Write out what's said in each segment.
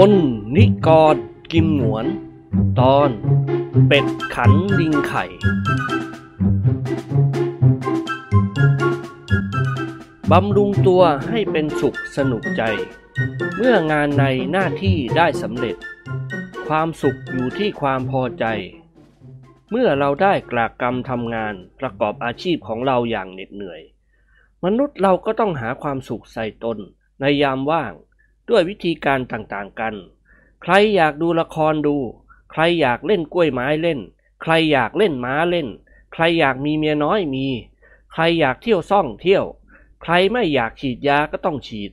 พลนิกรกิมหนวน ตอน เป็ดขันลิงไข่ บำรุงตัวให้เป็นสุขสนุกใจ เมื่องานในหน้าที่ได้สำเร็จ ความสุขอยู่ที่ความพอใจ เมื่อเราได้กลากกรรมทำงานประกอบอาชีพของเราอย่างเหน็ดเหนื่อย มนุษย์เราก็ต้องหาความสุขใส่ตนในยามว่าง ด้วยวิธีการต่างๆกัน ใครอยากดูละครดู ใครอยากเล่นกล้วยไม้เล่น ใครอยากเล่นม้าเล่น ใครอยากมีเมียน้อยมี ใครอยากเที่ยวซ่องเที่ยว ใครไม่อยากฉีดยาก็ต้องฉีด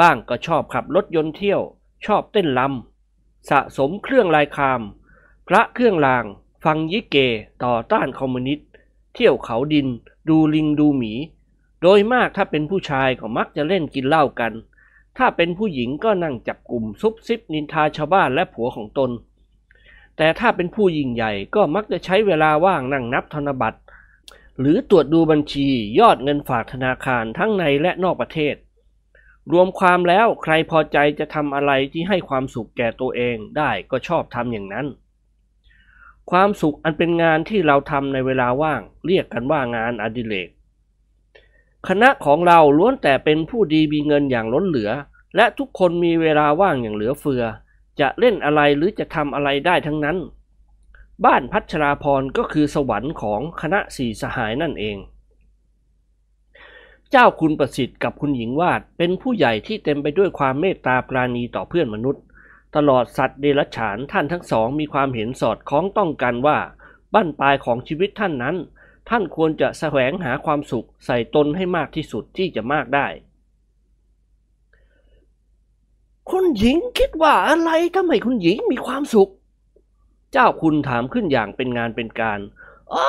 บ้างก็ชอบขับรถยนต์เที่ยว ชอบเต้นลำสะสมเครื่องลายคาม พระเครื่องราง ฟังยิเกต่อต้านคอมมิวนิสต์ เที่ยวเขาดิน ดูลิงดูหมี โดยมากถ้าเป็นผู้ชายก็มักจะเล่นกินเหล้ากัน ถ้าเป็นผู้หญิงก็นั่งจับกลุ่มซุบซิบนินทาชาวบ้านและผัวของตน แต่ถ้าเป็นผู้ยิ่งใหญ่ก็มักจะใช้เวลาว่างนั่งนับธนบัตร หรือตรวจดูบัญชียอดเงินฝากธนาคารทั้งในและนอกประเทศ รวมความแล้วใครพอใจจะทำอะไรที่ให้ความสุขแก่ตัวเองได้ก็ชอบทำอย่างนั้น ความสุขอันเป็นงานที่เราทำในเวลาว่าง เรียกกันว่างานอดิเรก คณะของเราล้วนแต่เป็นผู้ดีมีเงินอย่างล้นเหลือ และทุกคนมีเวลาว่างอย่างเหลือเฟือ จะเล่นอะไรหรือจะทำอะไรได้ทั้งนั้น บ้านพัชราพรก็คือสวรรค์ของคณะสี่สหายนั่นเอง เจ้าคุณประสิทธิ์กับคุณหญิงวาดเป็นผู้ใหญ่ที่เต็มไปด้วยความเมตตาปราณีต่อเพื่อนมนุษย์ ตลอดสัตว์เดรัจฉานท่านทั้งสองมีความเห็นสอดคล้องต้องกันว่าบั้นปลายของชีวิตท่านนั้น ท่านควรจะแสวงหาความสุขใส่ตนให้มากที่สุดที่จะมากได้ คุณหญิงคิดว่าอะไรทำให้คุณหญิงมีความสุข เจ้าคุณถามขึ้นอย่างเป็นงานเป็นการอ๋อ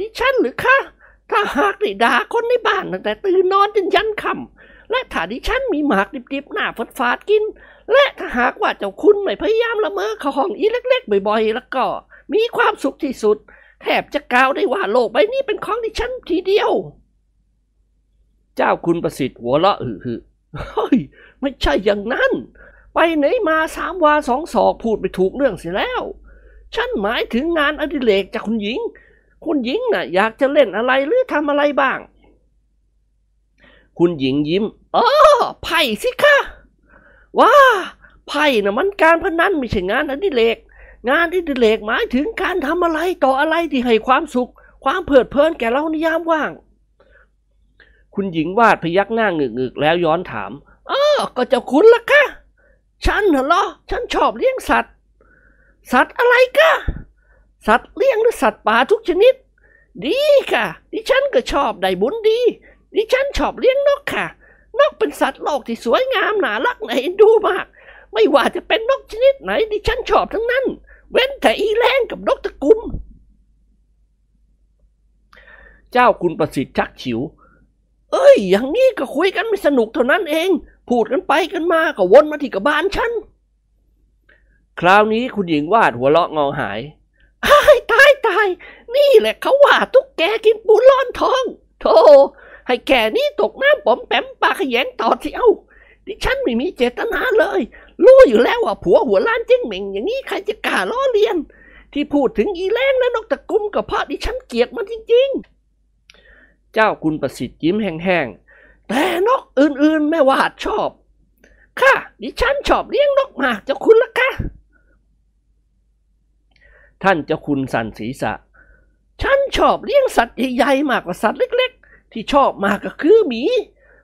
ดิฉันหรือคะถ้าหากได้ด่าคนในบ้านตั้งแต่ตื่นนอนจนยันค่ำและถ้าดิฉันมีหมากดิบๆหน้าฟดฟาดกิน และถ้าหากว่าเจ้าคุณไม่พยายามละเมอข้าห้องอีเล็ก ๆ บ่อยๆ แล้วก็ มีความสุขที่สุด แทบจะกล่าวได้ว่าโลกใบนี้เป็นของดิฉันทีเดียว เจ้าคุณประสิทธิ์หัวเราะอือหือเฮ้ยไม่ใช่อย่างนั้น ไปไหนมาสามวาสองศอกพูดไปถูกเรื่องเสียแล้ว ฉันหมายถึงงานอดิเรกจากคุณหญิง คุณหญิงน่ะ อยากจะเล่นอะไรหรือทำอะไรบ้าง คุณหญิงยิ้มเออไพ่สิคะว้าไพ่น่ะมันการพนันไม่ใช่งานอดิเรก งานอดิเรกหมายถึงการทำอะไรต่ออะไรที่ให้ความสุข ความเพลิดเพลินแก่เราในยามว่าง คุณหญิงวาดพยักหน้าหงึกๆแล้วย้อนถามเออก็เจ้าคุณล่ะคะฉันเหรอ ฉันชอบเลี้ยงสัตว์ สัตว์อะไรกะ สัตว์เลี้ยงหรือสัตว์ป่าทุกชนิด ดีค่ะ ดิฉันก็ชอบได้บุญดี ดิฉันชอบเลี้ยงนกค่ะ นกเป็นสัตว์โลกที่สวยงามน่ารักน่าเอ็นดูมาก ไม่ว่าจะเป็นนกชนิดไหน ดิฉันชอบทั้งนั้น เว้นแต่อีแรงกับนกตะกุม เจ้าคุณประสิทธิ์ชักฉิว เอ้ย อย่างนี้ก็คุยกันไม่สนุกเท่านั้นเอง พูดกันไปกันมาก็วนมาที่กระบาลฉัน คราวนี้คุณหญิงวาดหัวเราะงอหายอ้ายตายตาย นี่แหละเขาว่าตุ๊กแกกินปูร้อนท้อง โธ่ให้แกนี่ตกน้ำป๋อมแปมปลาขยงต่อที่เอ้าดิฉันไม่มีเจตนาเลย รู้อยู่แล้วว่าผัวหัวล้านเจ้งเหม่งอย่างนี้ใครจะกล้าล้อเลียน ที่พูดถึงอีแรงและนกตะกุมก็เพราะดิฉันเกลียดมันจริงๆ เจ้าคุณประสิทธิ์ยิ้มแห้งๆ แต่นกอื่นๆแม่วาดชอบ ค่ะ ดิฉันชอบเลี้ยงนกมากเจ้าคุณละคะท่านเจ้าคุณสันศีษะ ฉันชอบเลี้ยงสัตว์ใหญ่ๆมากกว่าสัตว์เล็ก ๆ ที่ชอบมากก็คือหมี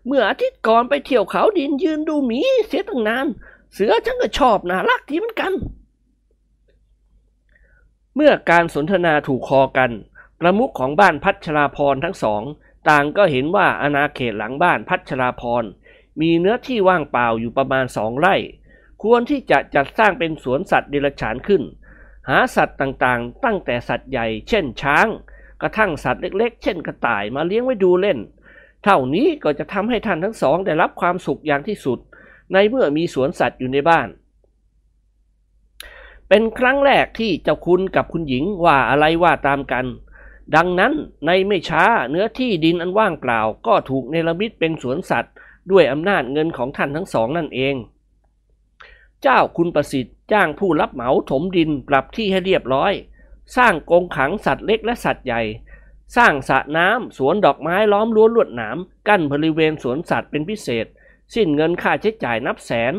เมื่ออาทิตย์ก่อนไปเที่ยวเขาดินยืนดูหมีเสียตั้งนาน เสือฉันก็ชอบน่ารักทีเหมือนกัน เมื่อการสนทนาถูกคอกัน ประมุขของบ้านพัชราพรทั้งสอง ต่างก็เห็นว่าอาณาเขตหลังบ้านพัชราพรมีเนื้อที่ว่างเปล่าอยู่ประมาณสองไร่ ควรที่จะจัดสร้างเป็นสวนสัตว์เดรัจฉานขึ้น หาสัตว์ต่างๆ ตั้งแต่สัตว์ใหญ่ เช่นช้าง กระทั่งสัตว์เล็ก ๆ เช่นกระต่ายมาเลี้ยงไว้ดูเล่น เท่านี้ก็จะทำให้ท่านทั้งสองได้รับความสุขอย่างที่สุด ในเมื่อมีสวนสัตว์อยู่ในบ้าน เป็นครั้งแรกที่เจ้าคุณกับคุณหญิงว่าอะไรว่าตามกัน ดังนั้นในไม่ช้าเนื้อที่ดินอันว่างเปล่า ก็ถูกเนรมิตเป็นสวนสัตว์ ด้วยอำนาจเงินของท่านทั้งสองนั่นเอง เจ้าคุณประสิทธิ์จ้างผู้รับเหมาถมดินปรับที่ให้เรียบร้อย สร้างกรงขังสัตว์เล็กและสัตว์ใหญ่สร้างสระน้ำสวนดอกไม้ล้อมรั้วลวดหนามกั้นบริเวณสวนสัตว์เป็นพิเศษ สิ้นเงินค่าใช้จ่ายนับแสน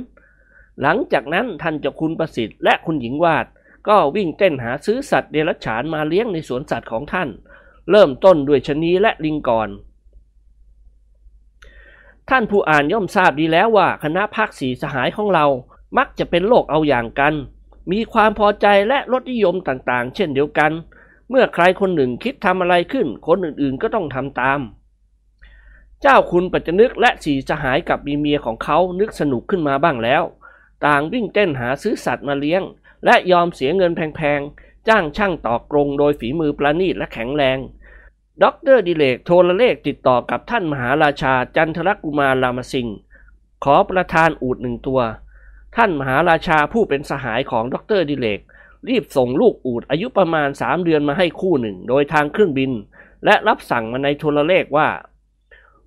หลังจากนั้นท่านเจ้าคุณประสิทธิ์และคุณหญิงวาด ก็วิ่งเต้นหาซื้อสัตว์เดรัจฉานมาเลี้ยงในสวนสัตว์ของท่าน เริ่มต้นด้วยชะนีและลิงก่อน ท่านผู้อ่านย่อมทราบดีแล้วว่าคณะพักสีสหายของเรามักจะเป็นโลกเอาอย่างกัน มีความพอใจและรสนิยมต่างๆ เช่นเดียวกัน เมื่อใครคนหนึ่งคิดทำอะไรขึ้น คนอื่นๆก็ต้องทำตาม เจ้าคุณปัจจนึกและสีสหายกับมีเมียของเขานึกสนุกขึ้นมาบ้างแล้ว ต่างวิ่งเต้นหาซื้อสัตว์มาเลี้ยง และยอมเสียเงินแพงๆ จ้างช่างต่อกรงโดยฝีมือประณีตและแข็งแรงด็อกเตอร์ดิเลกโทรเลขติดต่อกับท่านมหาราชาจันทรกุมารรามสิงห์ขอประทานอูดหนึ่งตัว ท่านมหาราชาผู้เป็นสหายของด็อกเตอร์ดิเลกรีบส่งลูกอูดอายุประมาณสามเดือนมาให้คู่หนึ่ง โดยทางเครื่องบิน และรับสั่งมาในโทรเลขว่า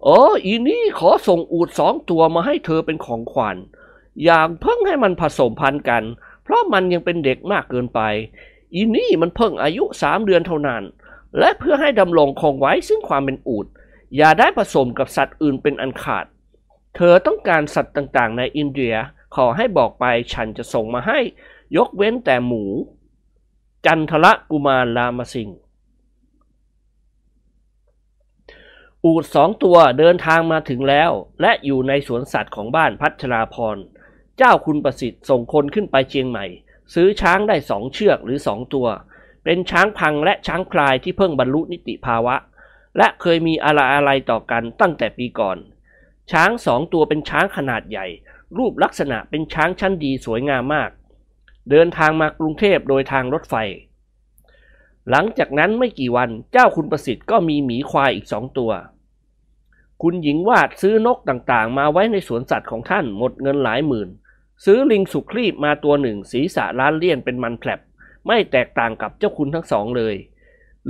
อ้อีนี่ขอส่งอูดสองตัวมาให้เธอเป็นของขวัญ อย่างเพิ่งให้มันผสมพันธุ์กัน เพราะมันยังเป็นเด็กมากเกินไป อีนี่มันเพิ่งอายุสามเดือนเท่านั้น และเพื่อให้ดำรงคงไว้ซึ่งความเป็นอูด อย่าได้ผสมกับสัตว์อื่นเป็นอันขาด เธอต้องการสัตว์ต่างๆ ในอินเดีย ขอให้บอกไปฉันจะส่งมาให้ ยกเว้นแต่หมู จันทละกุมารลามสิงห์ อูดสองตัวเดินทางมาถึงแล้ว และอยู่ในสวนสัตว์ของบ้านพัชราพร เจ้าคุณประสิทธิ์ส่งคนขึ้นไปเชียงใหม่ ซื้อช้างได้สองเชือกหรือสองตัว เป็นช้างพังและช้างพลายที่เพิ่งบรรลุนิติภาวะ และเคยมีอะไรอะไรต่อกันตั้งแต่ปีก่อน ช้างสองตัวเป็นช้างขนาดใหญ่ รูปลักษณะเป็นช้างชั้นดีสวยงามมาก เดินทางมากรุงเทพโดยทางรถไฟ หลังจากนั้นไม่กี่วันเจ้าคุณประสิทธิ์ก็มีหมีควายอีกสองตัว คุณหญิงวาดซื้อนกต่างๆ มาไว้ในสวนสัตว์ของท่านหมดเงินหลายหมื่น ซื้อลิงสุครีบมาตัวหนึ่งศีรษะล้านเลี่ยนเป็นมันแผลบไม่แตกต่างกับเจ้าคุณทั้งสองเลย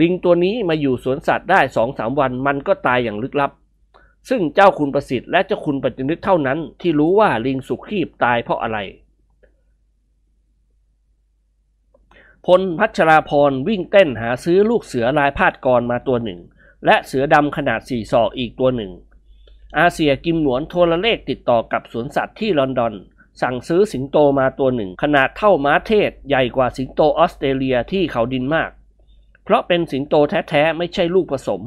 ลิงตัวนี้มาอยู่สวนสัตว์ได้สองสามวันมันก็ตายอย่างลึกลับ ซึ่งเจ้าคุณประสิทธิ์และเจ้าคุณปัจจุนึกเท่านั้น ที่รู้ว่าลิงสุครีบตายเพราะอะไรพลพัชราพรวิ่งเต้นหาซื้อลูกเสือลายพาดกรมาตัวหนึ่ง และเสือดำขนาดสี่ศอกอีกตัวหนึ่ง อาเซียกิมหนวนโทรเลขติดต่อกับสวนสัตว์ที่ลอนดอน สั่งซื้อสิงโตมาตัวหนึ่ง ขนาดเท่าม้าเทศใหญ่กว่าสิงโตออสเตรเลียที่เขาดินมาก เพราะเป็นสิงโตแท้ๆไม่ใช่ลูกผสม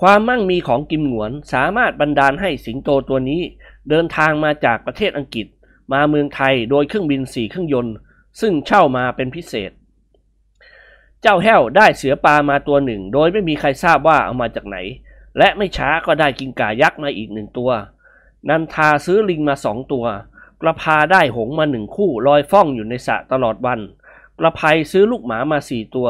ความมั่งมีของกิมหนวนสามารถบันดาลให้สิงโตตัวนี้ เดินทางมาจากประเทศอังกฤษ มาเมืองไทยโดยเครื่องบินสี่เครื่องยนต์ ซึ่งเช่ามาเป็นพิเศษ เจ้าแห้วได้เสือปลามาตัวหนึ่ง โดยไม่มีใครทราบว่าเอามาจากไหน และไม่ช้าก็ได้กิงก่ายักษ์มาอีกหนึ่งตัว นันทาซื้อลิงมาสองตัว กระพาได้หงส์มาหนึ่งคู่ลอยฟ้องอยู่ในสระตลอดวัน กระภัยซื้อลูกหมามาสี่ตัว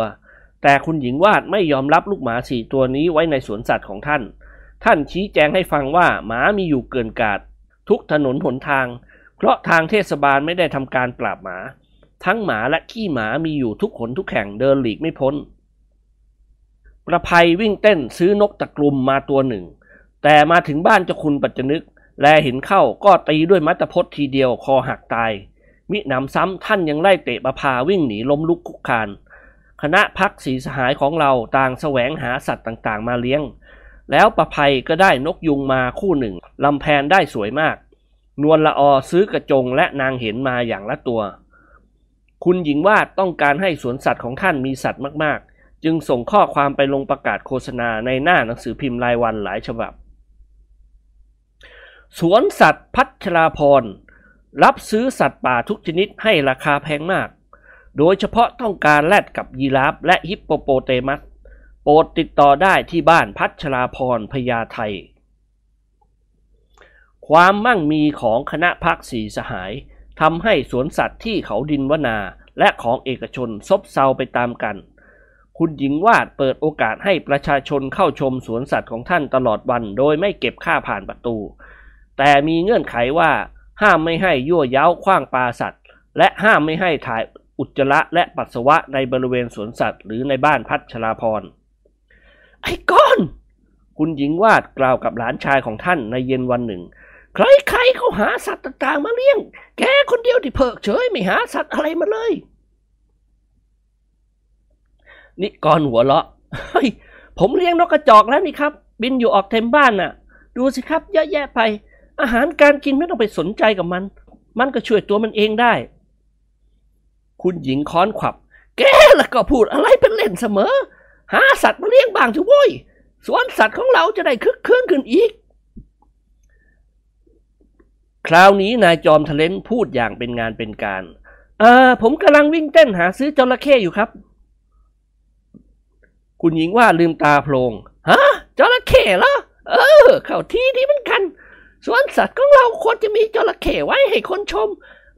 แต่คุณหญิงวาดไม่ยอมรับลูกหมาสี่ตัวนี้ไว้ในสวนสัตว์ของท่าน ท่านชี้แจงให้ฟังว่าหมามีอยู่เกินกาดทุกถนนหนทาง เพราะทางเทศบาลไม่ได้ทำการปราบหมา ทั้งหมาและขี้หมามีอยู่ทุกขนทุกแห่งเดินหลีกไม่พ้น ประภัยวิ่งเต้นซื้อนกตะกลุ่มมาตัวหนึ่ง แต่มาถึงบ้านเจ้าคุณปัจจนึก แลเห็นเข้าก็ตีด้วยมัตตพดทีเดียวคอหักตาย มิหนำซ้ำท่านยังไล่เตะประพาวิ่งหนีล้มลุกคุกคาน คณะพักสีสหายของเราต่างแสวงหาสัตว์ต่างๆ มาเลี้ยง แล้วประภัยก็ได้นกยุงมาคู่หนึ่งลำแพนได้สวยมาก นวลละออซื้อกระจงและนางเห็นมาอย่างละตัว คุณหญิงวาดต้องการให้สวนสัตว์ของท่านมีสัตว์มากๆ จึงส่งข้อความไปลงประกาศโฆษณาในหน้าหนังสือพิมพ์รายวันหลายฉบับ สวนสัตว์พัชราพรรับซื้อสัตว์ป่าทุกชนิดให้ราคาแพงมาก โดยเฉพาะต้องการแรดกับยีราฟและฮิปโปโปเตมัส โปรดติดต่อได้ที่บ้านพัชราพรพญาไทความมั่งมีของคณะพักสีสหาย ทำให้สวนสัตว์ที่เขาดินวนาและของเอกชนซบเซาไปตามกัน คุณหญิงวาดเปิดโอกาสให้ประชาชนเข้าชมสวนสัตว์ของท่านตลอดวันโดยไม่เก็บค่าผ่านประตู แต่มีเงื่อนไขว่าห้ามไม่ให้ยั่วเย้าคว้างปลาสัตว์ และห้ามไม่ให้ถ่ายอุจจาระและปัสสาวะในบริเวณสวนสัตว์ หรือในบ้านพัชราพร ไอ้ก้อน คุณหญิงวาดกล่าวกับหลานชายของท่านในเย็นวันหนึ่ง ใครๆเขาหาสัตว์ต่างๆมาเลี้ยง แกคนเดียวที่เพิกเฉยไม่หาสัตว์อะไรมาเลย นิกรหัวเราะเฮ้ยผมเลี้ยงนกกระจอกแล้วนี่ครับ บินอยู่ออกเต็มบ้านน่ะ ดูสิครับเยอะแยะไป อาหารการกินไม่ต้องไปสนใจกับมัน มันก็ช่วยตัวมันเองได้ คุณหญิงค้อนขวับ แกล่ะก็พูดอะไรเป็นเล่นเสมอ หาสัตว์มาเลี้ยงบ้างสิโว้ยสวนสัตว์ของเราจะได้คึกคืนขึ้นอีก คราวนี้นายจอมทะเลนพูดอย่างเป็นงานเป็นการเอ่อผมกำลังวิ่งเต้นหาซื้อจระเข้อยู่ครับ คุณหญิงว่าลืมตาโพลงฮะจระเข้เหรอเออ เข้าที่ที่มันกันสวนสัตว์ของเราควรจะมีจระเข้ไว้ให้คนชม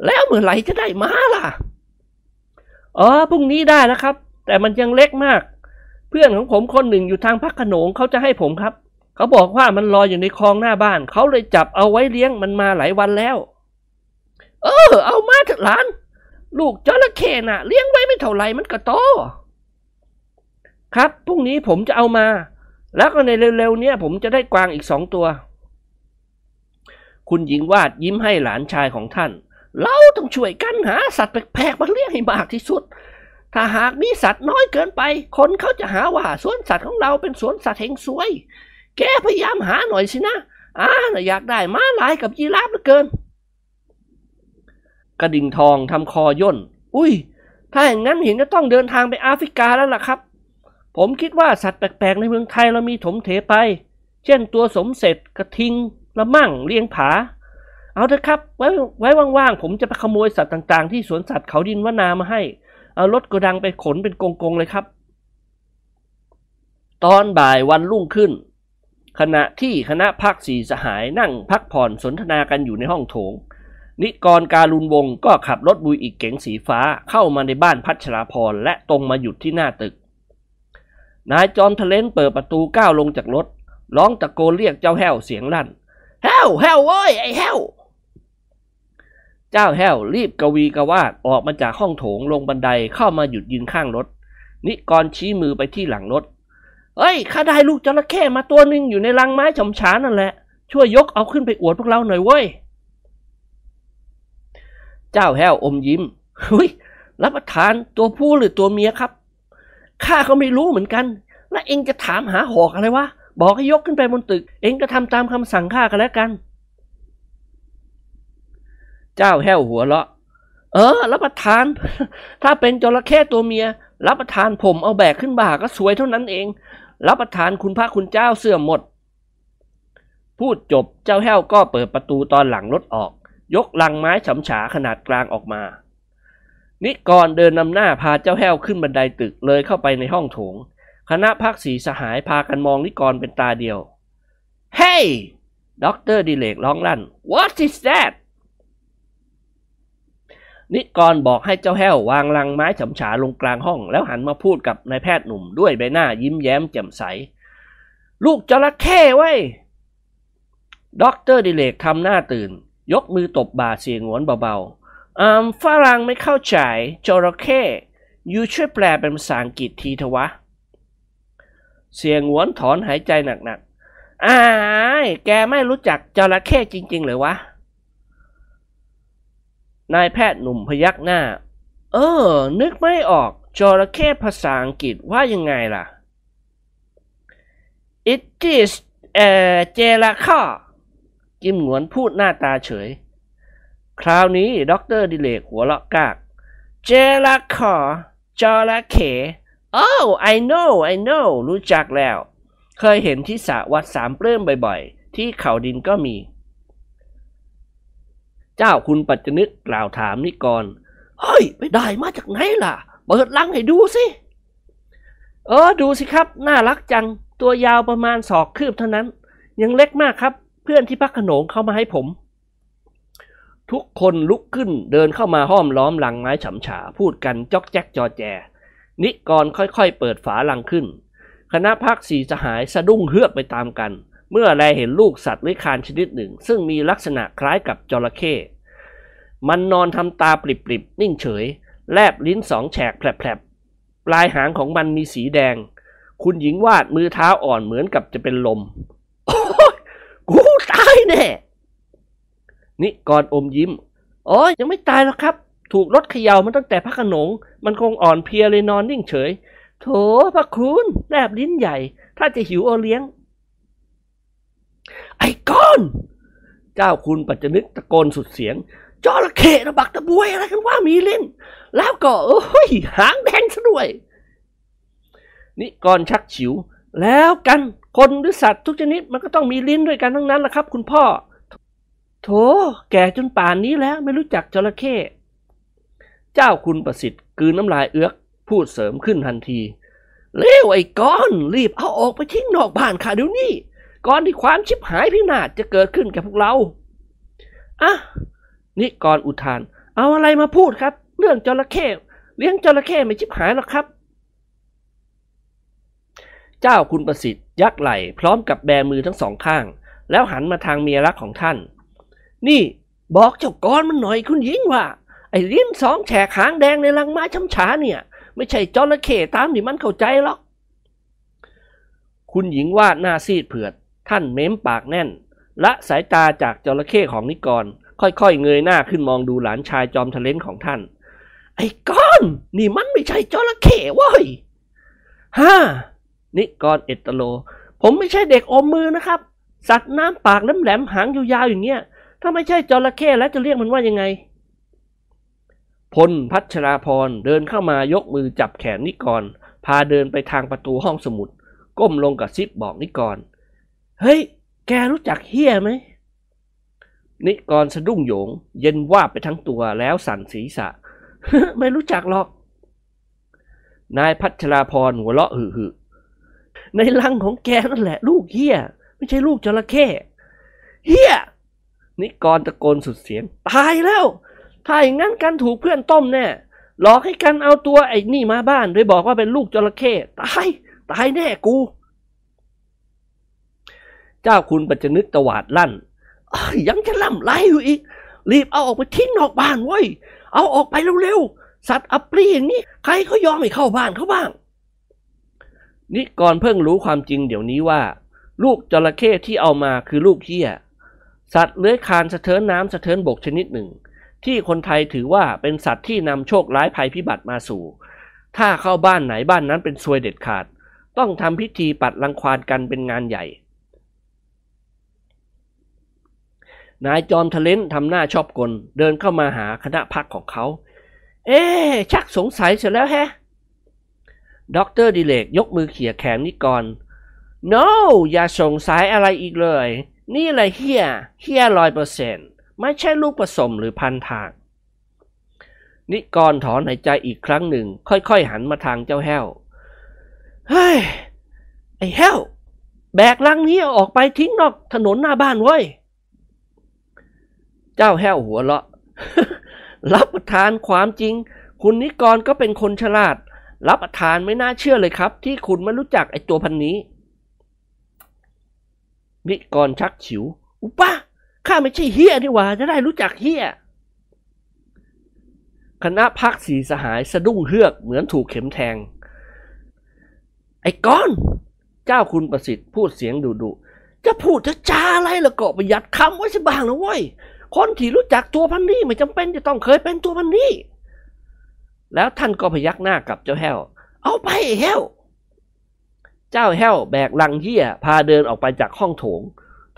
แล้วเมื่อไหร่จะได้มาล่ะอ๋อพรุ่งนี้ได้แล้วครับ แต่มันยังเล็กมาก เพื่อนของผมคนหนึ่งอยู่ทางพักขนงเขาจะให้ผมครับ เขาบอกว่ามันลอยอยู่ในคลองหน้าบ้าน เขาเลยจับเอาไว้เลี้ยงมันมาหลายวันแล้ว เออ เอามาเถอะหลาน ลูกจระเข้น่ะ เลี้ยงไว้ไม่เท่าไหร่มันก็โต ครับพรุ่งนี้ผมจะเอามา แล้วก็ในเร็วๆเนี้ยผมจะได้กวางอีกสองตัว คุณหญิงวาดยิ้มให้หลานชายของท่าน เราต้องช่วยกันหาสัตว์แปลกๆมาเลี้ยงให้มากที่สุดถ้าหากมีสัตว์น้อยเกินไป คนเขาจะหาว่าสวนสัตว์ของเราเป็นสวนสัตว์แห่งสวย แกพยายามหาหน่อยสินะอ่านะอยากได้ม้าลายกับยีราฟเหลือเกิน กระดิ่งทองทำคอย่น อุ้ย ถ้าอย่างนั้นเห็นจะต้องเดินทางไปแอฟริกาแล้วล่ะครับ ผมคิดว่าสัตว์แปลกๆในเมืองไทยเรามีถมเถไป เช่นตัวสมเสร็จกระทิงละมั่งเลียงผา เอาเถอะครับ ไว้ไว้ว่างๆ ผมจะไปขโมยสัตว์ต่างๆ ที่สวนสัตว์เขาดินวนามาให้ เอารถกระดังไปขนเป็นกงๆเลยครับ ตอนบ่ายวันรุ่งขึ้น ขณะที่คณะพักสี่สหายนั่งพักผ่อนสนทนากันอยู่ในห้องโถง นิกรการุณวงศ์ก็ขับรถบุยอีกเก๋งสีฟ้าเข้ามาในบ้านพัชราพรและตรงมาหยุดที่หน้าตึก นายจอมทะเลนเปิดประตูก้าวลงจากรถ ร้องตะโกนเรียกเจ้าแห้วเสียงลั่นแห้วแห้วเว้ยไอ้แห้วเจ้าแห้วรีบกวีกวาดออกมาจากห้องโถงลงบันไดเข้ามาหยุดยืนข้างรถ นิกรชี้มือไปที่หลังรถ เอ้ยข้าได้ลูกจระเข้มาตัวหนึ่งอยู่ในรังไม้ฉำฉานั่นแหละ ช่วยยกเอาขึ้นไปอวดพวกเราหน่อยเว้ย เจ้าแห้วอมยิ้มเฮ้ยรับประทานตัวผู้หรือตัวเมียครับ ข้าก็ไม่รู้เหมือนกัน แล้วเองจะถามหาหอกอะไรวะ บอกให้ยกขึ้นไปบนตึก เองก็ทำตามคำสั่งข้ากันแล้วกัน เจ้าแห้วหัวเราะ เออ รับประทาน ถ้าเป็นจระเข้ตัวเมียรับประทานผมเอาแบกขึ้นบ่าก็สวยเท่านั้นเอง รับประทานคุณพระคุณเจ้าเสื่อมหมด พูดจบเจ้าแห้วก็เปิดประตูตอนหลังรถออก ยกลังไม้ฉำฉาขนาดกลางออกมา นิกรเดินนำหน้าพาเจ้าแห้วขึ้นบันไดตึกเลยเข้าไปในห้องโถง คณะพรรคสี่สหายพากันมองนิกรเป็นตาเดียว Hey ด็อกเตอร์ดิเลกร้องลั่น What is that นิกรบอกให้เจ้าแห้ววางลังไม้ฉำฉาลงกลางห้อง แล้วหันมาพูดกับนายแพทย์หนุ่มด้วยใบหน้ายิ้มแย้มแจ่มใส ลูกจระเข้โว้ยด็อกเตอร์ดิเลกทำหน้าตื่น ยกมือตบบ่าเสี่ยหงวนเบาๆอ่าฝรั่งไม่เข้าใจจระเข้ you ช่วยแปลเป็นภาษาอังกฤษทีเถอะวะ เสี่ยหงวนถอนหายใจหนักๆอ้ายแกไม่รู้จักจระเข้จริงๆเหรอวะ นายแพทย์หนุ่มพยักหน้า เออ นึกไม่ออกจระเข้ภาษาอังกฤษว่ายังไงล่ะ It is เอ่อจระเข้กิมหงวนพูดหน้าตาเฉย คราวนี้ด็อกเตอร์ดิเรกหัวเราะก๊าก จระเข้จระเข้ Oh I know I know รู้จักแล้ว เคยเห็นที่สระวัดสามปลื้มบ่อยๆ ที่เขาดินก็มี เจ้าคุณปัจจนึกกล่าวถามนิกร เฮ้ย ไปได้มาจากไหนล่ะ เปิดลังให้ดูสิ เออ ดูสิครับ น่ารักจัง ตัวยาวประมาณศอกคืบเท่านั้น ยังเล็กมากครับ เพื่อนที่พักขนงเข้ามาให้ผม ทุกคนลุกขึ้นเดินเข้ามาห้อมล้อมลังไม้ฉำฉา พูดกันจอกแจ๊กจอแจ นิกรค่อยๆ เปิดฝาลังขึ้น คณะพักสีสหายสะดุ้งเฮือกไปตามกัน เมื่อแลเห็นลูกสัตว์เลื้อยคานชนิดหนึ่ง ซึ่งมีลักษณะคล้ายกับจระเข้มันนอนทำตาปริบๆ นิ่งเฉย แลบลิ้นสองแฉกแผลบๆ ปลายหางของมันมีสีแดง คุณหญิงวาดมือเท้าอ่อนเหมือนกับจะเป็นลม โอ้ยกูตายแน่นิกรอมยิ้มอ้ยยังไม่ตายหรอกครับ ถูกรถเขย่ามันตั้งแต่พระขนง มันคงอ่อนเพลียเลยนอนนิ่งเฉย โถพระคุณแลบลิ้นใหญ่ ถ้าจะหิวเอาเลี้ยง ไอ้ก้อน เจ้าคุณปัจจนึกตะโกนสุดเสียงจระเข้ระบักตะบวยอะไรกันว่ามีลิ้นแล้วก็เอ้ยหางแดงซะด้วย นิกรชักฉิว แล้วกันคนหรือสัตว์ทุกชนิดมันก็ต้องมีลิ้นด้วยกันทั้งนั้นแหละครับ คุณพ่อ โถแก่จนป่านนี้แล้วไม่รู้จักจระเข้เจ้าคุณประสิทธิ์กืนน้ำลายเอื้อกพูดเสริมขึ้นทันทีเลวไอ้ก้อน รีบเอาออกไปทิ้งนอกบ้านข้าเดี๋ยวนี้ ก่อนที่ความชิบหายพินาศจะเกิดขึ้นกับพวกเรา อะ นิกรอุทาน เอาอะไรมาพูดครับ เรื่องจระเข้เลี้ยงจระเข้ไม่ชิบหายหรอกครับ เจ้าคุณประสิทธิ์ยักไหล่พร้อมกับแบมือทั้งสองข้าง แล้วหันมาทางเมียรักของท่าน นี่บอกเจ้ากรมันหน่อยคุณหญิงว่า ไอ้ลิ้นสองแฉกหางแดงในลังไม้ช้ำฉาเนี่ย ไม่ใช่จระเข้ตามที่มันเข้าใจหรอก คุณหญิงวาดหน้าซีดเผือด ท่านเม้มปากแน่น ละสายตาจากจระเข้ของนิกร ค่อยๆ เงยหน้าขึ้นมองดูหลานชายจอมทะเลนของท่าน ไอ้ก้อน นี่มันไม่ใช่จระเข้เว้ยฮ่านิกรเอตโล ผมไม่ใช่เด็กอมมือนะครับ สัตว์น้ำปากแหลมๆหางยาวๆอย่างเงี้ย ถ้าไม่ใช่จระเข้แล้วจะเรียกมันว่ายังไงพลพัชราพรเดินเข้ามายกมือจับแขนนิกร พาเดินไปทางประตูห้องสมุด ก้มลงกับซิบบอกนิกร เฮ้ย แกรู้จักเฮียไหม นิกรสะดุ้งโหยง เย็นว่าไปทั้งตัวแล้วสั่นศีรษะ ไม่รู้จักหรอก นายพัชราพรหัวเราะหึหึในลังของแกนั่นแหละ ลูกเฮียไม่ใช่ลูกจระเข้เฮียนิกรตะโกนสุดเสียง ตายแล้ว ถ้าอย่างนั้นกันถูกเพื่อนต้มแน่หลอกให้กันเอาตัวไอ้นี่มาบ้าน โดยบอกว่าเป็นลูกจระเข้ตาย ตายแน่กู เจ้าคุณปัจจนึกตวาดลั่น ยังจะล่ำไรอยู่อีก รีบเอาออกไปทิ้งนอกบ้านเว้ย เอาออกไปเร็วๆ สัตว์อัปรีอย่างนี้ ใครเขายอมให้เข้าบ้านเขาบ้าง นิกรเพิ่งรู้ความจริงเดี๋ยวนี้ว่า ลูกจระเข้ที่เอามาคือลูกเหี้ย สัตว์เลื้อยคลานสะเทินน้ำสะเทินบกชนิดหนึ่ง ที่คนไทยถือว่าเป็นสัตว์ที่นำโชคร้ายภัยพิบัติมาสู่ ถ้าเข้าบ้านไหนบ้านนั้นเป็นซวยเด็ดขาด ต้องทำพิธีปัดรังควานกันเป็นงานใหญ่ นายจอมทะเล้นทำหน้าชอบกลเดินเข้ามาหาคณะพรรคของเขา เอ๊ะชักสงสัยเสียแล้วแฮะด็อกเตอร์ดิเรกยกมือเขี่ยแขนนิกร no อย่าสงสัยอะไรอีกเลย นี่แหละเฮียเฮียร้อยเปอร์เซ็นต์ไม่ใช่ลูกผสมหรือพันทาง นิกรถอนหายใจอีกครั้งหนึ่ง ค่อยๆหันมาทางเจ้าแห้ว เฮ้ย ไอ้แห้ว แบกลังนี้อออกไปทิ้งนอกถนนหน้าบ้านเว้ย เจ้าแห้วหัวเราะ รับประทานความจริง คุณนิกรก็เป็นคนฉลาด รับประทานไม่น่าเชื่อเลยครับ ที่คุณไม่รู้จักไอตัวพันนี้ นิกรชักฉิว อุป้าข้าไม่ใช่เฮียนี่หว่า จะได้รู้จักเฮียคณะพักสีสหายสะดุ้งเฮือกเหมือนถูกเข็มแทง ไอ้ก้อน เจ้าคุณประสิทธิ์พูดเสียงดุดุจะพูดจะจาอะไรละก็ประหยัดคำไว้สักบ้างนะเว้ย คนที่รู้จักตัวพันนี้ไม่จำเป็นจะต้องเคยเป็นตัวพันนี้แล้วท่านก็พยักหน้ากับเจ้าแห้ว เอาไปแห้ว เจ้าแห้วแบกลังเหี้ยพาเดินออกไปจากห้องโถง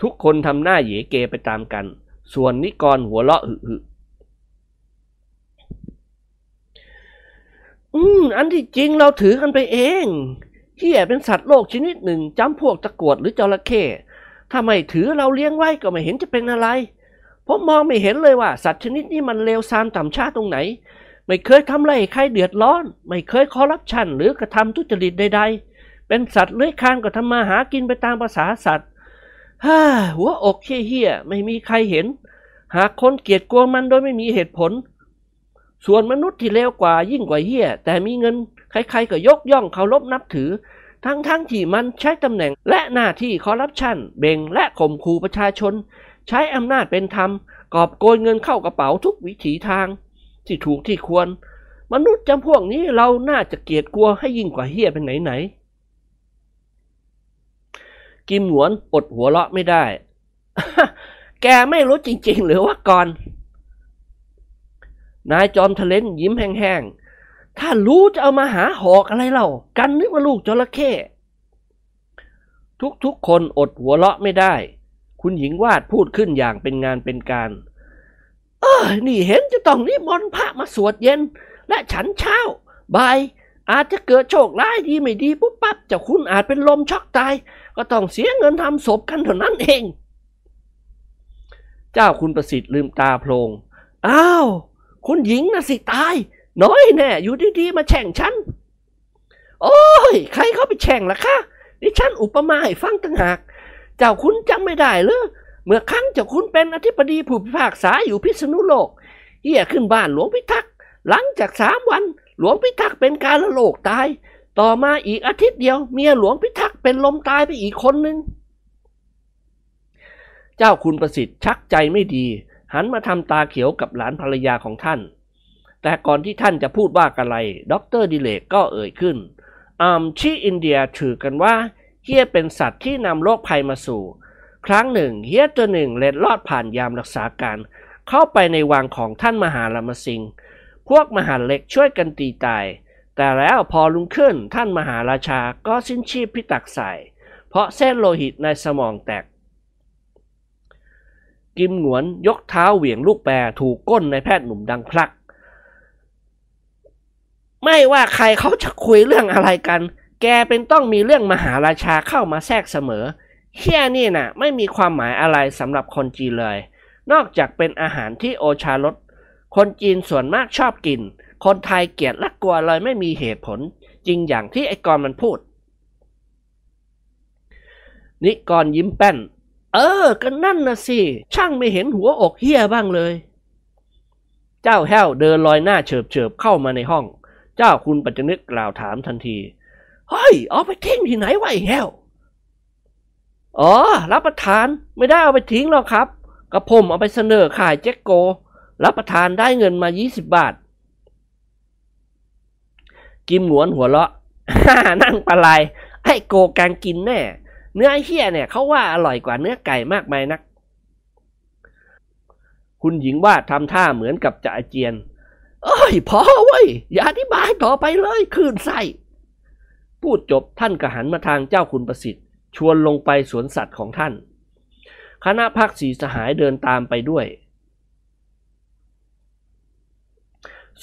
ทุกคนทำหน้าเหยเกไปตามกัน ส่วนนิกรหัวเราะหึหึอืม อันที่จริงเราถือกันไปเองเหี้ยเป็นสัตว์โลกชนิดหนึ่งจำพวกตะกรวดหรือจระเข้ถ้าไม่ถือเราเลี้ยงไว้ก็ไม่เห็นจะเป็นอะไร ผมมองไม่เห็นเลยว่า สัตว์ชนิดนี้มันเลวซามต่ำช้าตรงไหน ไม่เคยทำอะไรใครเดือดร้อน ไม่เคยคอร์รัปชันหรือกระทำทุจริตใด ๆ เป็นสัตว์เลื้อยคลานก็ทำมาหากินไปตามภาษาสัตว์ฮ่าหัวอกเฮี้ยไม่มีใครเห็น หากคนเกลียดกลัวมันโดยไม่มีเหตุผล ส่วนมนุษย์ที่เลวกว่ายิ่งกว่าเฮี้ยแต่มีเงินใครๆก็ยกย่องเคารพนับถือ ทั้งๆทที่มันใช้ตำแหน่งและหน้าที่คอร์รัปชันเบ่งและข่มขู่ประชาชน ใช้อำนาจเป็นธรรม กอบโกยเงินเข้ากระเป๋าทุกวิถีทาง ที่ถูกที่ควร มนุษย์จำพวกนี้เราน่าจะเกลียดกลัวให้ยิ่งกว่าเฮียเป็นไหนๆกิมหวนอดหัวเราะไม่ได้แกแกไม่รู้จริงๆ หรือว่าก่อน นายจอมทะเลนยิ้มแห้งๆ ถ้ารู้จะเอามาหาหอกอะไรเล่า กันนึกว่าลูกจระเข้ทุกๆคนอดหัวเราะไม่ได้ คุณหญิงวาดพูดขึ้นอย่างเป็นงานเป็นการ เออนี่เห็นจะต้องนิมนต์พระมาสวดเย็น และฉันเช้าบายอาจจะเกิดโชคร้ายดีไม่ดีปุ๊บปั๊บเจ้าคุณอาจเป็นลมช็อกตาย ก็ต้องเสียเงินทำศพกันเท่านั้นเอง เจ้าคุณประสิทธิ์ลืมตาโพลงอ้าว คุณหญิงน่ะสิตาย น้อยแน่ อยู่ดีๆ มาแช่งฉัน โอ้ย ใครเขาไปแช่งล่ะคะดิฉันอุปมาให้ฟังต่างหาก เจ้าคุณจำไม่ได้เลยเมื่อครั้งเจ้าคุณเป็นอธิบดีผู้พิพากษาอยู่พิษณุโลกเฮียขึ้นบ้านหลวงพิทักษ์หลังจากสามวัน หลวงพิทักษ์เป็นการละโลกตาย ต่อมาอีกอาทิตย์เดียวเมียหลวงพิทักษ์เป็นลมตายไปอีกคนนึงเจ้าคุณประสิทธิ์ชักใจไม่ดี หันมาทำตาเขียวกับหลานภรรยาของท่าน แต่ก่อนที่ท่านจะพูดว่าอะไรด็อกเตอร์ดิเรกก็เอ่ยขึ้นอ่าที่อินเดียถือกันว่า เหี้ยเป็นสัตว์ที่นำโรคภัยมาสู่ ครั้งหนึ่งเหี้ยตัวหนึ่งเล็ดลอดผ่านยามรักษาการ เข้าไปในวังของท่านมหาลามสิงห์พวกมหาดเล็กช่วยกันตีตาย แต่แล้วพอรุ่งขึ้นท่านมหาราชาก็สิ้นชีพิตักษัยเพราะเส้นโลหิตในสมองแตก กิมหงวนยกเท้าเหวี่ยงลูกแปรถูกก้นในแพทย์หนุ่มดังพลัก ไม่ว่าใครเขาจะคุยเรื่องอะไรกัน แกเป็นต้องมีเรื่องมหาราชาเข้ามาแทรกเสมอเฮียนี่นะ่ะไม่มีความหมายอะไรสำหรับคนจีนเลย นอกจากเป็นอาหารที่โอชารสคนจีนส่วนมากชอบกิน คนไทยเกลียดและกลัวเลยไม่มีเหตุผล จริงอย่างที่ไอ้กรมันพูด นิกรยิ้มแป้น เออ ก็นั่นนะสิ ช่างไม่เห็นหัวอกเฮียบ้างเลย เจ้าแห้วเดินลอยหน้าเฉิบเฉิบเข้ามาในห้อง เจ้าคุณปัจจนึกกล่าวถามทันที เฮ้ยเอาไปทิ้งที่ไหนวะไอ้แห้วอ๋อ รับประทานไม่ได้เอาไปทิ้งหรอกครับกระผมเอาไปเสนอขายแจ็คโก รับประทานได้เงินมา 20 บาท กิมหนวนหัวเราะนั่งปลาไหลไอ้โกการกินแน่ เนื้อเฮียเนี่ยเขาว่าอร่อยกว่าเนื้อไก่มากมายนัก คุณหญิงว่าทำท่าเหมือนกับจะอาเจียน เอ้ยพอเว้ย อย่าอธิบายต่อไปเลยคืนไส้ พูดจบท่านก็หันมาทางเจ้าคุณประสิทธิ์ ชวนลงไปสวนสัตว์ของท่าน คณะพักสีสหายเดินตามไปด้วย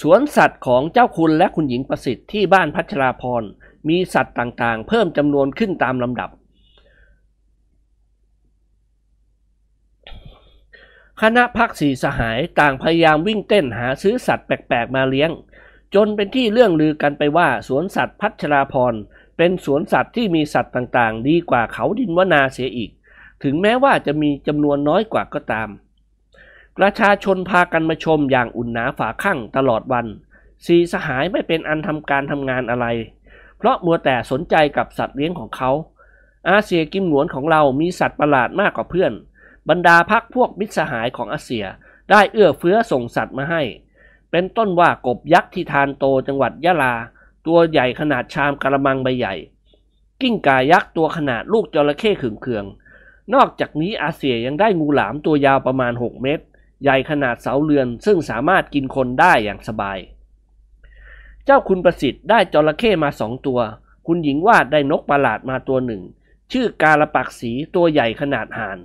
สวนสัตว์ของเจ้าคุณและคุณหญิงประสิทธิ์ที่บ้านพัชราพรมีสัตว์ต่างๆ เพิ่มจำนวนขึ้นตามลำดับ คณะพักสีสหายต่างพยายามวิ่งเต้นหาซื้อสัตว์แปลกๆมาเลี้ยง จนเป็นที่เรื่องลือกันไปว่าสวนสัตว์พัชราพรเป็นสวนสัตว์ที่มีสัตว์ต่างๆ ดีกว่าเขาดินวนาเสียอีก ถึงแม้ว่าจะมีจำนวนน้อยกว่าก็ตาม ประชาชนพากันมาชมอย่างอุ่นหนาฝาข้างตลอดวัน สีสหายไม่เป็นอันทำการทำงานอะไร เพราะมัวแต่สนใจกับสัตว์เลี้ยงของเขา อาเซียกิมหนวนของเรามีสัตว์ประหลาดมากกว่าเพื่อน บรรดาพักพวกมิตรสหายของอาเซียได้เอื้อเฟื้อส่งสัตว์มาให้ เป็นต้นว่ากบยักษ์ที่ทานโตจังหวัดยะลา ตัวใหญ่ขนาดชามกระมังใบใหญ่ กิ้งก่ายักษ์ตัวขนาดลูกจระเข้ขึงเคือง นอกจากนี้อาเซียยังได้งูหลามตัวยาวประมาณ 6 เมตร ใหญ่ขนาดเสาเรือนซึ่งสามารถกินคนได้อย่างสบาย เจ้าคุณประสิทธิ์ได้จระเข้มาสองตัว คุณหญิงวาดได้นกประหลาดมาตัวหนึ่ง ชื่อกาลปักสีตัวใหญ่ขนาดห่าน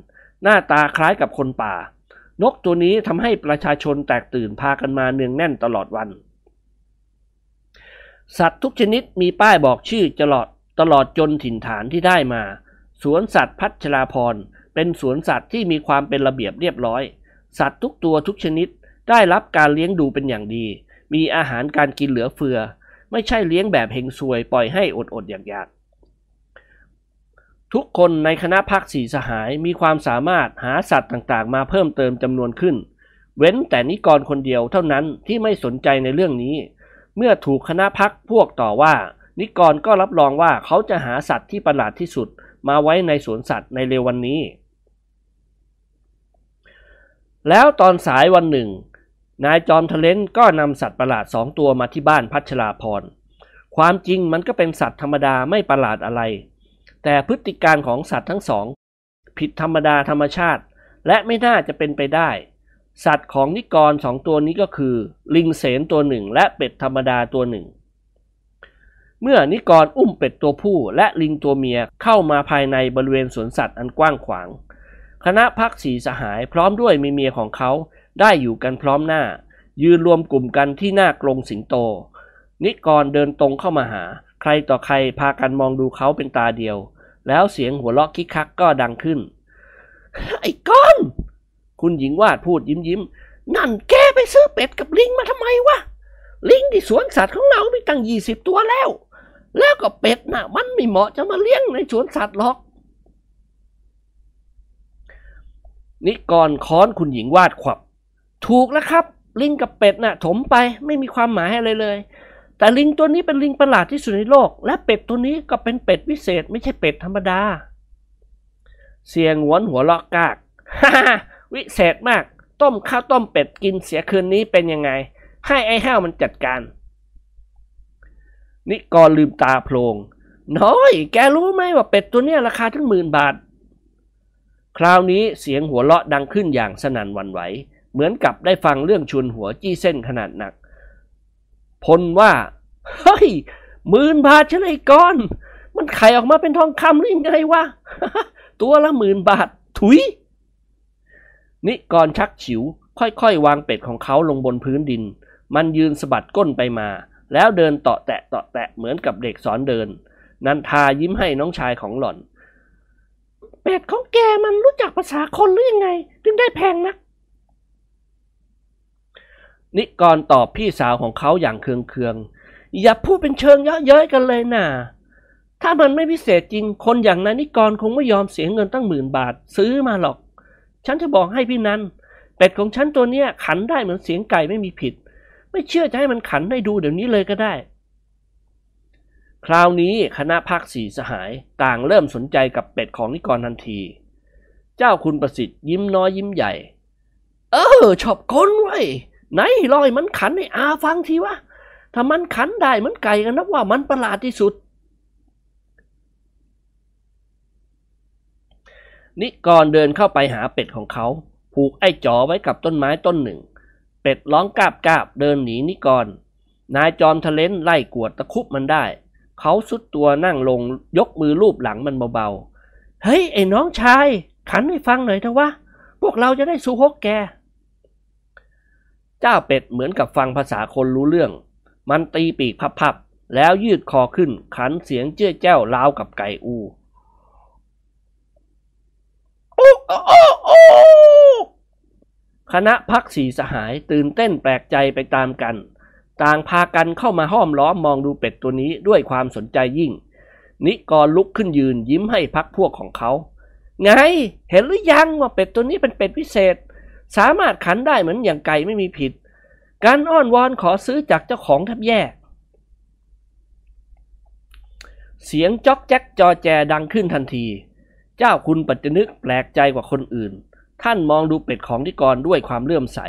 หน้าตาคล้ายกับคนป่า นกตัวนี้ทำให้ประชาชนแตกตื่นพากันมาเนืองแน่นตลอดวัน สัตว์ทุกชนิดมีป้ายบอกชื่อตลอดตลอดจนถิ่นฐานที่ได้มา สวนสัตว์พัชราพรเป็นสวนสัตว์ที่มีความเป็นระเบียบเรียบร้อย สัตว์ทุกตัวทุกชนิดได้รับการเลี้ยงดูเป็นอย่างดี มีอาหารการกินเหลือเฟือ ไม่ใช่เลี้ยงแบบเฮงซวยปล่อยให้อดอดอยากๆ ทุกคนในคณะพักสีสหายมีความสามารถหาสัตว์ต่างๆ มาเพิ่มเติมจำนวนขึ้น เว้นแต่นิกรคนเดียวเท่านั้นที่ไม่สนใจในเรื่องนี้ เมื่อถูกคณะพักพวกต่อว่า นิกรก็รับรองว่าเขาจะหาสัตว์ที่ประหลาดที่สุด มาไว้ในสวนสัตว์ในเร็ววันนี้ แล้วตอนสายวันหนึ่ง นายจอมทะเลนก็นำสัตว์ประหลาดสองตัวมาที่บ้านพัชราพรความจริงมันก็เป็นสัตว์ธรรมดาไม่ประหลาดอะไร แต่พฤติการของสัตว์ทั้งสอง ผิดธรรมดาธรรมชาติ และไม่น่าจะเป็นไปได้ สัตว์ของนิกรสองตัวนี้ก็คือ ลิงเสนตัวหนึ่งและเป็ดธรรมดาตัวหนึ่ง เมื่อนิกรอุ้มเป็ดตัวผู้และลิงตัวเมียเข้ามาภายในบริเวณสวนสัตว์อันกว้างขวาง คณะพักสีสหายพร้อมด้วยมีเมียของเขาได้อยู่กันพร้อมหน้า ยืนรวมกลุ่มกันที่หน้ากรงสิงโต นิกรเดินตรงเข้ามาหา ใครต่อใครพากันมองดูเขาเป็นตาเดียว แล้วเสียงหัวเราะคิกคักก็ดังขึ้น ไอ้ก้อน คุณหญิงวาดพูดยิ้มยิ้ม นั่นแกไปซื้อเป็ดกับลิงมาทำไมวะ ลิงที่สวนสัตว์ของเรามีตั้งยี่สิบตัวแล้ว แล้วก็เป็ดน่ะ มันไม่เหมาะจะมาเลี้ยงในสวนสัตว์หรอก นิกรค้อนคุณหญิงวาดขวับ ถูกแล้วครับ ลิงกับเป็ดน่ะ ถมไปไม่มีความหมายอะไรเลย แต่ลิงตัวนี้เป็นลิงประหลาดที่สุดในโลก และเป็ดตัวนี้ก็เป็นเป็ดวิเศษไม่ใช่เป็ดธรรมดา เสียงหวนหัวเราะกากฮ่าวิเศษมาก ต้มข้าวต้มเป็ดกินเสียคืนนี้เป็นยังไง ให้ไอ้ห้าวมันจัดการ นิกรลืมตาโพลง น้อย แกรู้ไหมว่าเป็ดตัวเนี้ยราคาถึงหมื่นบาท คราวนี้เสียงหัวเราะดังขึ้นอย่างสนั่นวันไหว เหมือนกับได้ฟังเรื่องชวนหัวจี้เส้นขนาดหนัก พลว่า เฮ้ยหมื่นบาทใช่ไหมก้อน มันไข่ออกมาเป็นทองคำหรือยังไงวะ ตัวละหมื่นบาท ถุย นิกรชักฉิว ค่อยๆ วางเป็ดของเขาลงบนพื้นดิน มันยืนสะบัดก้นไปมา แล้วเดินเตาะแตะเตาะแตะเหมือนกับเด็กสอนเดิน นันทายิ้มให้น้องชายของหล่อน เป็ดของแกมันรู้จักภาษาคนหรือยังไง ถึงได้แพงนัก นิกรตอบพี่สาวของเขาอย่างเคืองๆ อย่าพูดเป็นเชิงเยาะเย้ยกันเลยน่ะ ถ้ามันไม่พิเศษจริง คนอย่างนายนิกรคงไม่ยอมเสียเงินตั้งหมื่นบาทซื้อมาหรอก ฉันจะบอกให้พี่นันเป็ดของฉันตัวเนี้ยขันได้เหมือนเสียงไก่ไม่มีผิด ไม่เชื่อจะให้มันขันให้ดูเดี๋ยวนี้เลยก็ได้ คราวนี้คณะพักสีสหายต่างเริ่มสนใจกับเป็ดของนิกรทันที เจ้าคุณประสิทธิ์ยิ้มน้อยยิ้มใหญ่ เออชอบคนไว้ย ไหนลอยมันขันให้อาฟังทีวะถ้ามันขันได้มันไก่กันนับว่ามันประหลาดที่สุด นิกรเดินเข้าไปหาเป็ดของเขา ผูกไอ้จอไว้กับต้นไม้ต้นหนึ่ง เป็ดร้องกาบกาบเดินหนีนิกร นายจอมทะเลนไล่กวดตะคุบมันได้ เขาสุดตัวนั่งลงยกมือลูบหลังมันเบาๆ เฮ้ย ไอ้น้องชาย ขันให้ฟังหน่อยเถอะวะ พวกเราจะได้สู้ฮกแก เจ้าเป็ดเหมือนกับฟังภาษาคนรู้เรื่อง มันตีปีกพับๆแล้วยืดคอขึ้นขันเสียงเจ้ยเจ้าราวกับไก่อูโอ้โอ้โอ้โอ้คณะพักสีสหายตื่นเต้นแปลกใจไปตามกัน ต่างพากันเข้ามาห้อมล้อมมองดูเป็ดตัวนี้ด้วยความสนใจยิ่ง นิกรลุกขึ้นยืนยิ้มให้พักพวกของเขา ไง เห็นหรือยังว่าเป็ดตัวนี้เป็นเป็ดพิเศษ สามารถขันได้เหมือนอย่างไก่ไม่มีผิด การอ้อนวอนขอซื้อจากเจ้าของแทบแย่ เสียงจ๊อกแจ๊กจอแจดังขึ้นทันที เจ้าคุณปัจจนึกแปลกใจกว่าคนอื่น ท่านมองดูเป็ดของนิกรด้วยความเลื่อมใส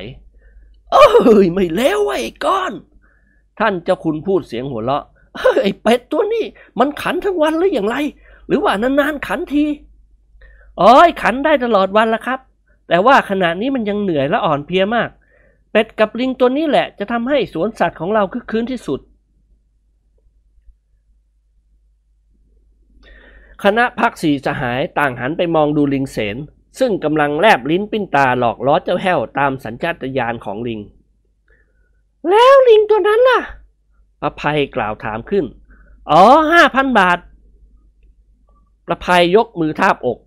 เอ้ยไม่แล้วไอ้ก้อน ท่านเจ้าคุณพูดเสียงหัวเราะเฮ้ยไอ้เป็ดตัวนี้มันขันทั้งวันหรืออย่างไร หรือว่านานๆขันทีอ๋อยขันได้ตลอดวันละครับ แต่ว่าขณะนี้มันยังเหนื่อยและอ่อนเพลียมาก เป็ดกับลิงตัวนี้แหละจะทำให้สวนสัตว์ของเราคึกคืนที่สุด คณะพักสีสหายต่างหันไปมองดูลิงเสน ซึ่งกำลังแลบลิ้นปิ้นตาหลอกล้อเจ้าแห้วตามสัญชาตญาณของลิง แล้วลิงตัวนั้นล่ะประภัยกล่าวถามขึ้น อ๋อห้าพันบาทประภัยยกมือทาบอก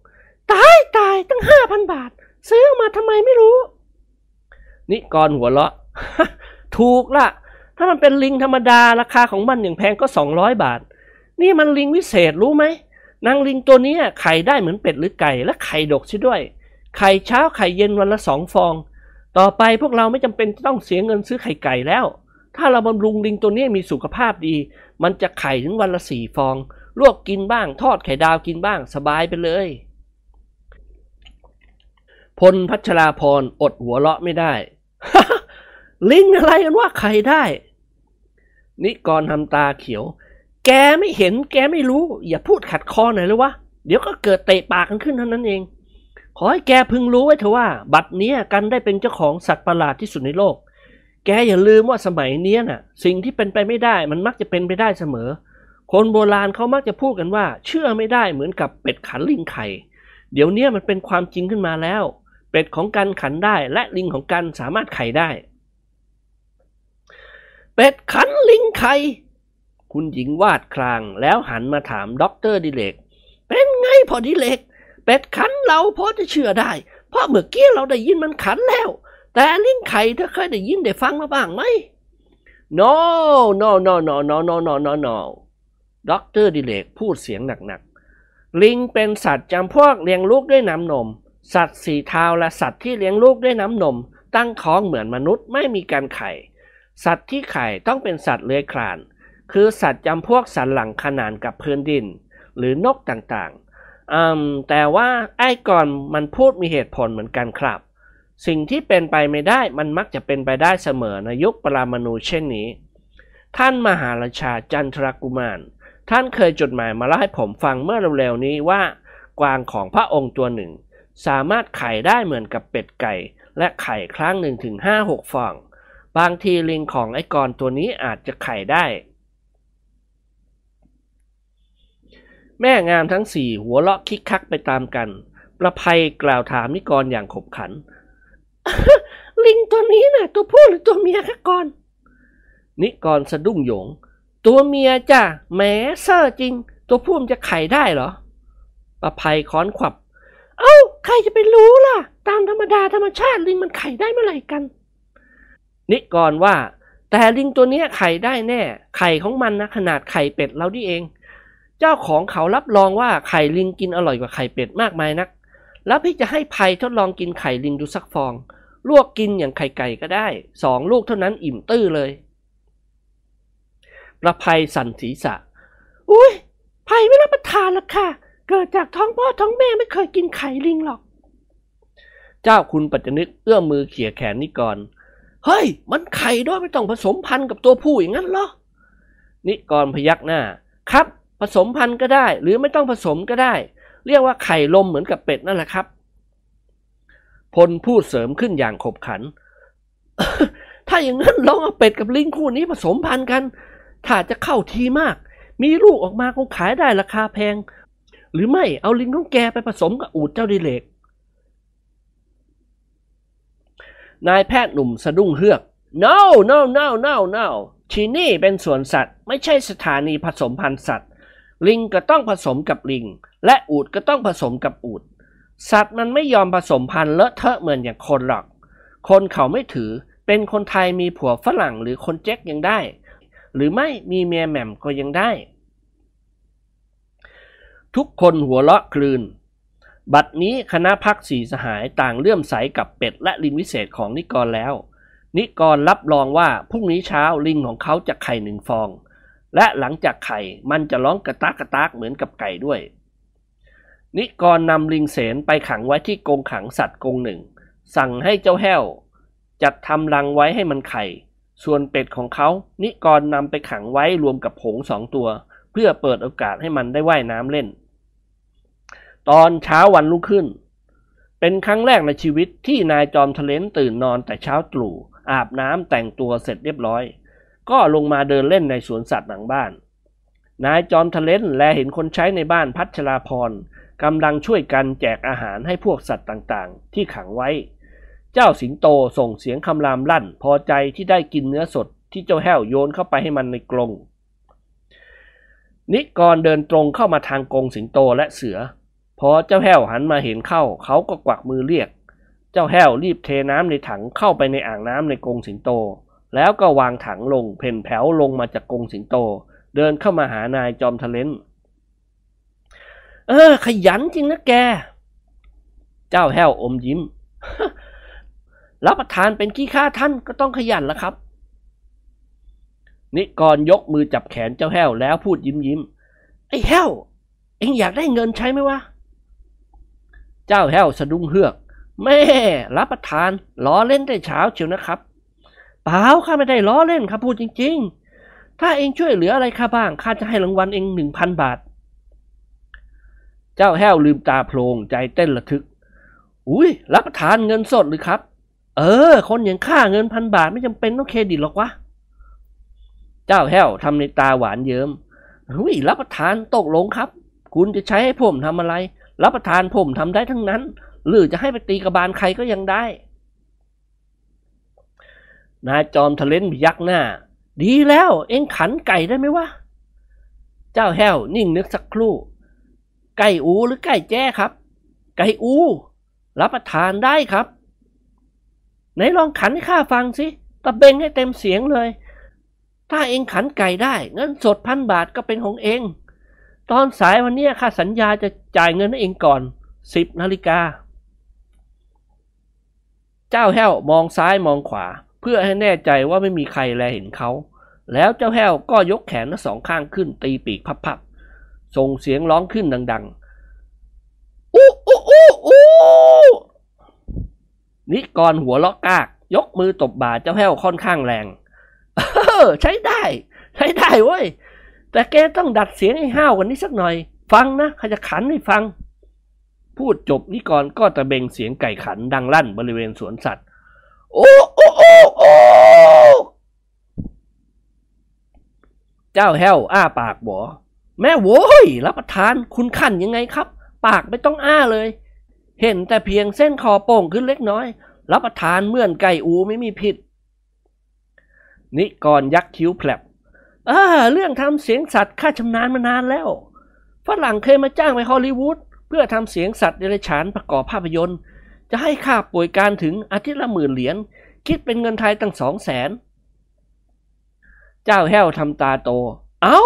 ตายตายตั้งห้าพันบาท ซื้อมาทำไมไม่รู้ นิกรหัวเราะ ถูกละถ้ามันเป็นลิงธรรมดาราคาของมันอย่างแพงก็สองร้อยบาท นี่มันลิงวิเศษรู้ไหมนางลิงตัวนี้ไข่ได้เหมือนเป็ดหรือไก่และไข่ดกใช่ด้วย ไข่เช้าไข่เย็นวันละสองฟอง ต่อไปพวกเราไม่จำเป็นต้องเสียเงินซื้อไข่ไก่แล้ว ถ้าเราบำรุงลิงตัวนี้มีสุขภาพดี มันจะไข่ถึงวันละสี่ฟอง ลวกกินบ้าง ทอดไข่ดาวกินบ้างสบายไปเลย พลพัชราพรอดหัวเราะไม่ได้ ลิงอะไรกันว่าไข่ได้ นิกรทำตาเขียว แกไม่เห็นแกไม่รู้ อย่าพูดขัดคอหน่อยเลยวะ เดี๋ยวก็เกิดเตะปากกันขึ้นเท่านั้นเอง ขอให้แกพึงรู้ไว้เถอะว่า บัดเนี้ยกันได้เป็นเจ้าของสัตว์ประหลาดที่สุดในโลก แกอย่าลืมว่าสมัยเนี้ยน่ะ สิ่งที่เป็นไปไม่ได้มันมักจะเป็นไปได้เสมอ คนโบราณเขามักจะพูดกันว่า เชื่อไม่ได้เหมือนกับเป็ดขันลิงไข่เดี๋ยวนี้มันเป็นความจริงขึ้นมาแล้ว เป็ดของกันขันได้และลิงของกันสามารถไข่ได้ เป็ดขันลิงไข่คุณหญิงวาดครางแล้วหันมาถามด็อกเตอร์ดิเรก เป็นไงพ่อดิเรก เป็ดขันเราพอจะเชื่อได้ เพราะเมื่อกี้เราได้ยินมันขันแล้ว แต่ลิงไข่เธอเคยได้ยินได้ฟังมาบ้างไหม no no no no no no no no no ด็อกเตอร์ดิเรกพูดเสียงหนักๆ ลิงเป็นสัตว์จำพวกเลี้ยงลูกด้วยน้ำนม สัตว์สี่เท้าและสัตว์ที่เลี้ยงลูกด้วยน้ำนม ตั้งท้องเหมือนมนุษย์ไม่มีการไข่ สัตว์ที่ไข่ต้องเป็นสัตว์เลื้อยคลาน คือสัตว์จำพวกสันหลังขนานกับพื้นดิน หรือนกต่างๆแต่ว่าไอ้ก่อนมันพูดมีเหตุผลเหมือนกันครับ สิ่งที่เป็นไปไม่ได้มันมักจะเป็นไปได้เสมอในยุคปรามาณูเช่นนี้ ท่านมหาราชาจันทรกุมาร ท่านเคยจดหมายมาเล่าให้ผมฟังเมื่อเร็วๆนี้ว่า กวางของพระองค์ตัวหนึ่ง สามารถไข่ได้เหมือนกับเป็ดไก่ และไข่ครั้งหนึ่งถึงห้าหกฟอง บางทีลิงของไอ้กรตัวนี้อาจจะไข่ได้ แม่งามทั้งสี่หัวเราะคิกคักไปตามกัน ประภัยกล่าวถามนิกรอย่างขบขัน ลิงตัวนี้น่ะ ตัวผู้หรือตัวเมียคะก่อนนิกรสะดุ้งโยง ตัวเมียจ้ะแหมเซอร์จริง ตัวผู้มันจะไข่ได้เหรอประภัยค้อนขวับ เอ้าใครจะไปรู้ล่ะ ตามธรรมดาธรรมชาติลิงมันไข่ได้เมื่อไหร่กัน นิกรว่า แต่ลิงตัวนี้ไข่ได้แน่ ไข่ของมันนะขนาดไข่เป็ดเรานี่เอง เจ้าของเขารับรองว่าไข่ลิงกินอร่อยกว่าไข่เป็ดมากมายนัก แล้วพี่จะให้ภัยทดลองกินไข่ลิงดูสักฟอง ลวกกินอย่างไข่ไก่ก็ได้สองลูกเท่านั้นอิ่มตื้อเลยประภัยสันศีษะอุ้ยภัยไม่รับประทานหรอกค่ะ เกิดจากท้องพ่อท้องแม่ไม่เคยกินไข่ลิงหรอก เจ้าคุณปัจจนึกเอื้อมมือเขี่ยแขนนิกร เฮ้ย มันไข่ด้วยไม่ต้องผสมพันธุ์กับตัวผู้อย่างนั้นเหรอ นิกรพยักหน้า ครับ ผสมพันธุ์ก็ได้ หรือไม่ต้องผสมก็ได้ เรียกว่าไข่ลมเหมือนกับเป็ดนั่นแหละครับ พลพูดเสริมขึ้นอย่างขบขัน ถ้าอย่างนั้นลองเอาเป็ดกับลิงคู่นี้ผสมพันธุ์กัน ถ้าจะเข้าทีมาก มีลูกออกมาคงขายได้ราคาแพง หรือไม่เอาลิงของแกไปผสมกับอูดเจ้าดิเลก นายแพทย์หนุ่มสะดุ้งเฮือก no no no no no ที่นี่เป็นสวนสัตว์ ไม่ใช่สถานีผสมพันธุ์สัตว์ ลิงก็ต้องผสมกับลิง และอูดก็ต้องผสมกับอูด สัตว์มันไม่ยอมผสมพันธุ์เลอะเทอะเหมือนอย่างคนหรอก คนเขาไม่ถือ เป็นคนไทยมีผัวฝรั่งหรือคนเจ๊กยังได้ หรือไม่มีเมียแหม่มก็ยังได้ ทุกคนหัวเราะคลืน บัดนี้คณะพักสีสหายต่างเลื่อมใสกับเป็ดและลิงวิเศษของนิกรแล้ว นิกรรับรองว่าพรุ่งนี้เช้าลิงของเขาจะไข่หนึ่งฟอง และหลังจากไข่มันจะร้องกระตากกระตากเหมือนกับไก่ด้วย นิกรนำลิงเสนไปขังไว้ที่กรงขังสัตว์กรงหนึ่ง สั่งให้เจ้าแห้ว จัดทำรังไว้ให้มันไข่ ส่วนเป็ดของเขานิกรนำไปขังไว้รวมกับผงสองตัว เพื่อเปิดโอกาสให้มันได้ว่ายน้ำเล่น ตอนเช้าวันรุ่งขึ้น เป็นครั้งแรกในชีวิตที่นายจอมทะเลนตื่นนอนแต่เช้าตรู่อาบน้ำแต่งตัวเสร็จเรียบร้อย ก็ลงมาเดินเล่นในสวนสัตว์หลังบ้าน นายจอมทะเลนแลเห็นคนใช้ในบ้านพัชราพรกำลังช่วยกันแจกอาหารให้พวกสัตว์ต่างๆ ที่ขังไว้ เจ้าสิงโตส่งเสียงคำรามลั่น พอใจที่ได้กินเนื้อสดที่เจ้าแห้วโยนเข้าไปให้มันในกรงนิกรเดินตรงเข้ามาทางกรงสิงโตและเสือ พอเจ้าแห้วหันมาเห็นเข้า เขาก็กวักมือเรียก เจ้าแห้วรีบเทน้ำในถังเข้าไปในอ่างน้ำในกรงสิงโต แล้วก็วางถังลงเพ่นแผวลงมาจากกรงสิงโต เดินเข้ามาหานายจอมทะเลนเออ ขยันจริงนะแก เจ้าแห้วอมยิ้ม รับประทานเป็นขี้ข้าท่านก็ต้องขยันละครับ นิกรยกมือจับแขนเจ้าแห้วแล้วพูดยิ้มยิ้มไอ้แห้ว เอ็งอยากได้เงินใช้ไหมวะ เจ้าแห้วสะดุ้งเฮือก แม่รับประทานล้อเล่นได้เช้าเชียวนะครับ เปล่าข้าไม่ได้ล้อเล่นครับพูดจริง ๆ ถ้าเองช่วยเหลืออะไรข้าบ้างข้าจะให้รางวัลเองหนึ่งพันบาท เจ้าแห้วลืมตาโพลงใจเต้นระทึก อุ้ยรับประทานเงินสดหรือครับ เออ คนอย่างค่าเงินพันบาทไม่จำเป็นต้องเครดิตหรอกวะเจ้าแห้วทำในตาหวานเยิ้มอุ้ยรับประทานตกลงครับ คุณจะใช้ให้ผมทำอะไร รับประทานผมทำได้ทั้งนั้น หรือจะให้ไปตีกระบาลใครก็ยังได้ นายจอมทะเลนพยักหน้า ดีแล้วเอ็งขันไก่ได้ไหมวะ เจ้าแห้วนิ่งนึกสักครู่ ไก่อูหรือไก่แจ้ครับ ไก่อู รับประทานได้ครับ ไหนลองขันให้ข้าฟังสิตะเบงให้เต็มเสียงเลย ถ้าเองขันไก่ได้ เงินสดพันบาทก็เป็นของเอง ตอนสายวันนี้ข้าสัญญาจะจ่ายเงินให้เองก่อนสิบนาฬิกา เจ้าแห้วมองซ้ายมองขวา เพื่อให้แน่ใจว่าไม่มีใครแลเห็นเขา แล้วเจ้าแห้วก็ยกแขนทั้งสองข้างขึ้นตีปีกพับๆ ส่งเสียงร้องขึ้นดัง ๆ อู้อู้อู้อู้นิกรหัวเลาะกาก ยกมือตบบ่าเจ้าแห้วค่อนข้างแรง เออ ใช้ได้ ใช้ได้เว้ย แต่แกต้องดัดเสียงให้ห้าวกว่านี้สักหน่อย ฟังนะข้าจะขันให้ฟัง พูดจบนิกรก็ตะเบงเสียงไก่ขันดังลั่นบริเวณสวนสัตว์ โอ้โอ้โอ้โอ้เจ้าแห้วอ้าปากบอแม่โว้ยรับประทานคุณขันยังไงครับ ปากไม่ต้องอ้าเลย เห็นแต่เพียงเส้นคอโป่งขึ้นเล็กน้อย รับประทานเมื่อนไก่อูไม่มีผิด นิกรยักคิ้วแผลบ ออเรื่องทำเสียงสัตว์ข้าชำนาญมานานแล้วฝรั่งเคยมาจ้างไปฮอลลีวูดเพื่อทำเสียงสัตว์เดรัจฉานประกอบภาพยนตร์ จะให้ค่าป่วยการถึงอาทิตย์ละหมื่นเหรียญคิดเป็นเงินไทยตั้งสองแสนเจ้าแห้วทำตาโต เอา้า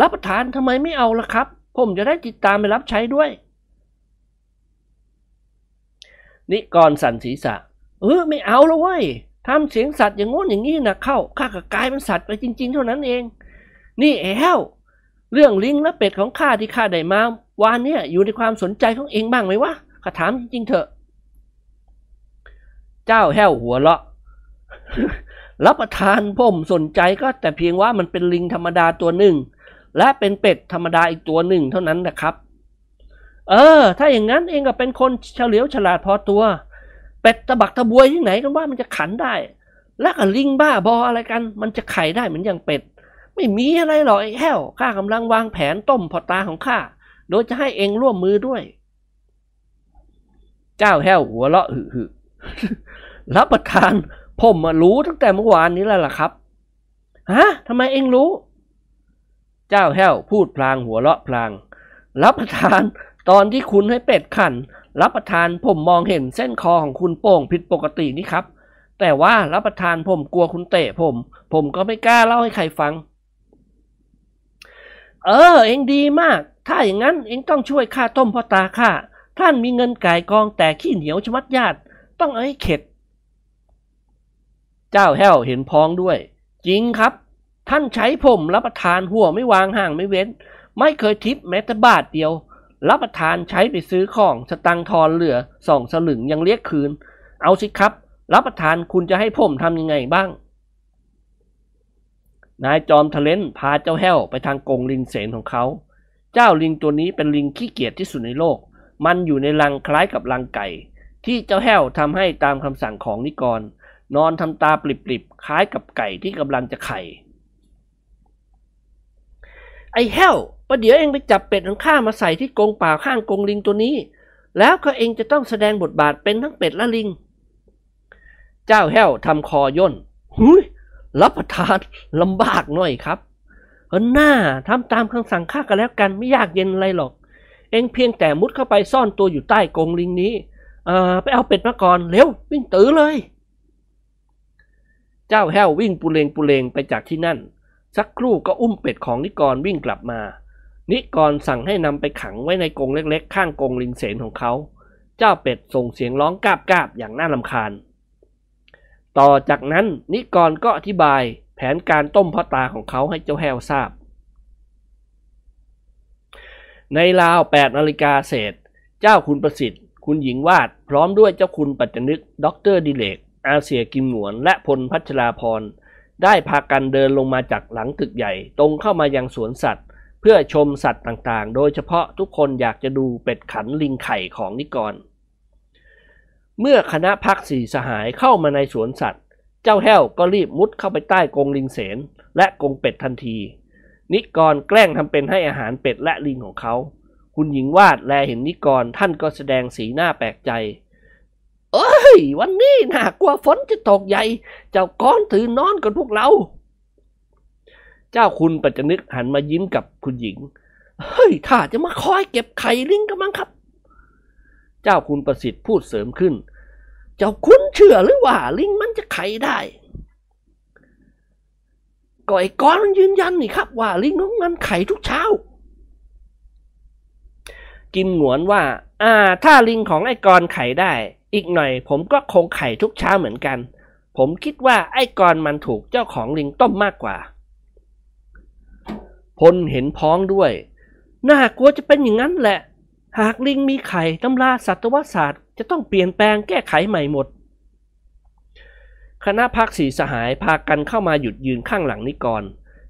รับประทานทำไมไม่เอาล่ะครับ ผมจะได้ติดตามไปรับใช้ด้วย นิกรสันศีรษะ เออไม่เอาแล้วเว้ย ทำเสียงสัตว์อย่างงู้นอย่างนี้นะเข้าข้าก็กลายเป็นสัตว์ไปจริง ๆ เท่านั้นเอง นี่แอลเรื่องลิงและเป็ดของข้าที่ข้าได้มาวานเนี่ยอยู่ในความสนใจของเองบ้างไหมวะข้าถามจริง ๆ เถอะ เจ้าแห้วหัวเราะรับประทานผมสนใจก็แต่เพียงว่ามันเป็นลิงธรรมดาตัวหนึ่ง และเป็นเป็ดธรรมดาอีกตัวหนึ่งเท่านั้นนะครับ เออ ถ้าอย่างนั้นเองก็เป็นคนเฉลียวฉลาดพอตัว เป็ดตะบักตะบวยที่ไหนกันว่ามันจะขันได้ แล้วกับลิงบ้าบออะไรกัน มันจะไข่ได้เหมือนอย่างเป็ด ไม่มีอะไรหรอกไอ้แห้วข้ากำลังวางแผนต้มพอตาของข้าโดยจะให้เองร่วมมือด้วย เจ้าแห้วหัวเราะหึหึรับประทาน ผมมารู้ตั้งแต่เมื่อวานนี้แล้วล่ะครับฮะทำไมเองรู้ เจ้าแห้วพูดพลางหัวเราะพลาง รับประทานตอนที่คุณให้เป็ดขัน รับประทานผมมองเห็นเส้นคอของคุณโป่งผิดปกตินี่ครับ แต่ว่ารับประทานผมกลัวคุณเตะผม ผมก็ไม่กล้าเล่าให้ใครฟัง เออ เองดีมาก ถ้าอย่างนั้นเองต้องช่วยข้าต้มพ่อตาข้าท่านมีเงินก่ายกองแต่ขี้เหนียวชมัดญาติ ต้องเอาให้เข็ด เจ้าแห้วเห็นพ้องด้วย จริงครับ ท่านใช้ผมรับประทานหัวไม่วางห่างไม่เว้น ไม่เคยทิปแม้แต่บาทเดียว รับประทานใช้ไปซื้อของสตังทอนเหลือสองสลึงยังเรียกคืน เอาสิครับ รับประทานคุณจะให้ผมทำยังไงบ้าง นายจอมทะเลนพาเจ้าแห้วไปทางกรงลิงเสนของเขา เจ้าลิงตัวนี้เป็นลิงขี้เกียจที่สุดในโลก มันอยู่ในรังคล้ายกับรังไก่ ที่เจ้าแห้วทำให้ตามคำสั่งของนิกร นอนทำตาปลิบๆคล้ายกับไก่ที่กำลังจะไข่ แห้วประเดี๋ยวเองไปจับเป็ดของข้ามาใส่ที่กรงป่าข้างกรงลิงตัวนี้ แล้วก็เองจะต้องแสดงบทบาทเป็นทั้งเป็ดและลิง เจ้าแห้วทำคอย่นหุยรับประทานลำบากหน่อยครับเออหน้าทำตามคำสั่งข้ากันแล้วกันไม่ยากเย็นอะไรหรอก เองเพียงแต่มุดเข้าไปซ่อนตัวอยู่ใต้กรงลิงนี้เอ่อไปเอาเป็ดมาก่อนเร็ววิ่งตื้อเลย เจ้าแห้ววิ่งปูเลงปูเลงไปจากที่นั่น สักครู่ก็อุ้มเป็ดของนิกรวิ่งกลับมา นิกรสั่งให้นำไปขังไว้ในกรงเล็กๆ ข้างกรงลิงเสนของเขา เจ้าเป็ดส่งเสียงร้องกาบกาบอย่างน่ารำคาญ ต่อจากนั้นนิกรก็อธิบายแผนการต้มพ่อตาของเขาให้เจ้าแห้วทราบ ในราว8นาฬิกาเศษ เจ้าคุณประสิทธิ์ คุณหญิงวาด พร้อมด้วยเจ้าคุณปัจจนึกด็อกเตอร์ดิเรก อาเสี่ยกิมหงวน และพลพัชราพร ได้พากันเดินลงมาจากหลังตึกใหญ่ ตรงเข้ามายังสวนสัตว์ เพื่อชมสัตว์ต่างๆ โดยเฉพาะทุกคนอยากจะดูเป็ดขันลิงไข่ของนิกร เมื่อคณะพักสี่สหายเข้ามาในสวนสัตว์ เจ้าแห้วก็รีบมุดเข้าไปใต้กรงลิงเสนและกรงเป็ดทันที นิกรแกล้งทำเป็นให้อาหารเป็ดและลิงของเขา คุณหญิงวาดแลเห็นนิกรท่านก็แสดงสีหน้าแปลกใจ เอ้ย วันนี้น่ากลัวฝนจะตกใหญ่ เจ้าก้อนถือนอนกับพวกเรา เจ้าคุณปัจจนึกหันมายิ้มกับคุณหญิง เฮ้ยถ้าจะมาคอยเก็บไข่ลิงกันมั้งครับ เจ้าคุณประสิทธิ์พูดเสริมขึ้น เจ้าคุณเชื่อหรือว่าลิงมันจะไข่ได้ก็ไอ้ก้อนมันยืนยันนี่ครับ ว่าลิงของมันไข่ทุกเช้า กินหงวนว่า อ่า ถ้าลิงของไอ้กรไข่ได้ อีกหน่อยผมก็คงไข่ทุกเช้าเหมือนกัน ผมคิดว่าไอ้กรมันถูกเจ้าของลิงต้มมากกว่า พลเห็นพ้องด้วย น่ากลัวจะเป็นอย่างนั้นแหละ หากลิงมีไข่ตำราสัตวศาสตร์ จะต้องเปลี่ยนแปลงแก้ไขใหม่หมด คณะพักสีสหายพากันเข้ามาหยุดยืนข้างหลังนิกร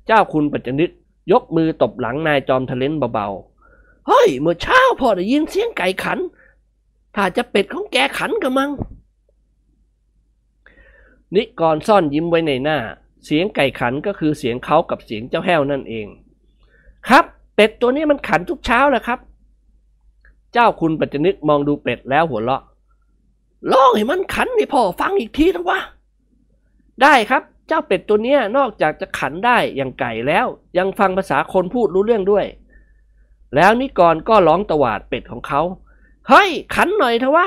เจ้าคุณปัจจนึกยกมือตบหลังนายจอมทะเลนเบาๆ เฮ้ย เมื่อเช้าพอได้ยินเสียงไก่ขัน ถ้าจะเป็ดของแกขันกันมัง นิกรซ่อนยิ้มไว้ในหน้า เสียงไก่ขันก็คือเสียงเขากับเสียงเจ้าแห้วนั่นเอง ครับ เป็ดตัวนี้มันขันทุกเช้าแหละครับ เจ้าคุณปัจจนึกมองดูเป็ดแล้วหัวเราะลองให้มันขันให้พ่อฟังอีกทีนะวะได้ครับเจ้าเป็ดตัวนี้นอกจากจะขันได้อย่างไก่แล้ว ยังฟังภาษาคนพูดรู้เรื่องด้วย แล้วนิกรก็ร้องตวาดเป็ดของเขา เฮ้ย ขันหน่อยเถอะวะ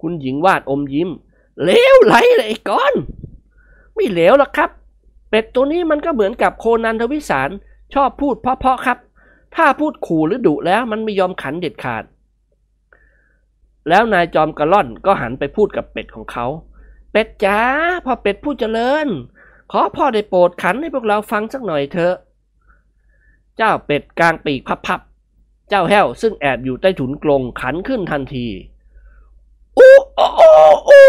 คุณหญิงวาดอมยิ้มเลวไหลเลยไอ้ก้อน ไม่เหลวหรอกครับ เป็ดตัวนี้มันก็เหมือนกับโคนันทวิสาร ชอบพูดเพาะๆครับ ถ้าพูดขู่หรือดุแล้วมันไม่ยอมขันเด็ดขาด แล้วนายจอมกระล่อนก็หันไปพูดกับเป็ดของเขา เป็ดจ๋าพ่อเป็ดผู้เจริญ ขอพ่อได้โปรดขันให้พวกเราฟังสักหน่อยเถอะ เจ้าเป็ดกลางปีกพับ เจ้าแห้วซึ่งแอบอยู่ใต้ถุนกรงขันขึ้นทันทีอู้โอ้อู้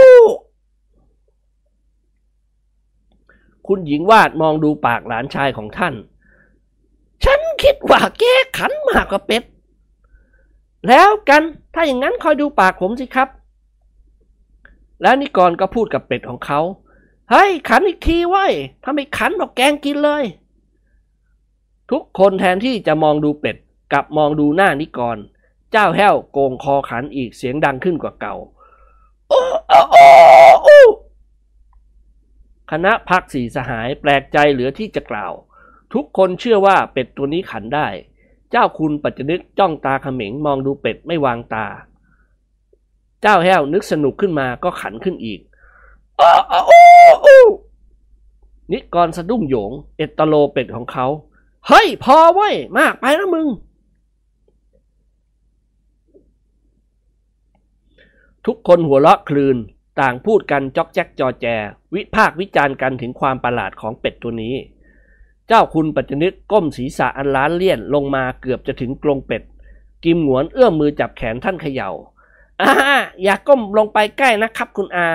คุณหญิงวาดมองดูปากหลานชายของท่าน ฉันคิดว่าแกขันมากกว่าเป็ด แล้วกันถ้าอย่างนั้นคอยดูปากผมสิครับ แล้วนิกรก็พูดกับเป็ดของเขาเฮ้ยขันอีกทีไว้ถ้าไม่ขันบอกแกงกินเลย ทุกคนแทนที่จะมองดูเป็ด กลับมองดูหน้านิกร เจ้าแห้วโกงคอขันอีกเสียงดังขึ้นกว่าเก่าโอ้โอ้อู้คณะพักสีสหายแปลกใจเหลือที่จะกล่าว ทุกคนเชื่อว่าเป็ดตัวนี้ขันได้ เจ้าคุณปัจจนึกจ้องตาเขม็งมองดูเป็ดไม่วางตา เจ้าแห้วนึกสนุกขึ้นมาก็ขันขึ้นอีกโอ้โอ้อู้นิกรสะดุ้งโหยง เอตโลเป็ดของเขา เฮ้ย พอไว้ย มากไปแล้วมึง ทุกคนหัวเราะคลืน ต่างพูดกันจอกแจ๊กจอแจ วิพากวิจารณ์กันถึงความประหลาดของเป็ดตัวนี้ เจ้าคุณปัจจนึกก้มศีรษะอันล้านเลี่ยนลงมาเกือบจะถึงกรงเป็ด กิมหวนเอื้อมมือจับแขนท่านเขยา่าอ่าอย่าก้มลงไปใกล้นะครับคุณอา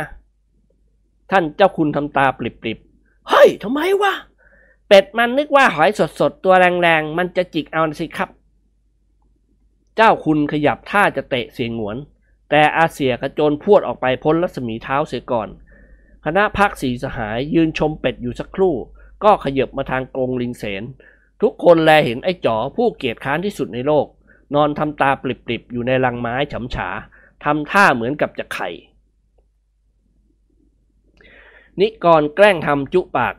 ท่านเจ้าคุณทำตาปริบๆเฮ้ยทำไมวะเป็ดมันนึกว่าหอยสดๆ ตัวแรงๆ มันจะจิกเอาสิครับ เจ้าคุณขยับท่าจะเตะเสียงหวน แต่อาเสียกระโจนพวดออกไปพ้นรัศมีเท้าเสียก่อน คณะพักสีสหายยืนชมเป็ดอยู่สักครู่ ก็ขยับมาทางกรงลิงเสน ทุกคนแลเห็นไอ้จ๋อผู้เกียจค้านที่สุดในโลก นอนทำตาปริบๆ อยู่ในรังไม้ฉำฉาทำท่าเหมือนกับจะไข่ นิกรแกล้งทำจุปาก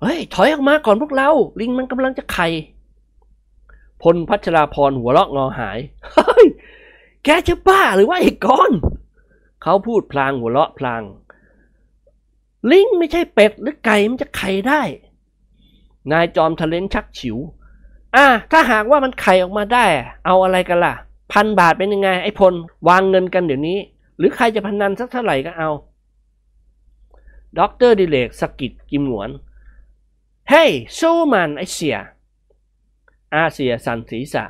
เฮ้ย ถอยออกมาก่อนพวกเรา ลิงมันกำลังจะไข่พลพัชราพรหัวเราะงอหาย เฮ้ย แกจะบ้าหรือว่าไอ้กอนเขาพูดพลางหัวเราะพลาง ลิงไม่ใช่เป็ดหรือไก่มันจะไข่ได้ นายจอมทะเล้นชักฉิว อะถ้าหากว่ามันไข่ออกมาได้ เอาอะไรกันล่ะ พันบาทเป็นยังไง ไอ้พล วางเงินกันเดี๋ยวนี้ หรือใครจะพนันสักเท่าไหร่ก็เอาด็อกเตอร์ดิเรกสะกิดกิมหงวน เฮ้ยสู้มันไอ้เสี่ย อาเสี่ยสั่นศีรษะ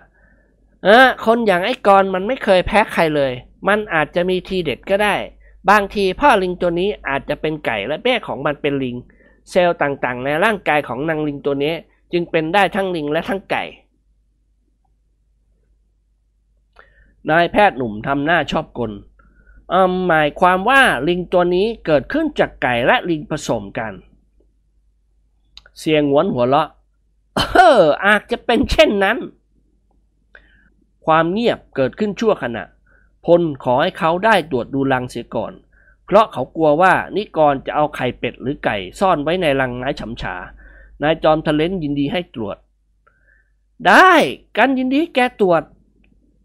เออคนอย่างไอ้กรมันไม่เคยแพ้ใครเลย มันอาจจะมีทีเด็ดก็ได้ บางทีพ่อลิงตัวนี้อาจจะเป็นไก่และแม่ของมันเป็นลิง เซลล์ต่างๆ ในร่างกายของนางลิงตัวนี้ จึงเป็นได้ทั้งลิงและทั้งไก่ นายแพทย์หนุ่มทำหน้าชอบกลอืมหมายความว่าลิงตัวนี้เกิดขึ้นจากไก่และลิงผสมกัน เสียงหวนหัวเราะเอออาจจะเป็นเช่นนั้น ความเงียบเกิดขึ้นชั่วขณะ พลขอให้เขาได้ตรวจดูรังเสียก่อน เพราะเขากลัวว่านิกรจะเอาไข่เป็ดหรือไก่ซ่อนไว้ในรังไม้ฉำฉานายจอมทะเลนยินดีให้ตรวจ ได้กันยินดีแกตรวจ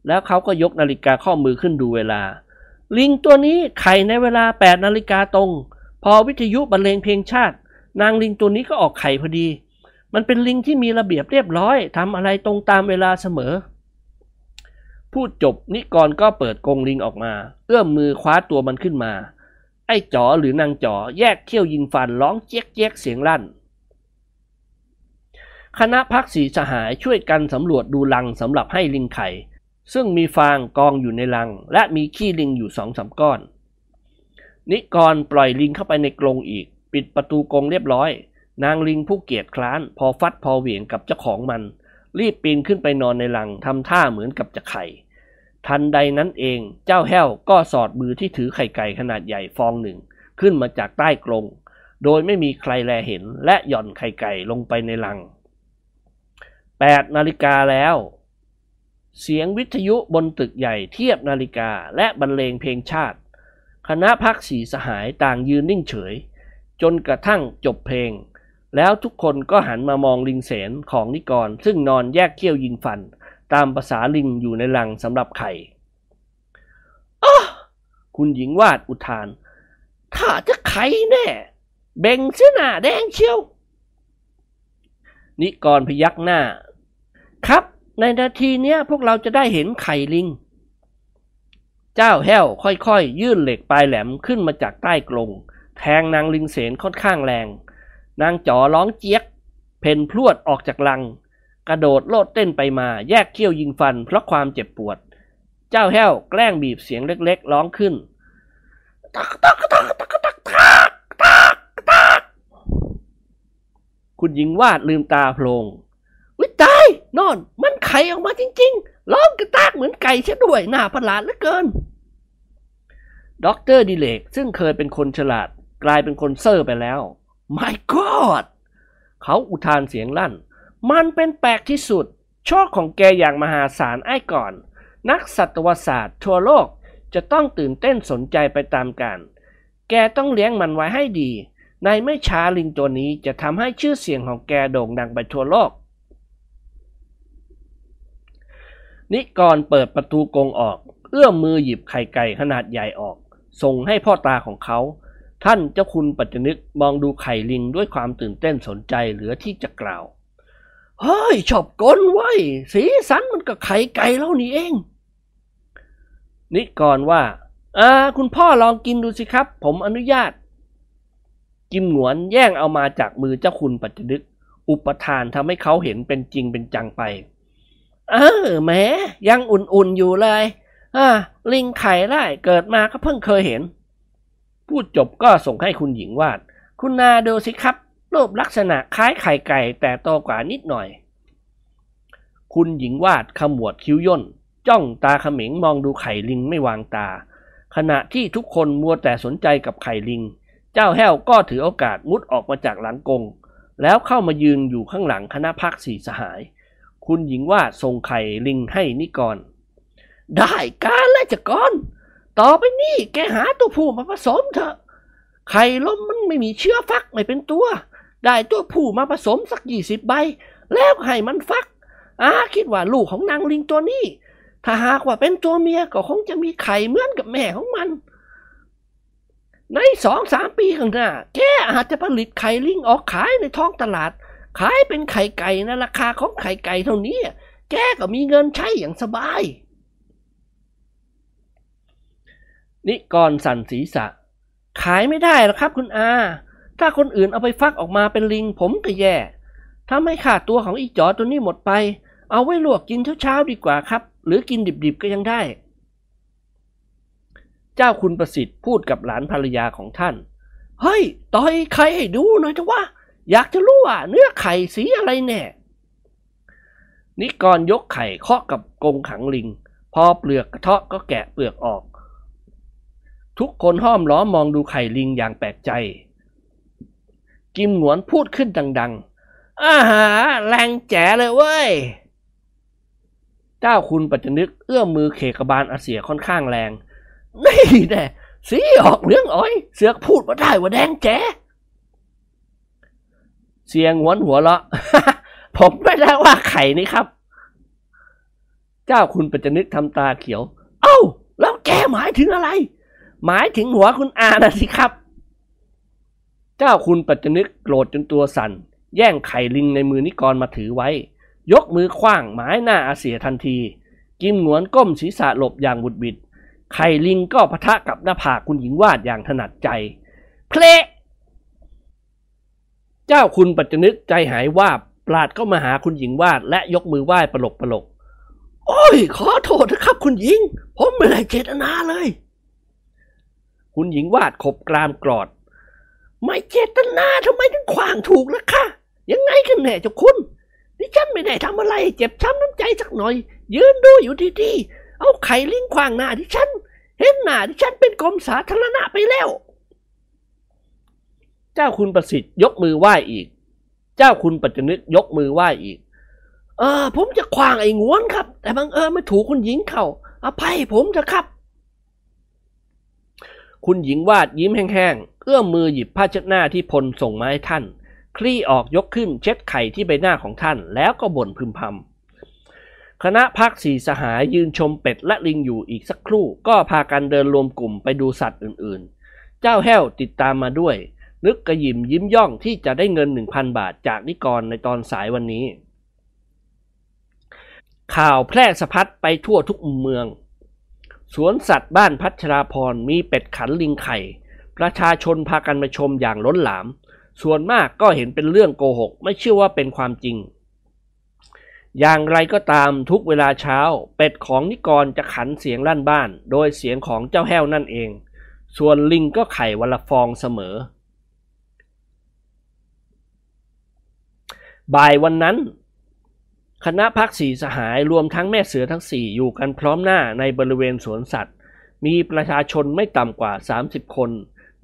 แล้วเขาก็ยกนาฬิกาข้อมือขึ้นดูเวลา ลิงตัวนี้ไข่ในเวลา 8 นาฬิกาตรง พอวิทยุบรรเลงเพลงชาติ นางลิงตัวนี้ก็ออกไข่พอดี มันเป็นลิงที่มีระเบียบเรียบร้อยทำอะไรตรงตามเวลาเสมอ พูดจบนิกรก็เปิดกรงลิงออกมา เอื้อมมือคว้าตัวมันขึ้นมา ไอ้จ๋อหรือนางจ๋อแยกเขี้ยวยิงฟันร้องเจ๊กเจ๊กเสียงลั่น คณะพักสีสหายช่วยกันสำรวจดูรังสำหรับให้ลิงไข่ ซึ่งมีฟางกองอยู่ในรัง และมีขี้ลิงอยู่สองสามก้อน นิกรปล่อยลิงเข้าไปในกรงอีก ปิดประตูกรงเรียบร้อย นางลิงผู้เกียจคร้าน พอฟัดพอเหวี่ยงกับเจ้าของมัน รีบปีนขึ้นไปนอนในรังทำท่าเหมือนกับจะไข่ ทันใดนั้นเองเจ้าแห้วก็สอดมือที่ถือไข่ไก่ขนาดใหญ่ฟองหนึ่ง ขึ้นมาจากใต้กรงโดยไม่มีใครแลเห็นและหย่อนไข่ไก่ลงไปในรัง8นาฬิกาแล้ว เสียงวิทยุบนตึกใหญ่เทียบนาฬิกาและบรรเลงเพลงชาติ คณะพักสีสหายต่างยืนนิ่งเฉย จนกระทั่งจบเพลง แล้วทุกคนก็หันมามองลิงเสนของนิกร ซึ่งนอนแยกเขี้ยวยิงฟัน ตามภาษาลิงอยู่ในรังสำหรับไข่อคุณหญิงวาดอุทาน ถ้าจะไข่แน่ เบ่งเสื้อหน้าแดงเชียว นิกรพยักหน้า ครับ ในนาทีเนี้ยพวกเราจะได้เห็นไข่ลิง เจ้าแห้วค่อยๆยื่นเหล็กปลายแหลมขึ้นมาจากใต้กรงแทงนางลิงเสนค่อนข้างแรง นางจ๋อร้องเจี๊ยก เพนพรวดออกจากลัง กระโดดโลดเต้นไปมา แยกเขี้ยวยิงฟันเพราะความเจ็บปวด เจ้าแห้วแกล้งบีบเสียงเล็กๆ ร้องขึ้น ตักตักตักตักตักตักตักตักคุณหญิงวาดลืมตาโพลงวิตายนอน มันไข่ออกมาจริงๆ ร้องกะต๊ากเหมือนไก่เช่ด้วยหน้าประหลาดเหลือเกินด็อกเตอร์ดิเรกซึ่งเคยเป็นคนฉลาดกลายเป็นคนเซ่อไปแล้ว My God เขาอุทานเสียงลั่น มันเป็นแปลกที่สุด โชคของแกอย่างมหาศาลไอ้ก่อน นักสัตวศาสตร์ทั่วโลกจะต้องตื่นเต้นสนใจไปตามกัน แกต้องเลี้ยงมันไว้ให้ดี ในไม่ช้าลิงตัวนี้จะทำให้ชื่อเสียงของแกโด่งดังไปทั่วโลก นิกรเปิดประตูกรงออก เอื้อมมือหยิบไข่ไก่ขนาดใหญ่ออก ส่งให้พ่อตาของเขา ท่านเจ้าคุณปัจจนึกมองดูไข่ลิงด้วยความตื่นเต้นสนใจเหลือที่จะกล่าว เฮ้ย ชอบกลไว้สีสันมันก็ไข่ไก่แล้วนี่เอง นิกรว่า อ่า คุณพ่อลองกินดูสิครับ ผมอนุญาต กิมหนวนแย่งเอามาจากมือเจ้าคุณปัจจนึก อุปทานทำให้เขาเห็นเป็นจริงเป็นจังไป เออแหมยังอุ่นๆอยู่เลย อ่า ลิงไข่ได้เกิดมาก็เพิ่งเคยเห็น พูดจบก็ส่งให้คุณหญิงวาด คุณนาดูสิครับ รูปลักษณะคล้ายไข่ไก่แต่โตกว่านิดหน่อย คุณหญิงวาดขมวดคิ้วย่น จ้องตาเขม็งมองดูไข่ลิงไม่วางตา ขณะที่ทุกคนมัวแต่สนใจกับไข่ลิง เจ้าแห้วก็ถือโอกาสมุดออกมาจากหลังกง แล้วเข้ามายืนอยู่ข้างหลังคณะพักสี่สหาย คุณหญิงว่าส่งไข่ลิงให้นิกร ได้การแล้วจะก่อน ต่อไปนี้แกหาตัวผู้มาผสมเถอะ ไข่ล้มมันไม่มีเชื้อฟักไม่เป็นตัว ได้ตัวผู้มาผสมสักยี่สิบใบ แล้วให้มันฟักอาคิดว่าลูกของนางลิงตัวนี้ ถ้าหากว่าเป็นตัวเมียก็คงจะมีไข่เหมือนกับแม่ของมัน ในสองสามปีข้างหน้า แกอาจจะผลิตไข่ลิงออกขายในท้องตลาด ขายเป็นไข่ไก่นะราคาของไข่ไก่เท่านี้ แกก็มีเงินใช้อย่างสบาย นิกรสั่นศีรษะ ขายไม่ได้หรอกครับคุณอา ถ้าคนอื่นเอาไปฟักออกมาเป็นลิงผมก็แย่ถ้าไม่ขาดตัวของอีจอตัวนี้หมดไป เอาไว้ลวกกินเช้าๆดีกว่าครับ หรือกินดิบๆก็ยังได้ เจ้าคุณประสิทธิ์พูดกับหลานภรรยาของท่าน เฮ้ย ต่อยไข่ให้ดูหน่อยเถอะว่า อยากจะรู้ว่าเนื้อไข่สีอะไรแน่นิกรยกไข่เคาะกับกรงขังลิง พอเปลือกกระเทาะก็แกะเปลือกออก ทุกคนห้อมล้อมมองดูไข่ลิงอย่างแปลกใจ กิมหนวนพูดขึ้นดัง ๆอาหาแรงแจ๋เลยเว้ย เจ้าคุณปัจจนึกเอื้อมมือเขกบาลอาเสียค่อนข้างแรง นี่แน่สีออกเรื่องอ้อย เสือกพูดมาได้ว่าแดงแจ๋เสียงหวนหัวเราะ ผมไม่ได้ว่าไข่นี่ครับ เจ้าคุณปัจจนึกทำตาเขียว เอ้า แล้วแกหมายถึงอะไร หมายถึงหัวคุณอานะสิครับ เจ้าคุณปัจจนึกโกรธจนตัวสั่น แย่งไข่ลิงในมือนิกรมาถือไว้ ยกมือคว้างหมายหน้าอาเสียทันที กิมหนวนก้มศีรษะหลบอย่างบุดบิด ไข่ลิงก็พะทะกับหน้าผากคุณหญิงวาดอย่างถนัดใจ เพลเจ้าคุณปัจจนึกใจหายวาบปลาดเข้ามาหาคุณหญิงวาด และยกมือไหว้ปลกปลกโอ้ย ขอโทษนะครับคุณหญิง ผมไม่ได้เจตนาเลย คุณหญิงวาดขบกรามกรอด ไม่เจตนาทำไมถึงขวางถูกล่ะคะยังไงกันแน่เจ้าคุณดิฉันไม่ได้ทำอะไร เจ็บช้ำน้ำใจสักหน่อย ยืนดูอยู่ดีๆเอาไข่ลิงขวางหน้าดิฉัน เห็นหน้าดิฉันเป็นกรมสาธารณะไปแล้ว เจ้าคุณประสิทธิ์ยกมือไหว้อีก เจ้าคุณปัจจนึกยกมือไหว้อีก เออผมจะขวางไอ้งวนครับ แต่บังเอิญไม่ถูกคุณหญิงเขาอภัยผมเถอะครับ คุณหญิงวาดยิ้มแห้งๆ เอื้อมมือหยิบผ้าเช็ดหน้าที่พลส่งมาให้ท่าน คลี่ออกยกขึ้นเช็ดไข่ที่ใบหน้าของท่าน แล้วก็บ่นพึมพำ คณะพักสีสหายยืนชมเป็ดและลิงอยู่อีกสักครู่ ก็พากันเดินรวมกลุ่มไปดูสัตว์อื่นๆ เจ้าแห้วติดตามมาด้วย นึกกระยิมยิ้มย่องที่จะได้เงิน 1,000 บาทจากนิกรในตอนสายวันนี้ ข่าวแพร่สะพัดไปทั่วทุกมุมเมือง สวนสัตว์บ้านพัชราพรมีเป็ดขันลิงไข่ ประชาชนพากันมาชมอย่างล้นหลาม ส่วนมากก็เห็นเป็นเรื่องโกหก ไม่เชื่อว่าเป็นความจริง อย่างไรก็ตามทุกเวลาเช้า เป็ดของนิกรจะขันเสียงลั่นบ้าน โดยเสียงของเจ้าแห้วนั่นเอง ส่วนลิงก็ไข่วันละฟองเสมอ บ่ายวันนั้น คณะพักสีสหายรวมทั้งแม่เสือทั้งสี่อยู่กันพร้อมหน้าในบริเวณสวนสัตว์ มีประชาชนไม่ต่ำกว่า 30 คน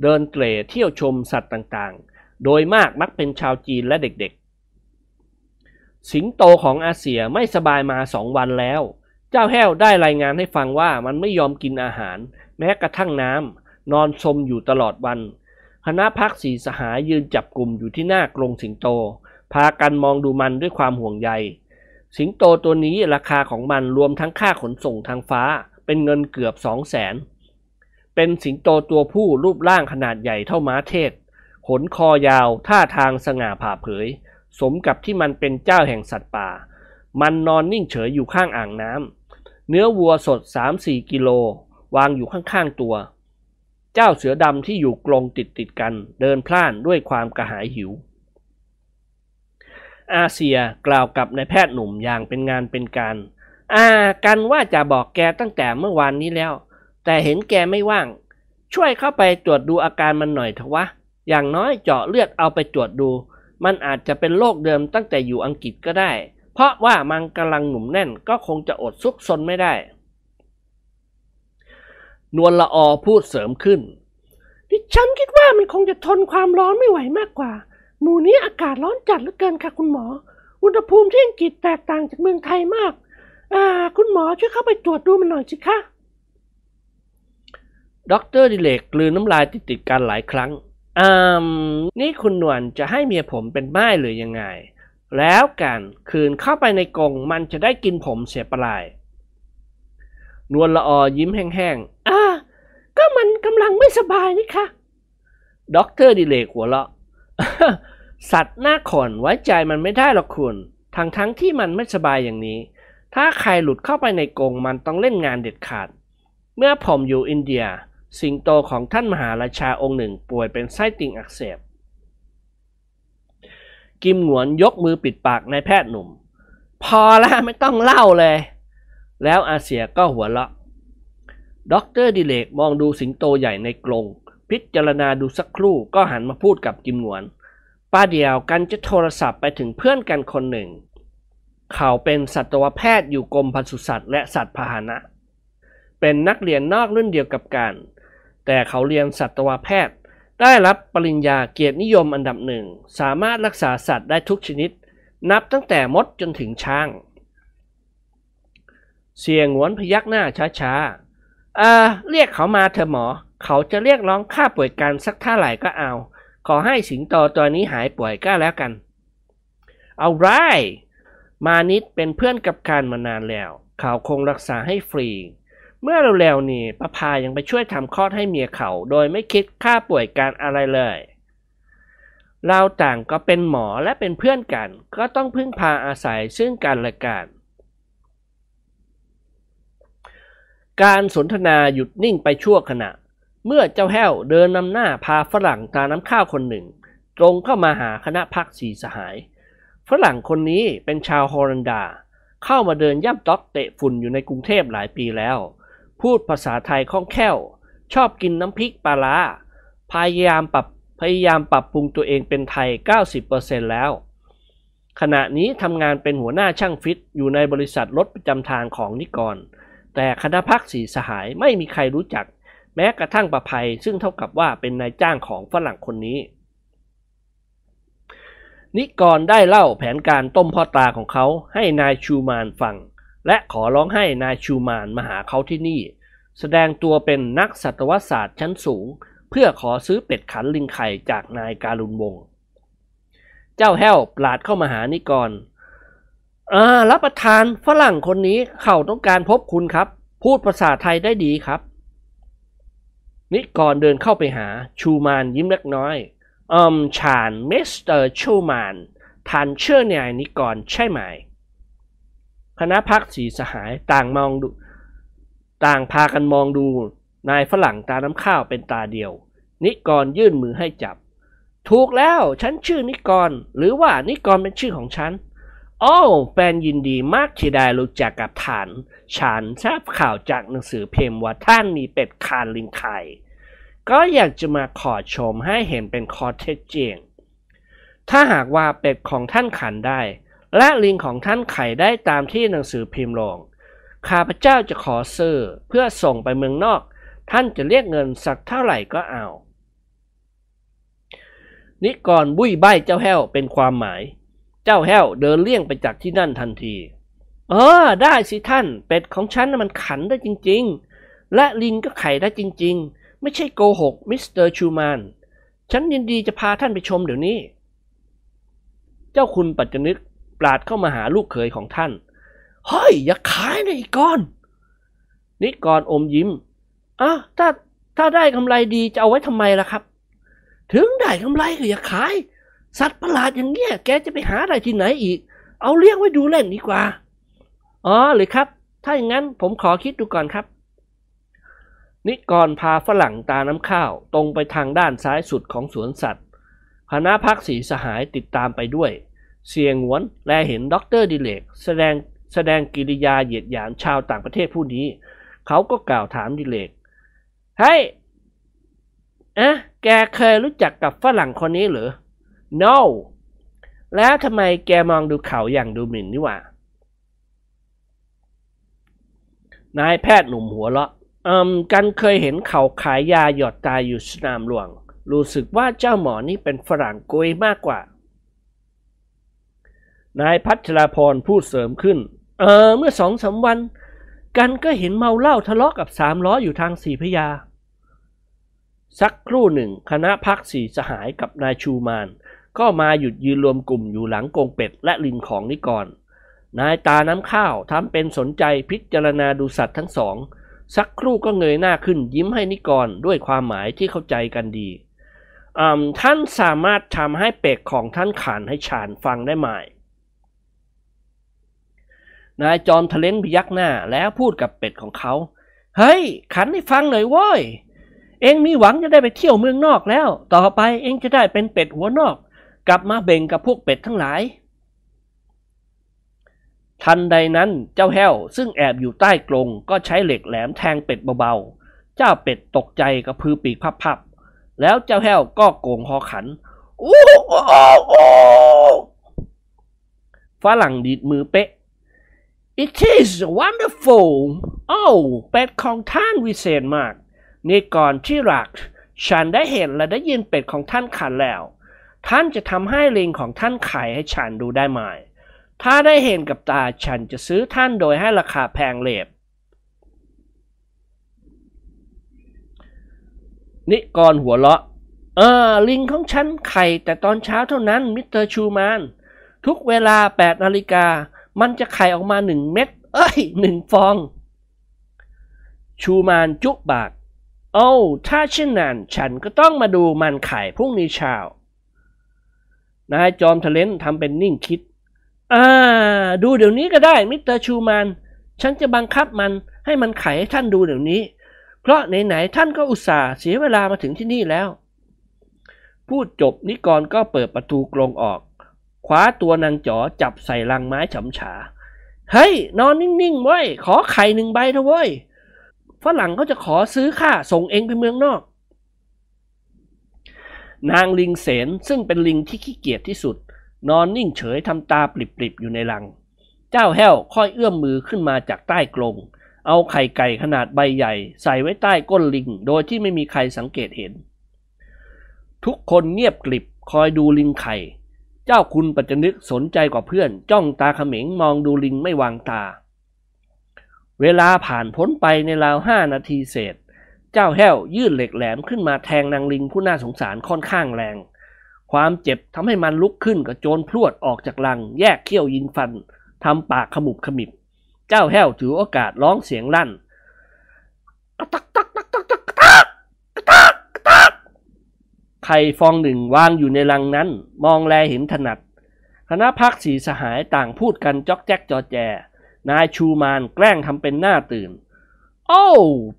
เดินเตร่เที่ยวชมสัตว์ต่างๆ โดยมากมักเป็นชาวจีนและเด็กๆ สิงโตของอาเซียไม่สบายมาสองวันแล้ว เจ้าแห้วได้รายงานให้ฟังว่ามันไม่ยอมกินอาหาร แม้กระทั่งน้ำนอนสมอยู่ตลอดวัน คณะพักสีสหายยืนจับกลุ่มอยู่ที่หน้ากรงสิงโต พากันมองดูมันด้วยความห่วงใย สิงโตตัวนี้ราคาของมันรวมทั้งค่าขนส่งทางฟ้า เป็นเงินเกือบสองแสนเป็นสิงโตตัวผู้รูปร่างขนาดใหญ่เท่าม้าเทศ ขนคอยาวท่าทางสง่าผ่าเผย สมกับที่มันเป็นเจ้าแห่งสัตว์ป่า มันนอนนิ่งเฉยอยู่ข้างอ่างน้ำเนื้อวัวสด 3-4 กิโล วางอยู่ข้างๆตัว เจ้าเสือดำที่อยู่กรงติดติดๆกัน เดินพล่านด้วยความกระหายหิว อาเซียกล่าวกับนายแพทย์หนุ่มอย่างเป็นงานเป็นการ อ่า กันว่าจะบอกแกตั้งแต่เมื่อวานนี้แล้ว แต่เห็นแกไม่ว่าง ช่วยเข้าไปตรวจดูอาการมันหน่อยเถอะวะ อย่างน้อยเจาะเลือดเอาไปตรวจดู มันอาจจะเป็นโรคเดิมตั้งแต่อยู่อังกฤษก็ได้ เพราะว่ามันกำลังหนุ่มแน่นก็คงจะอดซุกซนไม่ได้ นวลละอพูดเสริมขึ้น ดิฉันคิดว่ามันคงจะทนความร้อนไม่ไหวมากกว่า หมู่นี้อากาศร้อนจัดเหลือเกินค่ะคุณหมอ อุณหภูมิที่อังกฤษแตกต่างจากเมืองไทยมาก อ่า คุณหมอช่วยเข้าไปตรวจดูมันหน่อยสิคะด็อกเตอร์ดิเรกกลืนน้ำลายติดติดๆกันหลายครั้งอ่ามนี่คุณหนวลจะให้เมียผมเป็นม่ายหรือยังไง แล้วกันขืนเข้าไปในกรงมันจะได้กินผมเสียเปล่า นวลละออยิ้มแห้งๆอ่าก็มันกำลังไม่สบายนี่คะด็อกเตอร์ดิเรกหัวเราะ สัตว์หน้าขนไว้ใจมันไม่ได้หรอกคุณ ทั้งทั้งที่มันไม่สบายอย่างนี้ ถ้าใครหลุดเข้าไปในกรงมันต้องเล่นงานเด็ดขาด เมื่อผมอยู่อินเดีย สิงโตของท่านมหาราชาองค์หนึ่งป่วยเป็นไส้ติ่งอักเสบ กิมหงวนยกมือปิดปากนายแพทย์หนุ่ม พอแล้วไม่ต้องเล่าเลย แล้วอาเสี่ยก็หัวเราะด็อกเตอร์ดิเรกมองดูสิงโตใหญ่ในกรง พิจารณาดูสักครู่ก็หันมาพูดกับกิมหงวน ป้าเดียวกันจะโทรศัพท์ไปถึงเพื่อนกันคนหนึ่ง เขาเป็นสัตวแพทย์อยู่กรมปศุสัตว์และสัตว์พาหนะ เป็นนักเรียนนอกรุ่นเดียวกับกัน แต่เขาเรียนสัตวแพทย์ ได้รับปริญญาเกียรตินิยมอันดับหนึ่ง สามารถรักษาสัตว์ได้ทุกชนิด นับตั้งแต่มดจนถึงช้าง เสียงหวนพยักหน้าช้าๆ เออเรียกเขามาเถอะหมอ เขาจะเรียกร้องค่าป่วยกันสักเท่าไหร่ก็เอา ขอให้สิงโตตัวนี้หายป่วยก็แล้วกัน เอาไร มานิดเป็นเพื่อนกับการมานานแล้ว เขาคงรักษาให้ฟรี เมื่อเร็วๆนี่ประพายังไปช่วยทำคลอดให้เมียเขา โดยไม่คิดค่าป่วยการอะไรเลย เราต่างก็เป็นหมอและเป็นเพื่อนกัน ก็ต้องพึ่งพาอาศัยซึ่งกันและกัน การสนทนาหยุดนิ่งไปชั่วขณะ เมื่อเจ้าแห้วเดินนำหน้าพาฝรั่งตาน้ำข้าวคนหนึ่ง ตรงเข้ามาหาคณะพักสีสหาย ฝรั่งคนนี้เป็นชาวฮอลันดา เข้ามาเดินย่ำต๊อกเตะฝุ่นอยู่ในกรุงเทพหลายปีแล้ว พูดภาษาไทยคล่องแคล่ว ชอบกินน้ำพริกปลาร้าพยายามปรับพยายามปรับปรุงตัวเองเป็นไทย 90%แล้ว ขณะนี้ทำงานเป็นหัวหน้าช่างฟิตอยู่ในบริษัทรถประจำทางของนิกร แต่คณะพักสีสหายไม่มีใครรู้จัก แม้กระทั่งประภัยซึ่งเท่ากับว่าเป็นนายจ้างของฝรั่งคนนี้ นิกรได้เล่าแผนการต้มพ่อตาของเขาให้นายชูมานฟัง และขอร้องให้นายชูมานมาหาเขาที่นี่ แสดงตัวเป็นนักสัตวศาสตร์ชั้นสูง เพื่อขอซื้อเป็ดขันลิงไข่จากนายการุณวงศ์เจ้าแห้วปลาดเข้ามาหานิกร อ่ารับประทานฝรั่งคนนี้เขาต้องการพบคุณครับ พูดภาษาไทยได้ดีครับ นิกรเดินเข้าไปหาชูมานยิ้มเล็กน้อยอืมฉันมิสเตอร์ชูมานท่านชื่อนายนิกรใช่ไหม คณะพรรคสี่สหายต่างมองดู ต่างพากันมองดู นายฝรั่งตาน้ำข้าวเป็นตาเดียว นิกรยื่นมือให้จับ ถูกแล้วฉันชื่อนิกร หรือว่านิกรเป็นชื่อของฉัน โอ้แฟนยินดีมากที่ได้รู้จักกับท่าน ฉันทราบข่าวจากหนังสือพิมพ์ว่าท่านมีเป็ดคานลิงไข่ก็อยากจะมาขอชมให้เห็นเป็นข้อเท็จจริง ถ้าหากว่าเป็ดของท่านขันได้ และลิงของท่านไข่ได้ตามที่หนังสือพิมพ์ลง ข้าพเจ้าจะขอซื้อเพื่อส่งไปเมืองนอก ท่านจะเรียกเงินสักเท่าไหร่ก็เอา นิกรบุ้ยใบ้เจ้าแห้วเป็นความหมาย เจ้าแห้วเดินเลี่ยงไปจากที่นั่นทันที เออ ได้สิท่าน เป็ดของฉันน่ะมันขันได้จริง ๆ และลิงก็ไข่ได้จริง ๆ ไม่ใช่โกหกมิสเตอร์ชูมานฉันยินดีจะพาท่านไปชมเดี๋ยวนี้ เจ้าคุณปัจจนึกปราดเข้ามาหาลูกเขยของท่าน เฮ้ย อย่าขายนะอีกอน นิกรอมยิ้มอะถ้าถ้าได้กำไรดีจะเอาไว้ทำไมล่ะครับ ถึงได้กำไรก็อย่าขาย สัตว์ประหลาดอย่างเงี้ยแกจะไปหาอะไรที่ไหนอีก เอาเลี้ยงไว้ดูเล่นดีกว่า อ๋อเลยครับ ถ้าอย่างนั้นผมขอคิดดูก่อนครับ นิกรพาฝรั่งตาน้ำข้าว ตรงไปทางด้านซ้ายสุดของสวนสัตว์ คณะพักสีสหายติดตามไปด้วย เสี่ยหงวนแลเห็นด็อกเตอร์ดิเรกแสดงแสดงกิริยาเหยียดหยามชาวต่างประเทศผู้นี้ เขาก็กล่าวถามดิเรกเฮ้ยอะแกเคยรู้จักกับฝรั่งคนนี้หรือ no แล้วทำไมแกมองดูเขาอย่างดูหมิ่นนี่หว่านายแพทย์หนุ่มหัวเราะอืมกันเคยเห็นเขาขายยาหยอดตาอยู่สนามหลวง รู้สึกว่าเจ้าหมอนี่เป็นฝรั่งกุยมากกว่า นายพัชราพรพูดเสริมขึ้น เออ เมื่อสองสามวัน กันก็เห็นเมาเหล้าทะเลาะกับสามล้ออยู่ทางสีพยา สักครู่หนึ่ง คณะพักสีสหายกับนายชูมาน ก็มาหยุดยืนรวมกลุ่มอยู่หลังกงเป็ดและลิงของนิกร นายตาน้ำข้าวทำเป็นสนใจพิจารณาดูสัตว์ทั้งสอง สักครู่ก็เงยหน้าขึ้นยิ้มให้นิกรด้วยความหมายที่เข้าใจกันดีท่านสามารถทำให้เป็ดของท่านขานให้ฉานฟังได้ไหมนายจอมทะเลนพยักหน้าแล้วพูดกับเป็ดของเขา เฮ้ย ขันให้ฟังหน่อยว้ย เองมีหวังจะได้ไปเที่ยวเมืองนอกแล้ว ต่อไปเองจะได้เป็นเป็ดหัวนอก กลับมาเบ่งกับพวกเป็ดทั้งหลาย ทันใดนั้นเจ้าแห้วซึ่งแอบอยู่ใต้กรงก็ใช้เหล็กแหลมแทงเป็ดเบาๆ เจ้าเป็ดตกใจกระพือปีกพับๆ แล้วเจ้าแห้วก็โกงคอขันอู้โอ้โอ้ฝรั่งดีดมือเป๊ะ It is wonderful โอ้เป็ดของท่านวิเศษมาก นี่ก่อนที่รัก ฉันได้เห็นและได้ยินเป็ดของท่านขันแล้ว ท่านจะทำให้ลิงของท่านไข่ให้ฉันดูได้ไหม ถ้าได้เห็นกับตาฉันจะซื้อท่านโดยให้ราคาแพงลิบนิกรหัวเราะเออลิงของฉันไข่แต่ตอนเช้าเท่านั้นมิสเตอร์ชูมานทุกเวลาแปดนาฬิกา มันจะไข่ออกมาหนึ่งเม็ด เอ้ยหนึ่งฟอง ชูมานจุปาก โอ้ถ้าเช่นนั้น ฉันก็ต้องมาดูมันไข่พรุ่งนี้เช้า นายจอมทะเล้นทำเป็นนิ่งคิด อ่า ดูเดี๋ยวนี้ก็ได้มิสเตอร์ชูมาน ฉันจะบังคับมันให้มันไข่ให้ท่านดูเดี๋ยวนี้ เพราะไหนๆท่านก็อุตส่าห์เสียเวลามาถึงที่นี่แล้ว พูดจบนิกรก็เปิดประตูกรงออก คว้าตัวนางจ๋อจับใส่ลังไม้ฉำฉา เฮ้ย นอนนิ่งๆเว้ย ขอไข่หนึ่งใบนะเว้ย ฝรั่งเขาจะขอซื้อค่าส่งเองไปเมืองนอก นางลิงเสนซึ่งเป็นลิงที่ขี้เกียจที่สุด นอนนิ่งเฉยทำตาปริบๆอยู่ในลัง เจ้าแห้วค่อยเอื้อมมือขึ้นมาจากใต้กรงเอาไข่ไก่ขนาดใบใหญ่ ใส่ไว้ใต้ก้นลิง โดยที่ไม่มีใครสังเกตเห็น ทุกคนเงียบกริบคอยดูลิงไข่ เจ้าคุณปัจจนึกสนใจกว่าเพื่อน จ้องตาเขม็งมองดูลิงไม่วางตา เวลาผ่านพ้นไปในราวห้านาทีเศษ เจ้าแห้วยื่นเหล็กแหลมขึ้นมาแทงนางลิงผู้น่าสงสารค่อนข้างแรง ความเจ็บทำให้มันลุกขึ้นกระโจนพรวดออกจากลัง แยกเขี้ยวยิงฟันทำปากขมุบขมิบ เจ้าแห้วถือโอกาสร้องเสียงลั่นกระตักตักตักตักตักกระตักกระตักกระตักไข่ฟองหนึ่งวางอยู่ในลังนั้น มองแลเห็นถนัด คณะพักสีสหายต่างพูดกันจอกแจ๊กจอแจ นายชูมานแกล้งทำเป็นหน้าตื่น โอ้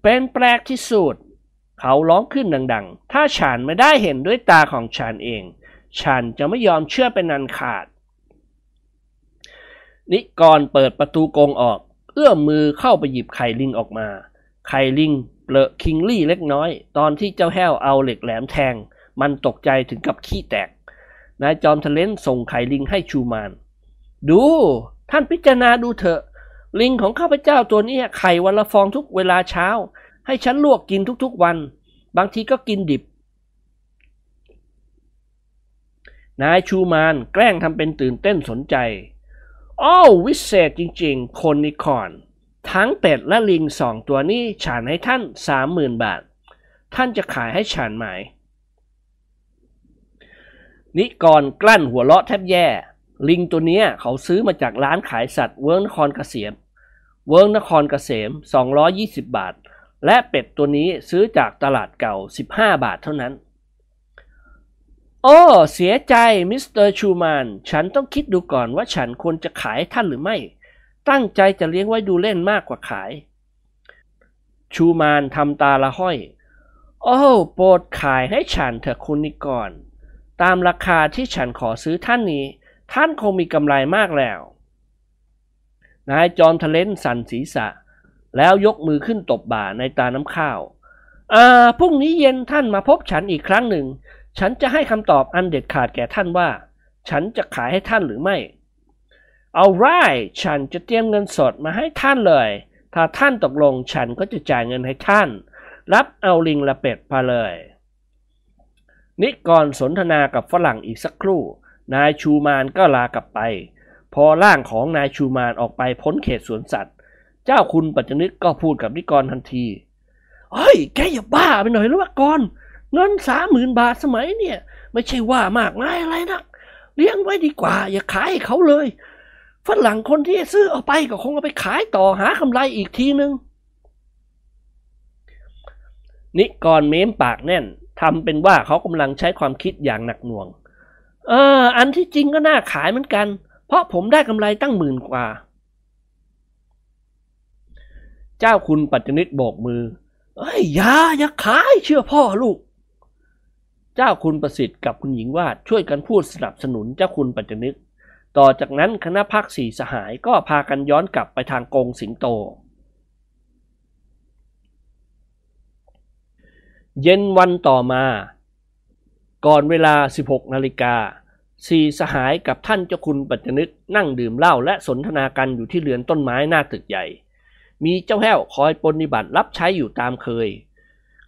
เป็นแปลกที่สุด เขาร้องขึ้นดังๆ ถ้าฉันไม่ได้เห็นด้วยตาของฉันเอง ฉันจะไม่ยอมเชื่อเป็นนันขาด นิกรเปิดประตูกรงออก เอื้อมมือเข้าไปหยิบไข่ลิงออกมา ไข่ลิงเปลอะคิงลี่เล็กน้อย ตอนที่เจ้าแห้วเอาเหล็กแหลมแทง มันตกใจถึงกับขี้แตก นายจอมทะเลนส่งไข่ลิงให้ชูมาน ดู ท่านพิจารณาดูเถอะ ลิงของข้าพเจ้าตัวนี้ไข่วันละฟองทุกเวลาเช้า ให้ฉันลวกกินทุกๆวัน บางทีก็กินดิบ นายชูมานแกล้งทำเป็นตื่นเต้นสนใจอ้าววิเศษจริงๆ คุณนิกรทั้งเป็ดและลิงสองตัวนี้ฉันให้ท่านสามหมื่นบาท ท่านจะขายให้ฉันไหมนิกรกลั้นหัวเราะแทบแย่ ลิงตัวนี้เขาซื้อมาจากร้านขายสัตว์เวิ้งนครเกษม เวิ้งนครเกษม 220 บาท และเป็ดตัวนี้ซื้อจากตลาดเก่า 15 บาทเท่านั้น โอ้ เสียใจมิสเตอร์ชูมาน ฉันต้องคิดดูก่อนว่าฉันควรจะขายท่านหรือไม่ ตั้งใจจะเลี้ยงไว้ดูเล่นมากกว่าขาย ชูมานทำตาละห้อย โอ้โปรดขายให้ฉันเถอะคุณนิกรตามราคาที่ฉันขอซื้อท่านนี้ ท่านคงมีกำไรมากแล้ว นายจอมทะเล้นสั่นศีรษะ แล้วยกมือขึ้นตบบ่านายตาน้ำข้าวอ่าพรุ่งนี้เย็นท่านมาพบฉันอีกครั้งหนึ่ง ฉันจะให้คำตอบอันเด็ดขาดแก่ท่านว่า ฉันจะขายให้ท่านหรือไม่ เอาไรฉันจะเตรียมเงินสดมาให้ท่านเลย ถ้าท่านตกลงฉันก็จะจ่ายเงินให้ท่าน รับเอาลิงและเป็ดมาเลย นิกรสนทนากับฝรั่งอีกสักครู่ นายชูมานก็ลากลับไป พอร่างของนายชูมานออกไปพ้นเขตสวนสัตว์ เจ้าคุณปัจจนึกก็พูดกับนิกรทันทีเฮ้ยแกอย่าบ้าไปหน่อยหรือว่ากรเงินสามหมื่นบาทสมัยเนี่ย ไม่ใช่ว่ามากมายอะไรนัก เลี้ยงไว้ดีกว่า อย่าขายให้เขาเลยฝรั่งคนที่ซื้อเอาไปก็คงเอาไปขายต่อหากำไรอีกทีนึง นิกรเม้มปากแน่นทำเป็นว่าเขากำลังใช้ความคิดอย่างหนักหน่วง เออ อันที่จริงก็น่าขายเหมือนกัน เพราะผมได้กำไรตั้งหมื่นกว่า เจ้าคุณปัจจนิตโบกมือ เอ้ยอย่าอย่าขายเชื่อพ่อลูก เจ้าคุณประสิทธิ์กับคุณหญิงวาดช่วยกันพูดสนับสนุนเจ้าคุณปัจจนิต ต่อจากนั้นคณะพักสี่สหายก็พากันย้อนกลับไปทางกรงสิงโต เย็นวันต่อมา ก่อนเวลา 16 นาฬิกาสี่สหายกับท่านเจ้าคุณปัจจนึกนั่งดื่มเหล้าและสนทนากันอยู่ที่เรือนต้นไม้หน้าตึกใหญ่ มีเจ้าแห้วคอยปฏิบัติรับใช้อยู่ตามเคย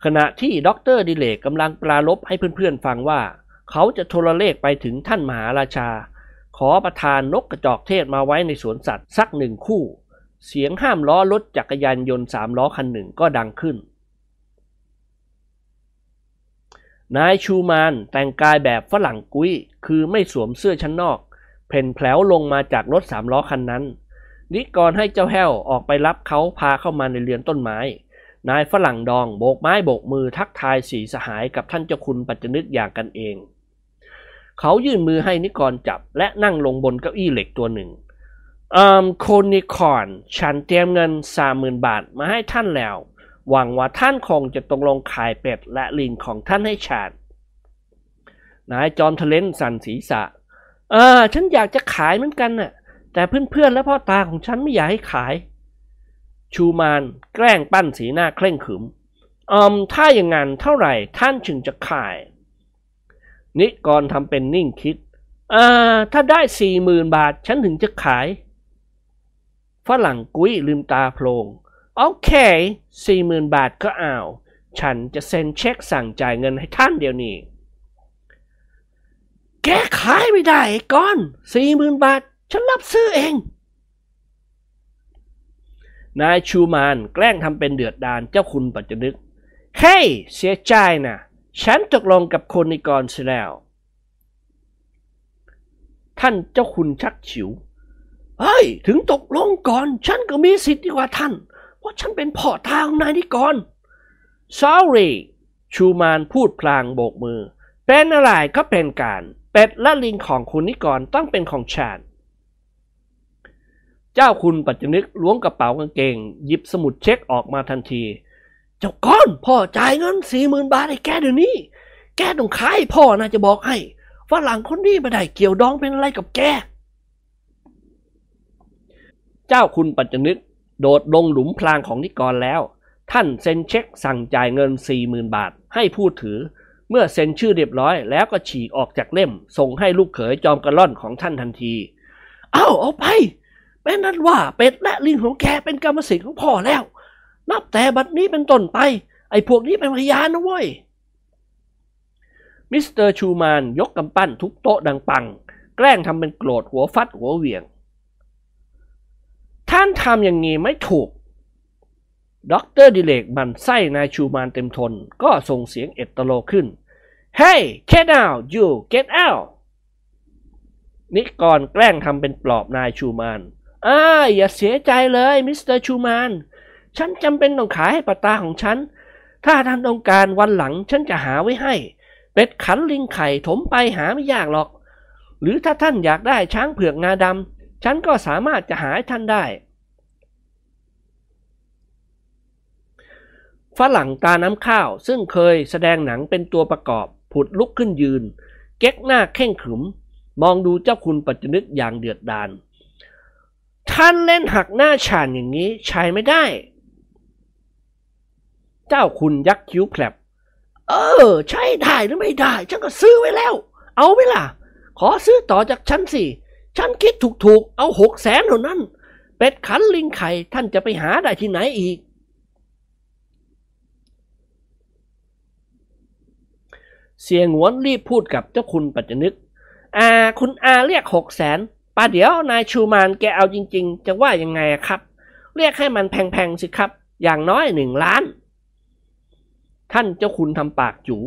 ขณะที่ด็อกเตอร์ดิเลกกำลังปรารภให้เพื่อนๆฟังว่า เขาจะโทรเลขไปถึงท่านมหาราชา ขอประทานนกกระจอกเทศมาไว้ในสวนสัตว์สักหนึ่งคู่ เสียงห้ามล้อรถจักรยานยนต์สามล้อคันหนึ่งก็ดังขึ้น นายชูมานแต่งกายแบบฝรั่งกุ้ย คือไม่สวมเสื้อชั้นนอก เพ่นแผลวลงมาจากรถสามล้อคันนั้น นิกรให้เจ้าแห้วออกไปรับเขาพาเข้ามาในเรือนต้นไม้ นายฝรั่งดองโบกไม้โบกมือทักทายสีสหายกับท่านเจ้าคุณปัจจนึกอย่างกันเอง เขายื่นมือให้นิกรจับและนั่งลงบนเก้าอี้เหล็กตัวหนึ่งอืมโคนิคอน ฉันเตรียมเงินสามหมื่นบาทมาให้ท่านแล้ว หวังว่าท่านคงจะตกลงขายเป็ดและลิงของท่านให้ฉันนายจอมทะเลนสันศีษะเออฉันอยากจะขายเหมือนกันน่ะ แต่เพื่อนๆและพ่อตาของฉันไม่อยากให้ขาย ชูมานแกล้งปั้นสีหน้าเคร่งขรึมอืมถ้าอย่างงั้นเท่าไหร่ท่านจึงจะขาย นิกรทำเป็นนิ่งคิดอ่าถ้าได้สี่หมื่นบาทฉันถึงจะขาย ฝรั่งกุ้ยลืมตาโพลง โอเคสี่หมื่นบาทก็เอา ฉันจะเซ็นเช็คสั่งจ่ายเงินให้ท่านเดี๋ยวนี้ แกขายไม่ได้ไอ้ก้อนสี่หมื่นบาท ฉันรับซื้อเอง นายชูมานแกล้งทำเป็นเดือดดานเจ้าคุณปัจจนึก เฮ้ย เสียใจนะฉันตกลงกับคนในกรเสียแล้ว ท่านเจ้าคุณชักฉิว เฮ้ย ถึงตกลงก่อน ฉันก็มีสิทธิ์ดีกว่าท่าน เพราฉันเป็นพ่อทาของนายนิกร sorry ชูมานพูดพลางโบกมือ เป็นอะไรก็เป็นการ เป็ดและลิงของคุณนิกรต้องเป็นของฉันเจ้าคุณปัจจนึกล้วงกระเป๋ากางเกง หยิบสมุดเช็คออกมาทันที เจ้าก้อนพ่อจ่ายเงินสี่หมื่นบาทให้แกเดี๋ยวนี้ แกต้องขายพ่อนะจะบอกให้ฝรั่งคนนี้ไม่ได้เกี่ยวดองเป็นอะไรกับแก เจ้าคุณปัจจนึก โดดลงหลุมพรางของนิกรแล้ว ท่านเซ็นเช็คสั่งจ่ายเงินสี่หมื่นบาท ให้ผู้ถือ เมื่อเซ็นชื่อเรียบร้อยแล้วก็ฉีกออกจากเล่ม ส่งให้ลูกเขยจอมกระล่อนของท่านทันที เอ้าเอาไป เป็นนั้นว่าเป็ดและลิงของแกเป็นกรรมสิทธิ์ของพ่อแล้ว นับแต่บัดนี้เป็นต้นไป ไอ้พวกนี้เป็นพยานนะเว้ยมิสเตอร์ชูมานยกกำปั้นทุบโต๊ะดังปัง แกล้งทำเป็นโกรธหัวฟัดหัวเหวี่ยง ท่านทำอย่างนี้ไม่ถูกด็อกเตอร์ดิเลกหมั่นไส้นายชูมานเต็มทน ก็ส่งเสียงเอ็ดตะโรขึ้น Hey get out you get out นิกรแกล้งทำเป็นปลอบนายชูมานอ่าอย่าเสียใจเลยมิสเตอร์ชูมาน ฉันจำเป็นต้องขายให้พ่อตาของฉัน ถ้าท่านต้องการวันหลังฉันจะหาไว้ให้ เป็ดขันลิงไข่ถมไปหาไม่ยากหรอก หรือถ้าท่านอยากได้ช้างเผือกงาดำ ฉันก็สามารถจะหาท่านได้ ฝรั่งตาน้ำข้าวซึ่งเคยแสดงหนังเป็นตัวประกอบ ผุดลุกขึ้นยืน เก๊กหน้าเคร่งขรึม มองดูเจ้าคุณปัจจนึกอย่างเดือดดาล ท่านเล่นหักหน้าฉานอย่างนี้ใช้ไม่ได้ เจ้าคุณยักคิ้วแผลบเออ ใช่ได้หรือไม่ได้ ฉันก็ซื้อไว้แล้ว เอาไหมล่ะ ขอซื้อต่อจากฉันสิ ฉันคิดถูกๆ เอาหกแสนเท่านั้น เป็ดขันลิงไข่ท่านจะไปหาได้ที่ไหนอีก เสี่ยหงวนรีบพูดกับเจ้าคุณปัจจนึก อาคุณอาเรียกหกแสนป้าเดี๋ยวนายชูมานแกเอาจริง ๆ จะว่ายังไงครับ เรียกให้มันแพงๆสิครับ อย่างน้อยหนึ่งล้าน ท่านเจ้าคุณทำปากจู๋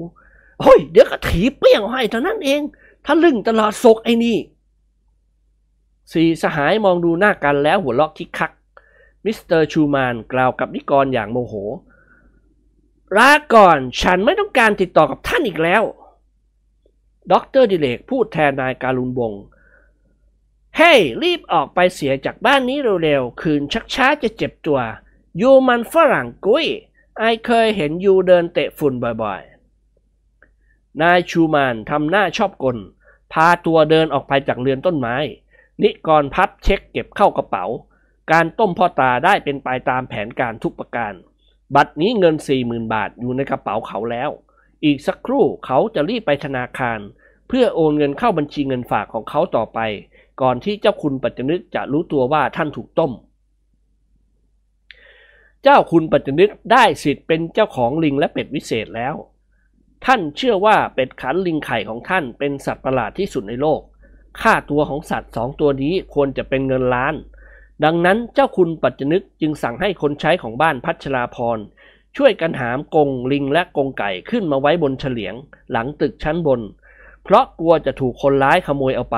โอ้ย เดี๋ยวก็ถีบเปรี้ยงให้เท่านั้นเอง ทะลึ่งตลอดศกไอ้นี่ สี่สหายมองดูหน้ากันแล้วหัวเราะคิกคัก มิสเตอร์ชูมานกล่าวกับนิกรอย่างโมโหลาก่อนฉันไม่ต้องการติดต่อกับท่านอีกแล้วด็อกเตอร์ดิเลกพูดแทนนายการุณวงศ์เฮ้ยรีบออกไปเสียจากบ้านนี้เร็วๆ ขืนชักช้าจะเจ็บตัว you มันฝรั่งกุ๊ย I เคยเห็น you เดินเตะฝุ่นบ่อยๆ นายชูมานทำหน้าชอบกล พาตัวเดินออกไปจากเรือนต้นไม้ นิกรพับเช็คเก็บเข้ากระเป๋า การต้มพ่อตาได้เป็นไปตามแผนการทุกประการ บัตรนี้เงิน 40,000 บาทอยู่ในกระเป๋าเขาแล้ว อีกสักครู่เขาจะรีบไปธนาคาร เพื่อโอนเงินเข้าบัญชีเงินฝากของเขาต่อไป ก่อนที่เจ้าคุณปัจจนึกจะรู้ตัวว่าท่านถูกต้ม เจ้าคุณปัจจนึกได้สิทธิ์เป็นเจ้าของลิงและเป็ดวิเศษแล้ว ท่านเชื่อว่าเป็ดขันลิงไข่ของท่านเป็นสัตว์ประหลาดที่สุดในโลก ค่าตัวของสัตว์สองตัวนี้ควรจะเป็นเงินล้าน ดังนั้นเจ้าคุณปัจจนึกจึงสั่งให้คนใช้ของบ้านพัชราพรช่วยกันหามกงลิงและกงไก่ขึ้นมาไว้บนเฉลียง หลังตึกชั้นบน เพราะกลัวจะถูกคนร้ายขโมยเอาไป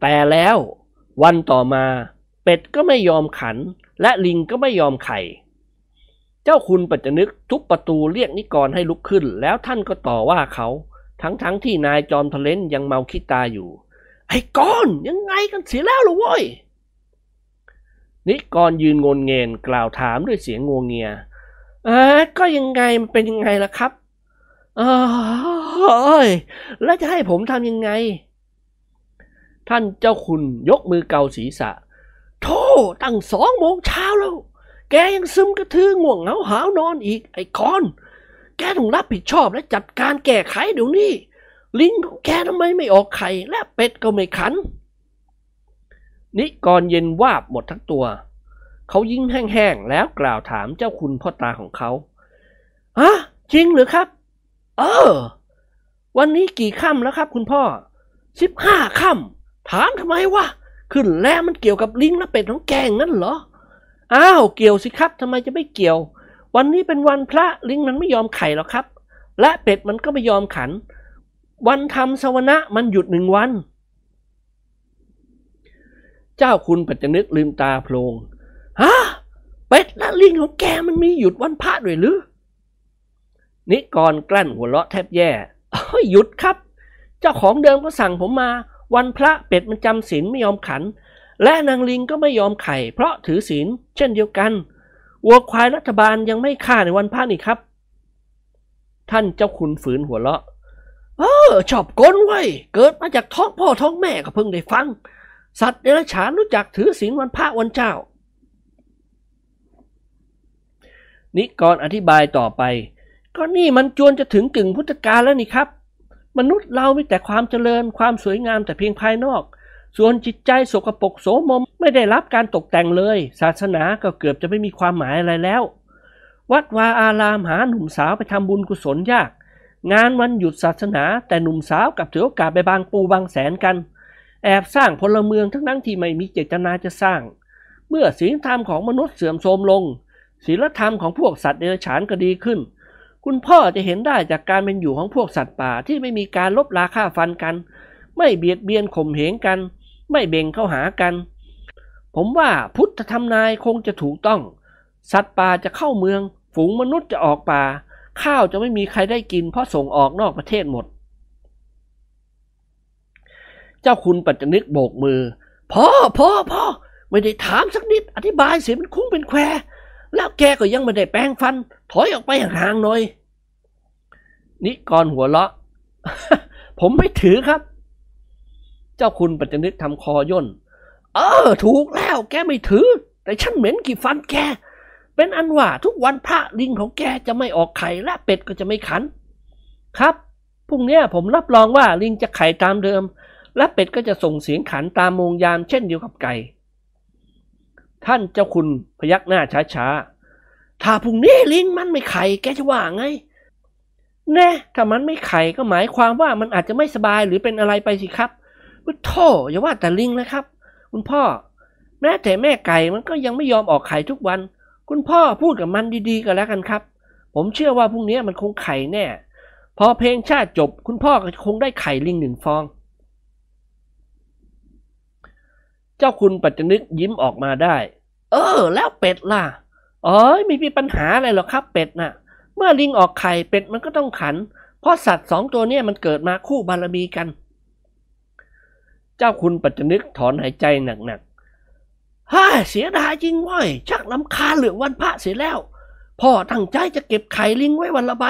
แต่แล้ววันต่อมาเป็ดก็ไม่ยอมขัน และลิงก็ไม่ยอมไข่ เจ้าคุณปัจจนึกทุบประตูเรียกนิกรให้ลุกขึ้น แล้วท่านก็ต่อว่าเขา ทั้งๆทที่นายจอมทะเลนยังเมาคิดตาอยู่ ไอ้กอนยังไงกันเสียแล้วหรอวะนิกรยืนงนเงนกล่าวถามด้วยเสียงงวงเงียเออก็ยังไงมันเป็นยังไงล่ะครับเออแล้วจะให้ผมทำยังไง ท่านเจ้าคุณยกมือเกาศีรษะ โธ่ตั้งสองโมงเช้าแล้ว แกยังซึมกระทือง่วงเหงาหาวนอนอีกไอ้คอน กต้องรับผิดชอบและจัดการแก้ไขเดี๋ยวนี้ ลิงของแกทำไมไม่ออกไข่และเป็ดก็ไม่ขัน นิกรเย็นวาบหมดทั้งตัว เขายิ้มแห้งๆแล้วกล่าวถามเจ้าคุณพ่อตาของเขาฮะจริงหรือครับ เออ วันนี้กี่ค่ำแล้วครับ คุณพ่อสิบห้าค่ำถามทำไมวะขึ้นแล้วมันเกี่ยวกับลิงและเป็ดของแกงนั่นเหรอ อ้าว เกี่ยวสิครับทำไมจะไม่เกี่ยว วันนี้เป็นวันพระลิงมันไม่ยอมไข่หรอกครับ และเป็ดมันก็ไม่ยอมขัน วันทำสวนะมันหยุดหนึ่งวัน เจ้าคุณปัจจนึกลืมตาโพลงฮะเป็ดและลิงของแกมันมีหยุดวันพระด้วยหรือนิกรกลั้นหัวเราะแทบแย่หยุดครับ เจ้าของเดิมก็สั่งผมมา วันพระเป็ดมันจำศีลไม่ยอมขัน และนางลิงก็ไม่ยอมไข่ เพราะถือศีลเช่นเดียวกัน วัวควายรัฐบาลยังไม่ฆ่าในวันพระนี่ครับ ท่านเจ้าคุณฝืนหัวเราะ เออชอบกลไว้ เกิดมาจากท้องพ่อท้องแม่ก็เพิ่งได้ฟัง สัตว์เดรัจฉานรู้จักถือศีลวันพระวันเจ้า นิกรอธิบายต่อไป ก็นี่มันจวนจะถึงกึ่งพุทธกาลแล้วนี่ครับ มนุษย์เรามีแต่ความเจริญความสวยงามแต่เพียงภายนอก ส่วนจิตใจสกปรกโสมมไม่ได้รับการตกแต่งเลย ศาสนาก็เกือบจะไม่มีความหมายอะไรแล้ว วัดวาอารามหาหนุ่มสาวไปทำบุญกุศลยาก งานวันหยุดศาสนาแต่หนุ่มสาวกับถือโอกาสไปบางปูบางแสนกัน แอบสร้างพลเมืองทั้งนั้นที่ไม่มีเจตนาจะสร้าง เมื่อศีลธรรมของมนุษย์เสื่อมโทรมลงศีลธรรมของพวกสัตว์เดรัจฉานก็ดีขึ้น คุณพ่อจะเห็นได้จากการเป็นอยู่ของพวกสัตว์ป่าที่ไม่มีการลบราค่าฟันกัน ไม่เบียดเบียนข่มเหงกัน ไม่เบ่งเข้าหากัน ผมว่าพุทธธรรมนายคงจะถูกต้อง สัตว์ป่าจะเข้าเมือง ฝูงมนุษย์จะออกป่า ข้าวจะไม่มีใครได้กินเพราะส่งออกนอกประเทศหมด เจ้าคุณปัจจนึกโบกมือพ่อพ่อพ่อไม่ได้ถามสักนิด อธิบายเสียมันคุ้งเป็นแควแล้วแกก็ยังไม่ได้แปลงฟัน ถอยออกไปห่างๆหน่อยนิกรหัวเราะ ผมไม่ถือครับ เจ้าคุณปัจจนึกทำคอย่น เออ ถูกแล้วแกไม่ถือ แต่ฉันเหม็นกี่ฟันแก เป็นอันว่าทุกวันพระลิงของแกจะไม่ออกไข่และเป็ดก็จะไม่ขัน ครับพรุ่งนี้ผมรับรองว่าลิงจะไข่ตามเดิม และเป็ดก็จะส่งเสียงขันตามโมงยามเช่นเดียวกับไก่ท่านเจ้าคุณพยักหน้าช้าๆ ถ้าพรุ่งนี้ลิงมันไม่ไข่แกจะว่าไง แน่ ถ้ามันไม่ไข่ก็หมายความว่ามันอาจจะไม่สบายหรือเป็นอะไรไปสิครับ พุทโธอย่าว่าแต่ลิงเลยครับ คุณพ่อ แม้แต่แม่ไก่มันก็ยังไม่ยอมออกไข่ทุกวัน คุณพ่อพูดกับมันดีๆกันแล้วกันครับ ผมเชื่อว่าพรุ่งนี้มันคงไข่แน่ พอเพลงชาติจบ คุณพ่อก็คงได้ไข่ลิงหนึ่งฟอง เจ้าคุณปัจจนึกยิ้มออกมาได้ เออ แล้วเป็ดล่ะอ๋อไม่มีปัญหาอะไรหรอกครับเป็ดน่ะ เมื่อลิงออกไข่เป็ดมันก็ต้องขัน เพราะสัตว์สองตัวนี้มันเกิดมาคู่บารมีกันเจ้าคุณปัจจนึกถอนหายใจหนักๆฮ่าเสียดายจริงว้ยชักลำคาเหลืองวันพระเสียแล้ว พ่อตั้งใจจะเก็บไข่ลิงไว้วันละใบ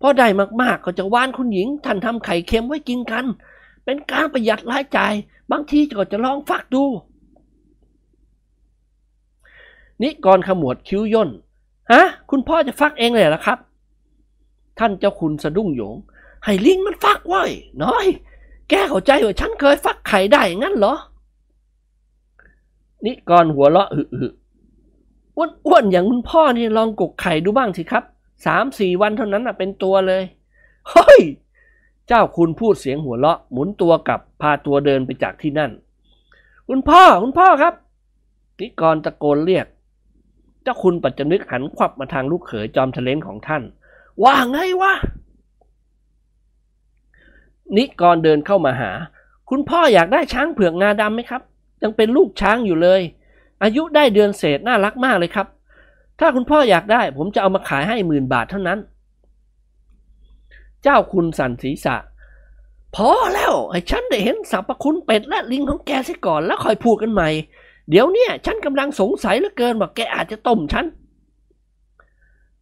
พอได้มากๆก็จะว่านคุณหญิงท่านทำไข่เค็มไว้กินกัน เป็นการประหยัดรายจ่าย บางทีก็จะลองฟักดู นิกรขมวดคิ้วย่นฮะคุณพ่อจะฟักเองเลยเหรอครับ ท่านเจ้าคุณสะดุ้งโยง ให้ลิงมันฟักไว้น้อย แกเข้าใจว่าฉันเคยฟักไข่ได้งั้นเหรอ นิกรหัวเราะอึอึอ้วนๆอย่างคุณพ่อนี่ลองกกไข่ดูบ้างสิครับสามสี่วันเท่านั้นเป็นตัวเลย เฮ้ย เจ้าคุณพูดเสียงหัวเราะ หมุนตัวกลับพาตัวเดินไปจากที่นั่น คุณพ่อคุณพ่อครับ นิกรตะโกนเรียก เจ้าคุณปัจจนึกหันขวับมาทางลูกเขยจอมทะเลนของท่าน ว่าไงวะ นิกรเดินเข้ามาหา คุณพ่ออยากได้ช้างเผือกงาดำไหมครับ ยังเป็นลูกช้างอยู่เลย อายุได้เดือนเศษน่ารักมากเลยครับ ถ้าคุณพ่ออยากได้ ผมจะเอามาขายให้หมื่นบาทเท่านั้น เจ้าคุณสันศีษะ พอแล้วไอ้ฉันได้เห็นสรรพคุณเป็ดและลิงของแกซะก่อนแล้วค่อยพูดกันใหม่ เดี๋ยวเนี่ยฉันกำลังสงสัยเหลือเกินว่าแกอาจจะต้มฉัน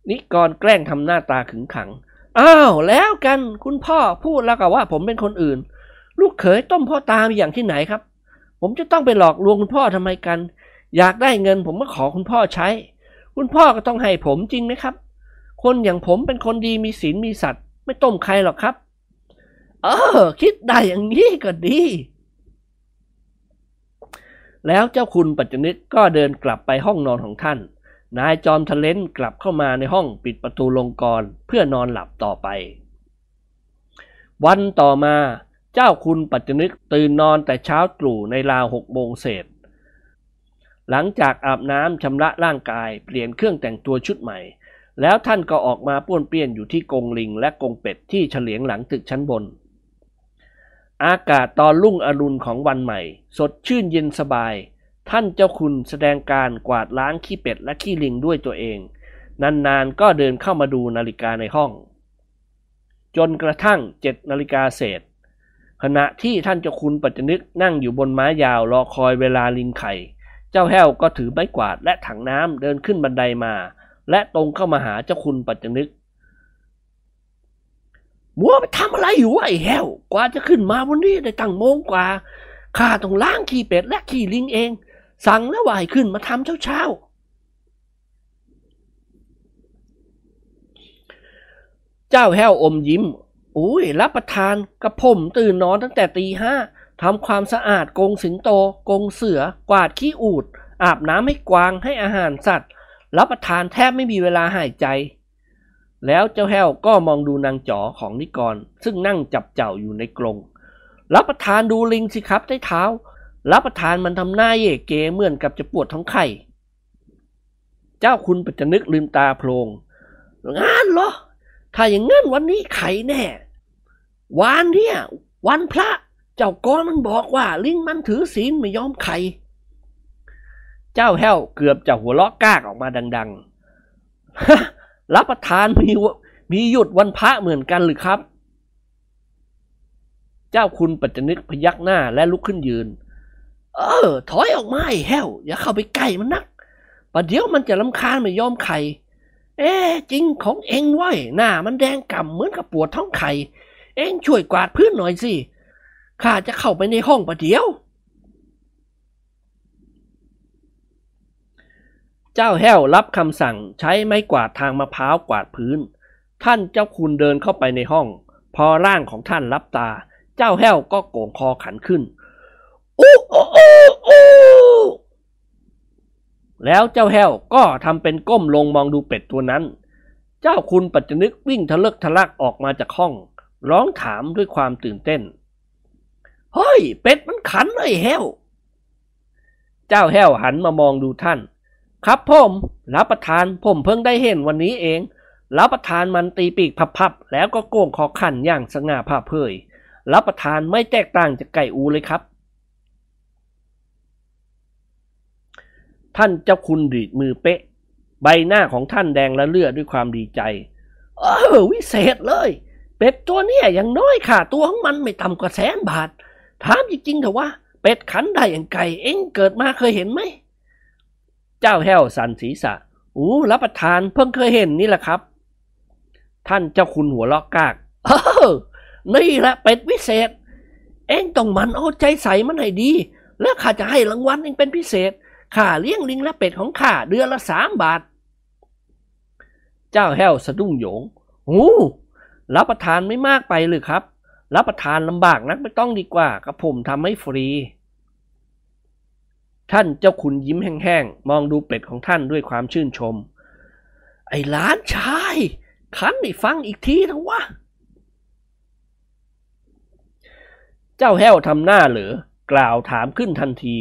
นิกรแกล้งทำหน้าตาขึงขัง อ้าวแล้วกันคุณพ่อพูดแล้วก็ว่า ผมเป็นคนอื่น ลูกเขยต้มพ่อตามอย่างที่ไหนครับ ผมจะต้องไปหลอกลวงคุณพ่อทำไมกัน อยากได้เงิน ผมก็ขอคุณพ่อใช้ คุณพ่อก็ต้องให้ผมจริงไหมครับ คนอย่างผมเป็นคนดีมีศีลมีสัตว์ ไม่ต้มใครหรอกครับ เออ คิดได้อย่างนี้ก็ดี แล้วเจ้าคุณปัจจุนิตก็เดินกลับไปห้องนอนของท่าน นายจอมทะเลนกลับเข้ามาในห้องปิดประตูลงกรเพื่อนอนหลับต่อไป วันต่อมาเจ้าคุณปัจจุนิตตื่นนอนแต่เช้าตรู่ในราวหกโมงเศษ หลังจากอาบน้ำชำระร่างกายเปลี่ยนเครื่องแต่งตัวชุดใหม่ แล้วท่านก็ออกมาป้วนเปี้ยนอยู่ที่กงลิงและกงเป็ดที่เฉลียงหลังตึกชั้นบน อากาศตอนรุ่งอรุณของวันใหม่ สดชื่นเย็นสบาย ท่านเจ้าคุณแสดงการกวาดล้างขี้เป็ดและขี้ลิงด้วยตัวเอง นานๆก็เดินเข้ามาดูนาฬิกาในห้อง จนกระทั่งเจ็ดนาฬิกาเศษ ขณะที่ท่านเจ้าคุณปัจจนึกนั่งอยู่บนไม้ยาวรอคอยเวลาลิงไข่ เจ้าแห้วก็ถือไม้กวาดและถังน้ำเดินขึ้นบันไดมา และตรงเข้ามาหาเจ้าคุณปัจจนึกมัวไปทำอะไรอยู่วะไอ้แห้ว กว่าจะขึ้นมาวันนี้ได้ตั้งโมงกว่าข้าต้องล้างขี้เป็ดและขี้ลิงเอง สั่งแล้วว่าให้ขึ้นมาทำเช้าเช้าเจ้าแห้วอมยิ้ม อุ้ยรับประทานกระผมตื่นนอนตั้งแต่ตีห้าทำความสะอาดกรงสิงโตกรงเสือ กวาดขี้อูด อาบน้ำให้กวางให้อาหารสัตว์ รับประทานแทบไม่มีเวลาหายใจ แล้วเจ้าแห้วก็มองดูนางจ๋อของนิกร ซึ่งนั่งจับเจ้าอยู่ในกรงรับประทานดูลิงสิครับใต้เท้า รับประทานมันทำหน้าเย่เกเหมือนกับจะปวดท้องไข่ เจ้าคุณปัจจนึกลืมตาโพลงงานเหรอ ถ้าอย่างงั้นวันนี้ไข่แน่ วานเนี่ย วันพระ เจ้ากอนมันบอกว่า ลิงมันถือศีลไม่ยอมไข่ เจ้าแห้วเกือบจะหัวเราะกากออกมาดัง ๆ รับประทานมีมีหยุดวันพระเหมือนกันหรือครับ เจ้าคุณปัจจนึกพยักหน้าและลุกขึ้นยืน เออ ถอยออกมาไอ้แห้ว อย่าเข้าไปใกล้มันนักประเดี๋ยวมันจะลำคาญไม่ยอมไข่ เอ๊จริงของเองไว้ยหน้ามันแดงก่ำเหมือนกับปวดท้องไข่ เองช่วยกวาดพื้นหน่อยสิข้าจะเข้าไปในห้องประเดี๋ยว เจ้าแห้วรับคำสั่งใช้ไม้กวาดทางมะพร้าวกวาดพื้น ท่านเจ้าคุณเดินเข้าไปในห้อง พอร่างของท่านรับตา เจ้าแห้วก็โก่งคอขันขึ้น อู้อู้อู้อู้ แล้วเจ้าแห้วก็ทำเป็นก้มลงมองดูเป็ดตัวนั้น เจ้าคุณปัจจนึกวิ่งทะเลิกทะลักออกมาจากห้อง ร้องถามด้วยความตื่นเต้น เฮ้ย เป็ดมันขันเลยแห้ว เจ้าแห้วหันมามองดูท่าน ครับผมรับประทานผมเพิ่งได้เห็นวันนี้เองรับประทานมันตีปีกพับๆแล้วก็โก่งคอขันอย่างสง่าผ่าเผยรับประทานไม่แตกต่างจากไก่อูเลยครับ ท่านเจ้าคุณดีดมือเป๊ะ ใบหน้าของท่านแดงและเลือดด้วยความดีใจ เออ วิเศษเลย เป็ดตัวเนี้ยอย่างน้อยค่ะ ตัวของมันไม่ต่ำกว่าแสนบาท ถามจริงๆเถอะว่า เป็ดขันได้อย่างไก่ เอ็งเกิดมาเคยเห็นไหม เจ้าแห้วสันศีรษะอู้รับประทานเพิ่งเคยเห็นนี่แหละครับ ท่านเจ้าคุณหัวเราะกาก เออ นี่แหละเป็ดวิเศษ เอ็งต้องมันเอาใจใส่มันให้ดี แล้วข้าจะให้รางวัลเอ็งเป็นพิเศษ ข้าเลี้ยงลิงและเป็ดของข้าเดือนละสามบาท เจ้าแห้วสะดุ้งโหยงโอ้รับประทานไม่มากไปหรือครับ รับประทานลำบากนักไม่ต้องดีกว่ากับผมทำให้ฟรี ท่านเจ้าคุณยิ้มแห้งๆ มองดูเป็ดของท่านด้วยความชื่นชม ไอ้หลานชายขันให้ฟังอีกทีนะวะ เจ้าแห้วทำหน้าเหลือกล่าวถามขึ้นทันที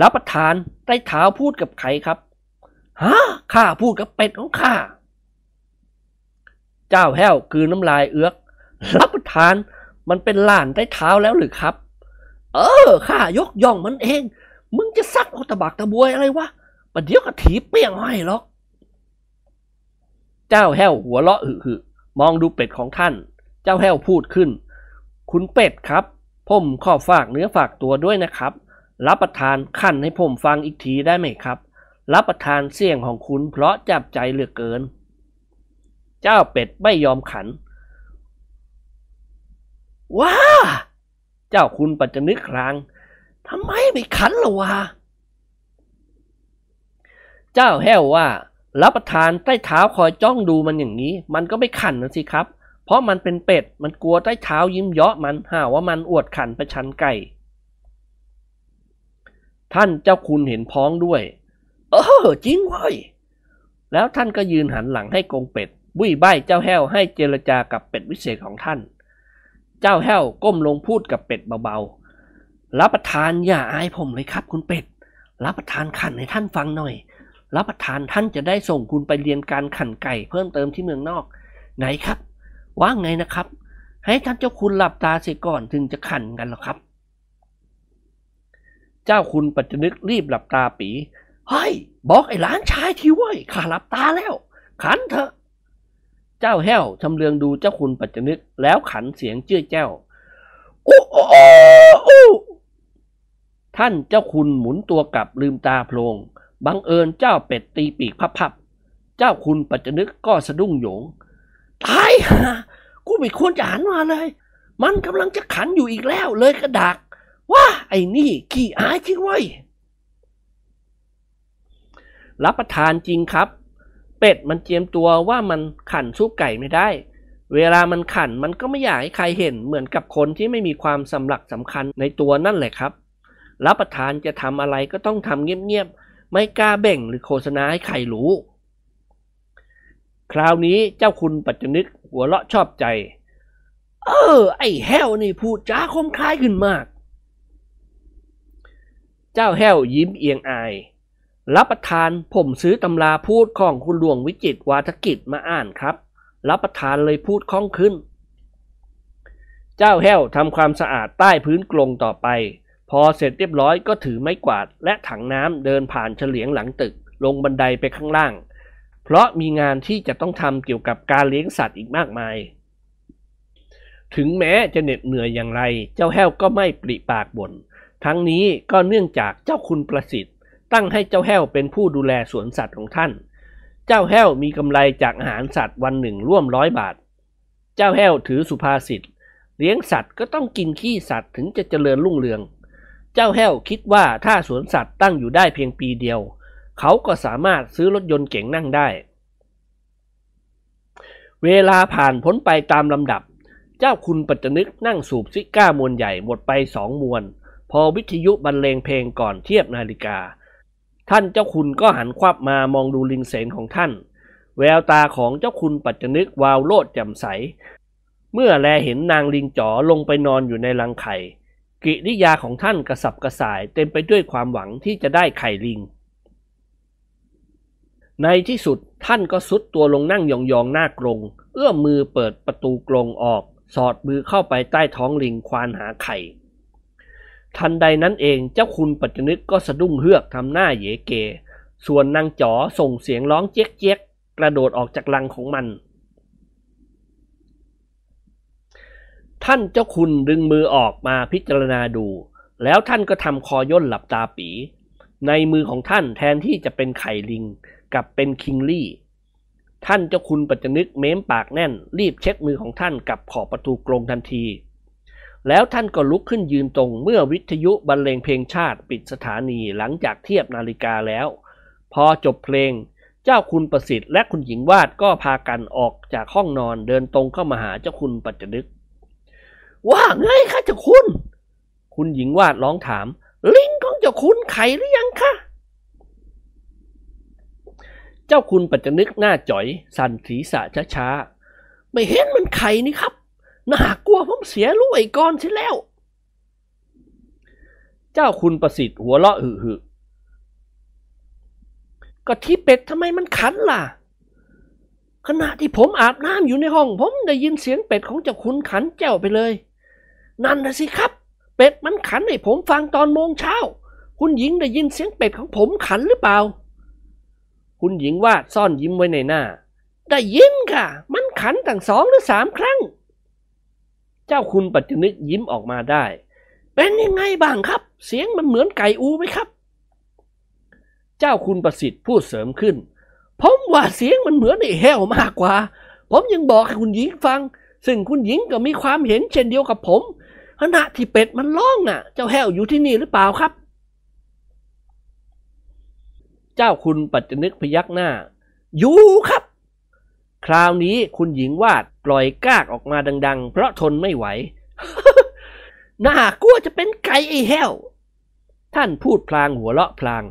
รับประทานใต้เท้าพูดกับใครครับฮะข้าพูดกับเป็ดของข้า เจ้าแห้วคือน้ำลายเอื้อกรับประทานมันเป็นหลานใต้เท้าแล้วหรือครับ เออข้ายกย่องมันเอง มึงจะซักเอาตะบักตะบวยอะไรวะประเดี๋ยวก็ถีเปี้ยงให้หรอก เจ้าแห้วหัวเราะหึหึมองดูเป็ดของท่าน เจ้าแห้วพูดขึ้น คุณเป็ดครับ ผมขอฝากเนื้อฝากตัวด้วยนะครับ รับประทานขั้นให้ผมฟังอีกทีได้ไหมครับ รับประทานเสียงของคุณเพราะจับใจเหลือเกิน เจ้าเป็ดไม่ยอมขัน ว้า เจ้าคุณปัจจนึกครางทำไมไม่ขันล่ะวะ เจ้าแห้วว่า รับประทานใต้เท้าคอยจ้องดูมันอย่างนี้ มันก็ไม่ขันนะสิครับ เพราะมันเป็นเป็ด มันกลัวใต้เท้ายิ้มเยาะมันหาว่ามันอวดขันประชันไก่ ท่านเจ้าคุณเห็นพ้องด้วย เออจริงเว้ยแล้วท่านก็ยืนหันหลังให้กงเป็ด บุ้ยใบเจ้าแห้วให้เจรจากับเป็ดวิเศษของท่าน เจ้าแห้วก้มลงพูดกับเป็ดเบาๆ รับประทานอย่าอายผมเลยครับคุณเป็ด รับประทานขันให้ท่านฟังหน่อย รับประทานท่านจะได้ส่งคุณไปเรียนการขันไก่เพิ่มเติมที่เมืองนอก ไหนครับ ว่าไงนะครับ ให้ท่านเจ้าคุณหลับตาเสียก่อนถึงจะขันกันหรอครับ เจ้าคุณปัจจนึกรีบหลับตาปีเฮ้ยบอกไอ้หลานชายทีเว้ยข้าหลับตาแล้ว ขันเถอะ เจ้าแห้วชำเลืองดูเจ้าคุณปัจจนึกแล้วขันเสียงเจื้อแจ้วโอ้โอ้โอ้ท่านเจ้าคุณหมุนตัวกลับลืมตาโพลงบังเอิญเจ้าเป็ดตีปีกพับๆเจ้าคุณปัจจนึกก็สะดุ้งโยงตายฮะกูไม่ควรจะหันมาเลย มันกำลังจะขันอยู่อีกแล้วเลยกระดาก ว่าไอ้นี่ขี้อายจริงเว้ยรับประทานจริงครับ เป็ดมันเจียมตัวว่ามันขันสู้ไก่ไม่ได้ เวลามันขันมันก็ไม่อยากให้ใครเห็นเหมือนกับคนที่ไม่มีความสำหลักสำคัญในตัวนั่นแหละครับ รับประทานจะทำอะไรก็ต้องทำเงียบๆ ไม่กล้าเบ่งหรือโฆษณาให้ใครรู้ คราวนี้เจ้าคุณปัจจนึกหัวเราะชอบใจ เออ ไอ้แห้วนี่พูดจ้าคมคายขึ้นมาก เจ้าแห้วยิ้มเอียงอาย รับประทานผมซื้อตำราพูดของคุณหลวงวิจิตวาทกิจมาอ่านครับ รับประทานเลยพูดคล่องขึ้น เจ้าแห้วทำความสะอาดใต้พื้นกรงต่อไป พอเสร็จเรียบร้อยก็ถือไม้กวาดและถังน้ำเดินผ่านเฉลียงหลังตึก ลงบันไดไปข้างล่าง เพราะมีงานที่จะต้องทำเกี่ยวกับการเลี้ยงสัตว์อีกมากมายถึงแม้จะเหน็ดเหนื่อยอย่างไร เจ้าแห้วก็ไม่ปริปากบน่น ทั้งนี้ก็เนื่องจากเจ้าคุณประสิทธิ์ ตั้งให้เจ้าแห้วเป็นผู้ดูแลสวนสัตว์ของท่าน เจ้าแห้วมีกำไรจากอาหารสัตว์วันหนึ่งร่วมร้อยบาท เจ้าแห้วถือสุภาษิตเลี้ยงสัตว์ก็ต้องกินขี้สัตว์ถึงจะเจริญรุ่งเรือง เจ้าแห้วคิดว่าถ้าสวนสัตว์ตั้งอยู่ได้เพียงปีเดียว เขาก็สามารถซื้อรถยนต์เก๋งนั่งได้ เวลาผ่านพ้นไปตามลำดับ เจ้าคุณปัจจนึกนั่งสูบซิก้ามวนใหญ่หมดไปสองมวน พอวิทยุบรรเลงเพลงก่อนเทียบนาฬิกา ท่านเจ้าคุณก็หันควับมามองดูลิงเสนของท่าน แววตาของเจ้าคุณปัจจนึกวาวโลดแจ่มใส เมื่อแลเห็นนางลิงจ๋อลงไปนอนอยู่ในรังไข่ กิริยาของท่านกระสับกระส่ายเต็มไปด้วยความหวังที่จะได้ไข่ลิง ในที่สุดท่านก็สุดตัวลงนั่งยองๆหน้ากรง เอื้อมมือเปิดประตูกรงออก สอดมือเข้าไปใต้ท้องลิงควานหาไข่ ทันใดนั้นเองเจ้าคุณปัจจนึกก็สะดุ้งเฮือกทำหน้าเยเก ส่วนนางจ๋อส่งเสียงร้องเจ๊กเจ๊กกระโดดออกจากรังของมัน ท่านเจ้าคุณดึงมือออกมาพิจารณาดู แล้วท่านก็ทำคอย่นหลับตาปี ในมือของท่านแทนที่จะเป็นไข่ลิงกับเป็นคิงลี่ ท่านเจ้าคุณปัจจนึกเม้มปากแน่น รีบเช็ดมือของท่านกับขอบประตูกรงทันที แล้วท่านก็ลุกขึ้นยืนตรงเมื่อวิทยุบรรเลงเพลงชาติปิดสถานีหลังจากเทียบนาฬิกาแล้ว พอจบเพลง เจ้าคุณประสิทธิ์และคุณหญิงวาดก็พากันออกจากห้องนอนเดินตรงเข้ามาหาเจ้าคุณปัจจนึก ว่าไงคะเจ้าคุณ คุณหญิงวาดร้องถาม ลิงของเจ้าคุณไขหรือยังคะเจ้าคุณปัจจนึกหน้าจ่อย สั่นศีรษะช้าๆไม่เห็นมันไขนี่ครับ น่ากลัวผมเสียรู้ไอ้กอนเสียแล้ว เจ้าคุณประสิทธิ์หัวเราะหึหึก็ที่เป็ดทำไมมันขันล่ะ ขณะที่ผมอาบน้ำอยู่ในห้อง ผมได้ยินเสียงเป็ดของเจ้าคุณขันแจ้วไปเลย นั่นนะสิครับ เป็ดมันขันให้ผมฟังตอนโมงเช้า คุณหญิงได้ยินเสียงเป็ดของผมขันหรือเปล่า คุณหญิงวาดซ่อนยิ้มไว้ในหน้า ได้ยินค่ะ มันขันตั้งสองหรือสามครั้ง เจ้าคุณปัจจุนึกยิ้มออกมาได้ เป็นยังไงบ้างครับ เสียงมันเหมือนไก่อูไหมครับ เจ้าคุณประสิทธิ์พูดเสริมขึ้น ผมว่าเสียงมันเหมือนไอ้แห้วมากกว่า ผมยังบอกให้คุณหญิงฟัง ซึ่งคุณหญิงก็มีความเห็นเช่นเดียวกับผมขณะที่เป็ดมันร้องน่ะ เจ้าแห้วอยู่ที่นี่หรือเปล่าครับ เจ้าคุณปัจจนึกพยักหน้า อยู่ครับ คราวนี้คุณหญิงวาดปล่อยกากออกมาดัง ๆ เพราะทนไม่ไหว น่ากลัวจะเป็นไก่ไอ้แห้ว ท่านพูดพลางหัวเราะพลาง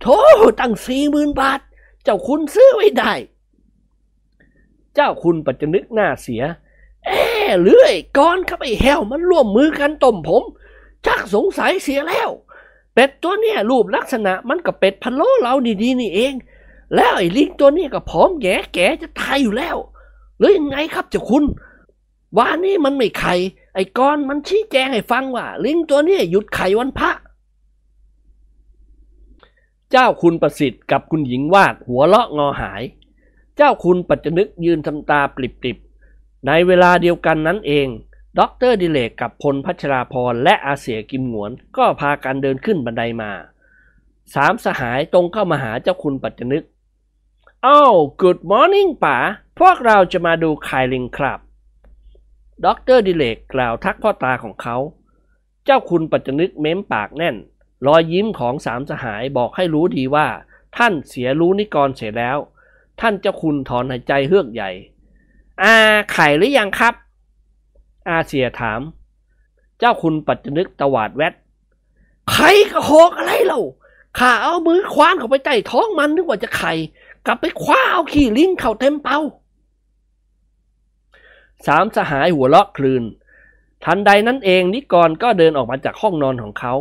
โธ่ตั้งสี่หมื่นบาท เจ้าคุณซื้อไว้ได้ เจ้าคุณปัจจนึกหน้าเสีย เอ๊ะหรือไอ้ก้อนครับไอ้แห้วมันร่วมมือกันต้มผม ชักสงสัยเสียแล้ว เป็ดตัวเนี้ยรูปลักษณะมันกับเป็ดพะโล้เราดีๆนี่เอง แล้วไอ้ลิงตัวนี้ก็ผอมแก่แก่จะตายอยู่แล้ว หรือยังไงครับเจ้าคุณวานนี้มันไม่ไข่ไอ้ก้อนมันชี้แจงให้ฟังว่า ลิงตัวนี้หยุดไข่วันพระ เจ้าคุณประสิทธิ์กับคุณหญิงวาดหัวเราะงอหาย เจ้าคุณปัจจนึกยืนทำตาปริบๆ ในเวลาเดียวกันนั้นเองด็อกเตอร์ดิเลกกับพลพัชราภรณ์และอาเสียกิมหงวน ก็พากันเดินขึ้นบันไดมา สามสหายตรงเข้ามาหาเจ้าคุณปัจจนึก อ้าว good morning ป๋า พวกเราจะมาดูไข่ลิงครับด็อกเตอร์ดิเลกกล่าวทักพ่อตาของเขา เจ้าคุณปัจจนึกเม้มปากแน่น รอยยิ้มของสามสหายบอกให้รู้ดีว่า ท่านเสียรู้นิกรเสียแล้ว ท่านเจ้าคุณถอนหายใจเฮือกใหญ่ อาไข่หรือยังครับ อาเสียถาม เจ้าคุณปัจจนึกตวาดแวดไข่กระโหกอะไรเล่าข้าเอามือคว้านเข้าไปใต้ท้องมันนึกว่าจะไข่ กลับไปคว้าเอาขี้ลิงเข้าเต็มเป้าสามสหายหัวเราะคลืน ทันใดนั้นเองนิกรก็เดินออกมาจากห้องนอนของเขา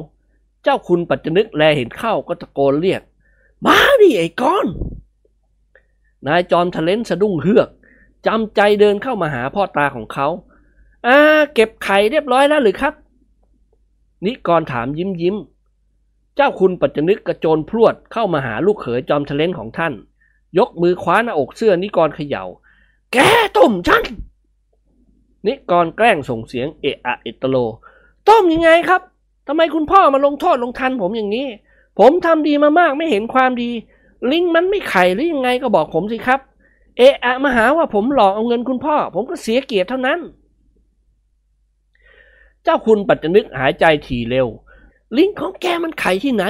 เจ้าคุณปัจจนึกแลเห็นเข้าก็ตะโกนเรียก มาดิไอ้ก้อน นายจอมทะเลนสะดุ้งเฮือกจำใจเดินเข้ามาหาพ่อตาของเขาอ่าเก็บไข่เรียบร้อยแล้วหรือครับ นิกรถามยิ้มยิ้ม เจ้าคุณปัจจนึกกระโจนพรวดเข้ามาหาลูกเขยจอมทะเลนของท่าน ยกมือคว้าหน้าอกเสื้อนิกรเขยา่า แกต้มฉัน นิกรแกล้งส่งเสียงเอะอะเอตโล ต้มยังไงครับทำไมคุณพ่อมาลงโทษลงทันผมอย่างนี้ ผมทำดีมามากไม่เห็นความดี ลิงมันไม่ไข่หรือยังไงก็บอกผมสิครับ เอะอะมาหาว่าผมหลอกเอาเงินคุณพ่อ ผมก็เสียเกียรติเท่านั้น เจ้าคุณปัจจนึกหายใจถี่เร็ว ลิงของแกมันไข่ที่ไหน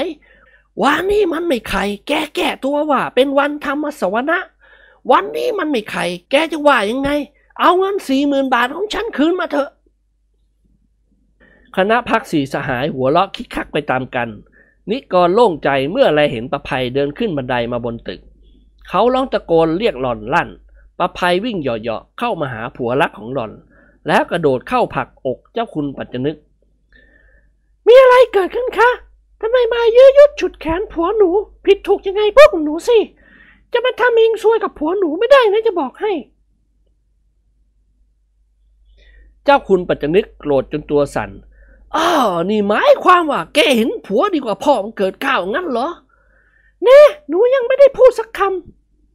วันนี้มันไม่ไข่แกแก้ตัวว่า เป็นวันธรรมสวนะวันนี้มันไม่ไข่แกจะว่ายังไง เอาเงินสี่หมื่นบาทของฉันคืนมาเถอะ คณะพักสีสหายหัวเราะคิกคักไปตามกัน นิกรโล่งใจเมื่อไรเห็นประภัยเดินขึ้นบันไดมาบนตึก เขาร้องตะโกนเรียกหล่อนลั่นประภัยวิ่งเหยาะๆเข้ามาหาผัวรักของหล่อน แล้วกระโดดเข้าผักอกเจ้าคุณปัจจนึก มีอะไรเกิดขึ้นคะ ทำไมมายื้อยุดฉุดแขนผัวหนู ผิดถูกยังไงพวกหนูสิ จะมาทำเองซวยกับผัวหนูไม่ได้นะจะบอกให้ เจ้าคุณปัจจนึกโกรธจนตัวสั่นอ้าวนี่หมายความว่าแกเห็นผัวดีกว่าพ่อมันเกิดก้าวงั้นเหรอแน่หนูยังไม่ได้พูดสักค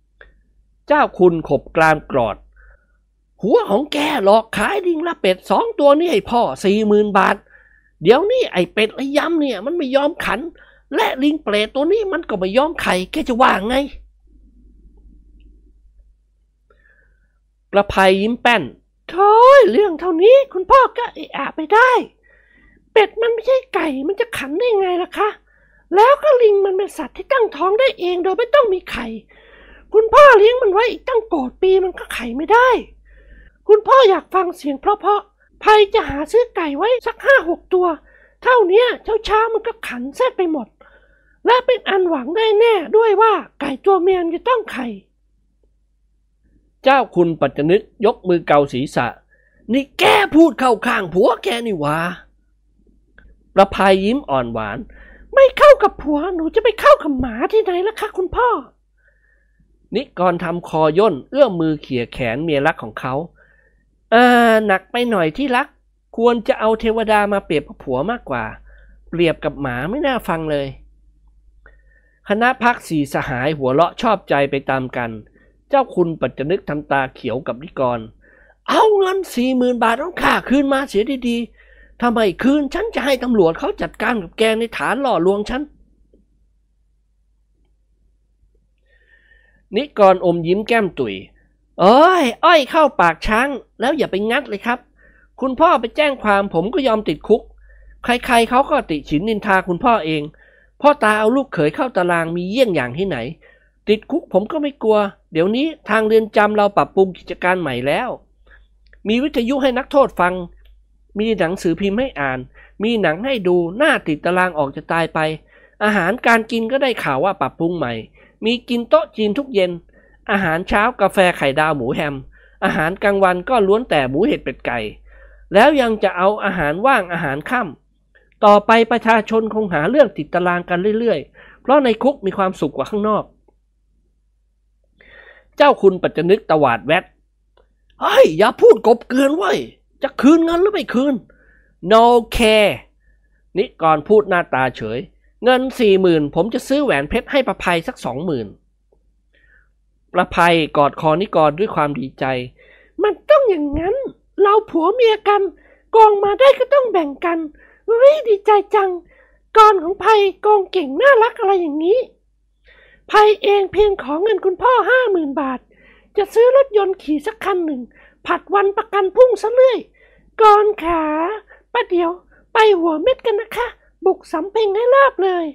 ำเจ้าคุณขบกรามกรอด หัวของแกหลอกขายดิงละเป็ดสองตัวนี่ให้พ่อสี่หมื่นบาท เดี๋ยวนี้ไอ้เป็ดระยำเนี่ย มันไม่ยอมขัน และลิงเปรตตัวนี้มันก็ไม่ยอมไข่แกจะว่าไงกระภัยยิ้มแป้นโถ่เรื่องเท่านี้คุณพ่อก็เอะอะไปได้ เป็ดมันไม่ใช่ไก่มันจะขันได้ไงล่ะคะ แล้วก็ลิงมันเป็นสัตว์ที่ตั้งท้องได้เองโดยไม่ต้องมีไข่ คุณพ่อเลี้ยงมันไว้อีกตั้งโกรธปีมันก็ไข่ไม่ได้ คุณพ่ออยากฟังเสียงเพราะ ภัยจะหาซื้อไก่ไว้สักห้าหกตัว เท่าเนี้ยเช้าเช้าๆมันก็ขันแทรกไปหมด และเป็นอันหวังได้แน่ด้วยว่าไก่ตัวเมียมันจะต้องไข่ เจ้าคุณปัจจนึกยกมือเกาศีรษะ นี่แกพูดเข้าข้างผัวแกนี่หวะประภัยยิ้มอ่อนหวาน ไม่เข้ากับผัวหนูจะไปเข้ากับหมาที่ไหนล่ะคะคุณพ่อ นิกรทำคอย่นเอื้อมมือเขี่ยแขนเมียรักของเขา อ่าหนักไปหน่อยที่รัก ควรจะเอาเทวดามาเปรียบผัวมากกว่า เปรียบกับหมาไม่น่าฟังเลย คณะพักสีสหายหัวเราะชอบใจไปตามกัน เจ้าคุณปัจจนึกทำตาเขียวกับนิกร เอาเงินสี่หมื่นบาทของข้าคืนมาเสียดีๆทำไมคืนฉันจะให้ตำรวจเขาจัดการกับแกในฐานหล่อลวงฉันนิกรอมยิ้มแก้มตุย เอ้ยอ้อยเข้าปากช้าง แล้วอย่าไปงัดเลยครับ คุณพ่อไปแจ้งความผมก็ยอมติดคุก ใครๆเขาก็ติฉินนินทาคุณพ่อเอง พ่อตาเอาลูกเขยเข้าตารางมีเยี่ยงอย่างที่ไหน ติดคุกผมก็ไม่กลัว เดี๋ยวนี้ทางเรือนจำเราปรับปรุงกิจการใหม่แล้ว มีวิทยุให้นักโทษฟัง มีหนังสือพิมพ์ให้อ่าน มีหนังให้ดูหน้าติดตารางออกจะตายไป อาหารการกินก็ได้ข่าวว่าปรับปรุงใหม่ มีกินโต๊ะจีนทุกเย็น อาหารเช้ากาแฟไข่ดาวหมูแฮม อาหารกลางวันก็ล้วนแต่หมูเห็ดเป็ดไก่ แล้วยังจะเอาอาหารว่างอาหารค่ำต่อไปประชาชนคงหาเรื่องติดตารางกันเรื่อยๆ เพราะในคุกมีความสุขกว่าข้างนอก เจ้าคุณปัจจนึกตวาดแวดเฮ้ย อย่าพูดกบเกลือนไว้ยจะคืนเงินหรือไม่คืน no care นิกรพูดหน้าตาเฉย เงินสี่หมื่นผมจะซื้อแหวนเพชรให้ประภัยสักสองหมื่น ประภัยกอดคอนิกรด้วยความดีใจ มันต้องอย่างนั้น เราผัวเมียกันกองมาได้ก็ต้องแบ่งกันเฮ้ยดีใจจังกรของไพกองเก่งน่ารักอะไรอย่างนี้ไพเองเพียงขอเงินคุณพ่อห้าหมื่นบาท จะซื้อรถยนต์ขี่สักคันหนึ่ง ผัดวันประกันพรุ่งซะเรื่อยกรขาประเดี๋ยวไปหัวเม็ดกันนะคะ บุกสำเพ็งให้ลาบเลย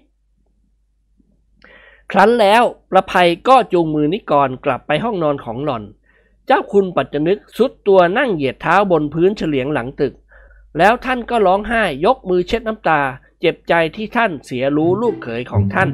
ครั้นแล้วประภัยก็จูงมือนิกรกลับไปห้องนอนของหล่อน เจ้าคุณปัจจนึกสุดตัวนั่งเหยียดเท้าบนพื้นเฉลียงหลังตึก แล้วท่านก็ร้องไห้ยกมือเช็ดน้ำตา เจ็บใจที่ท่านเสียรู้ลูกเขยของท่าน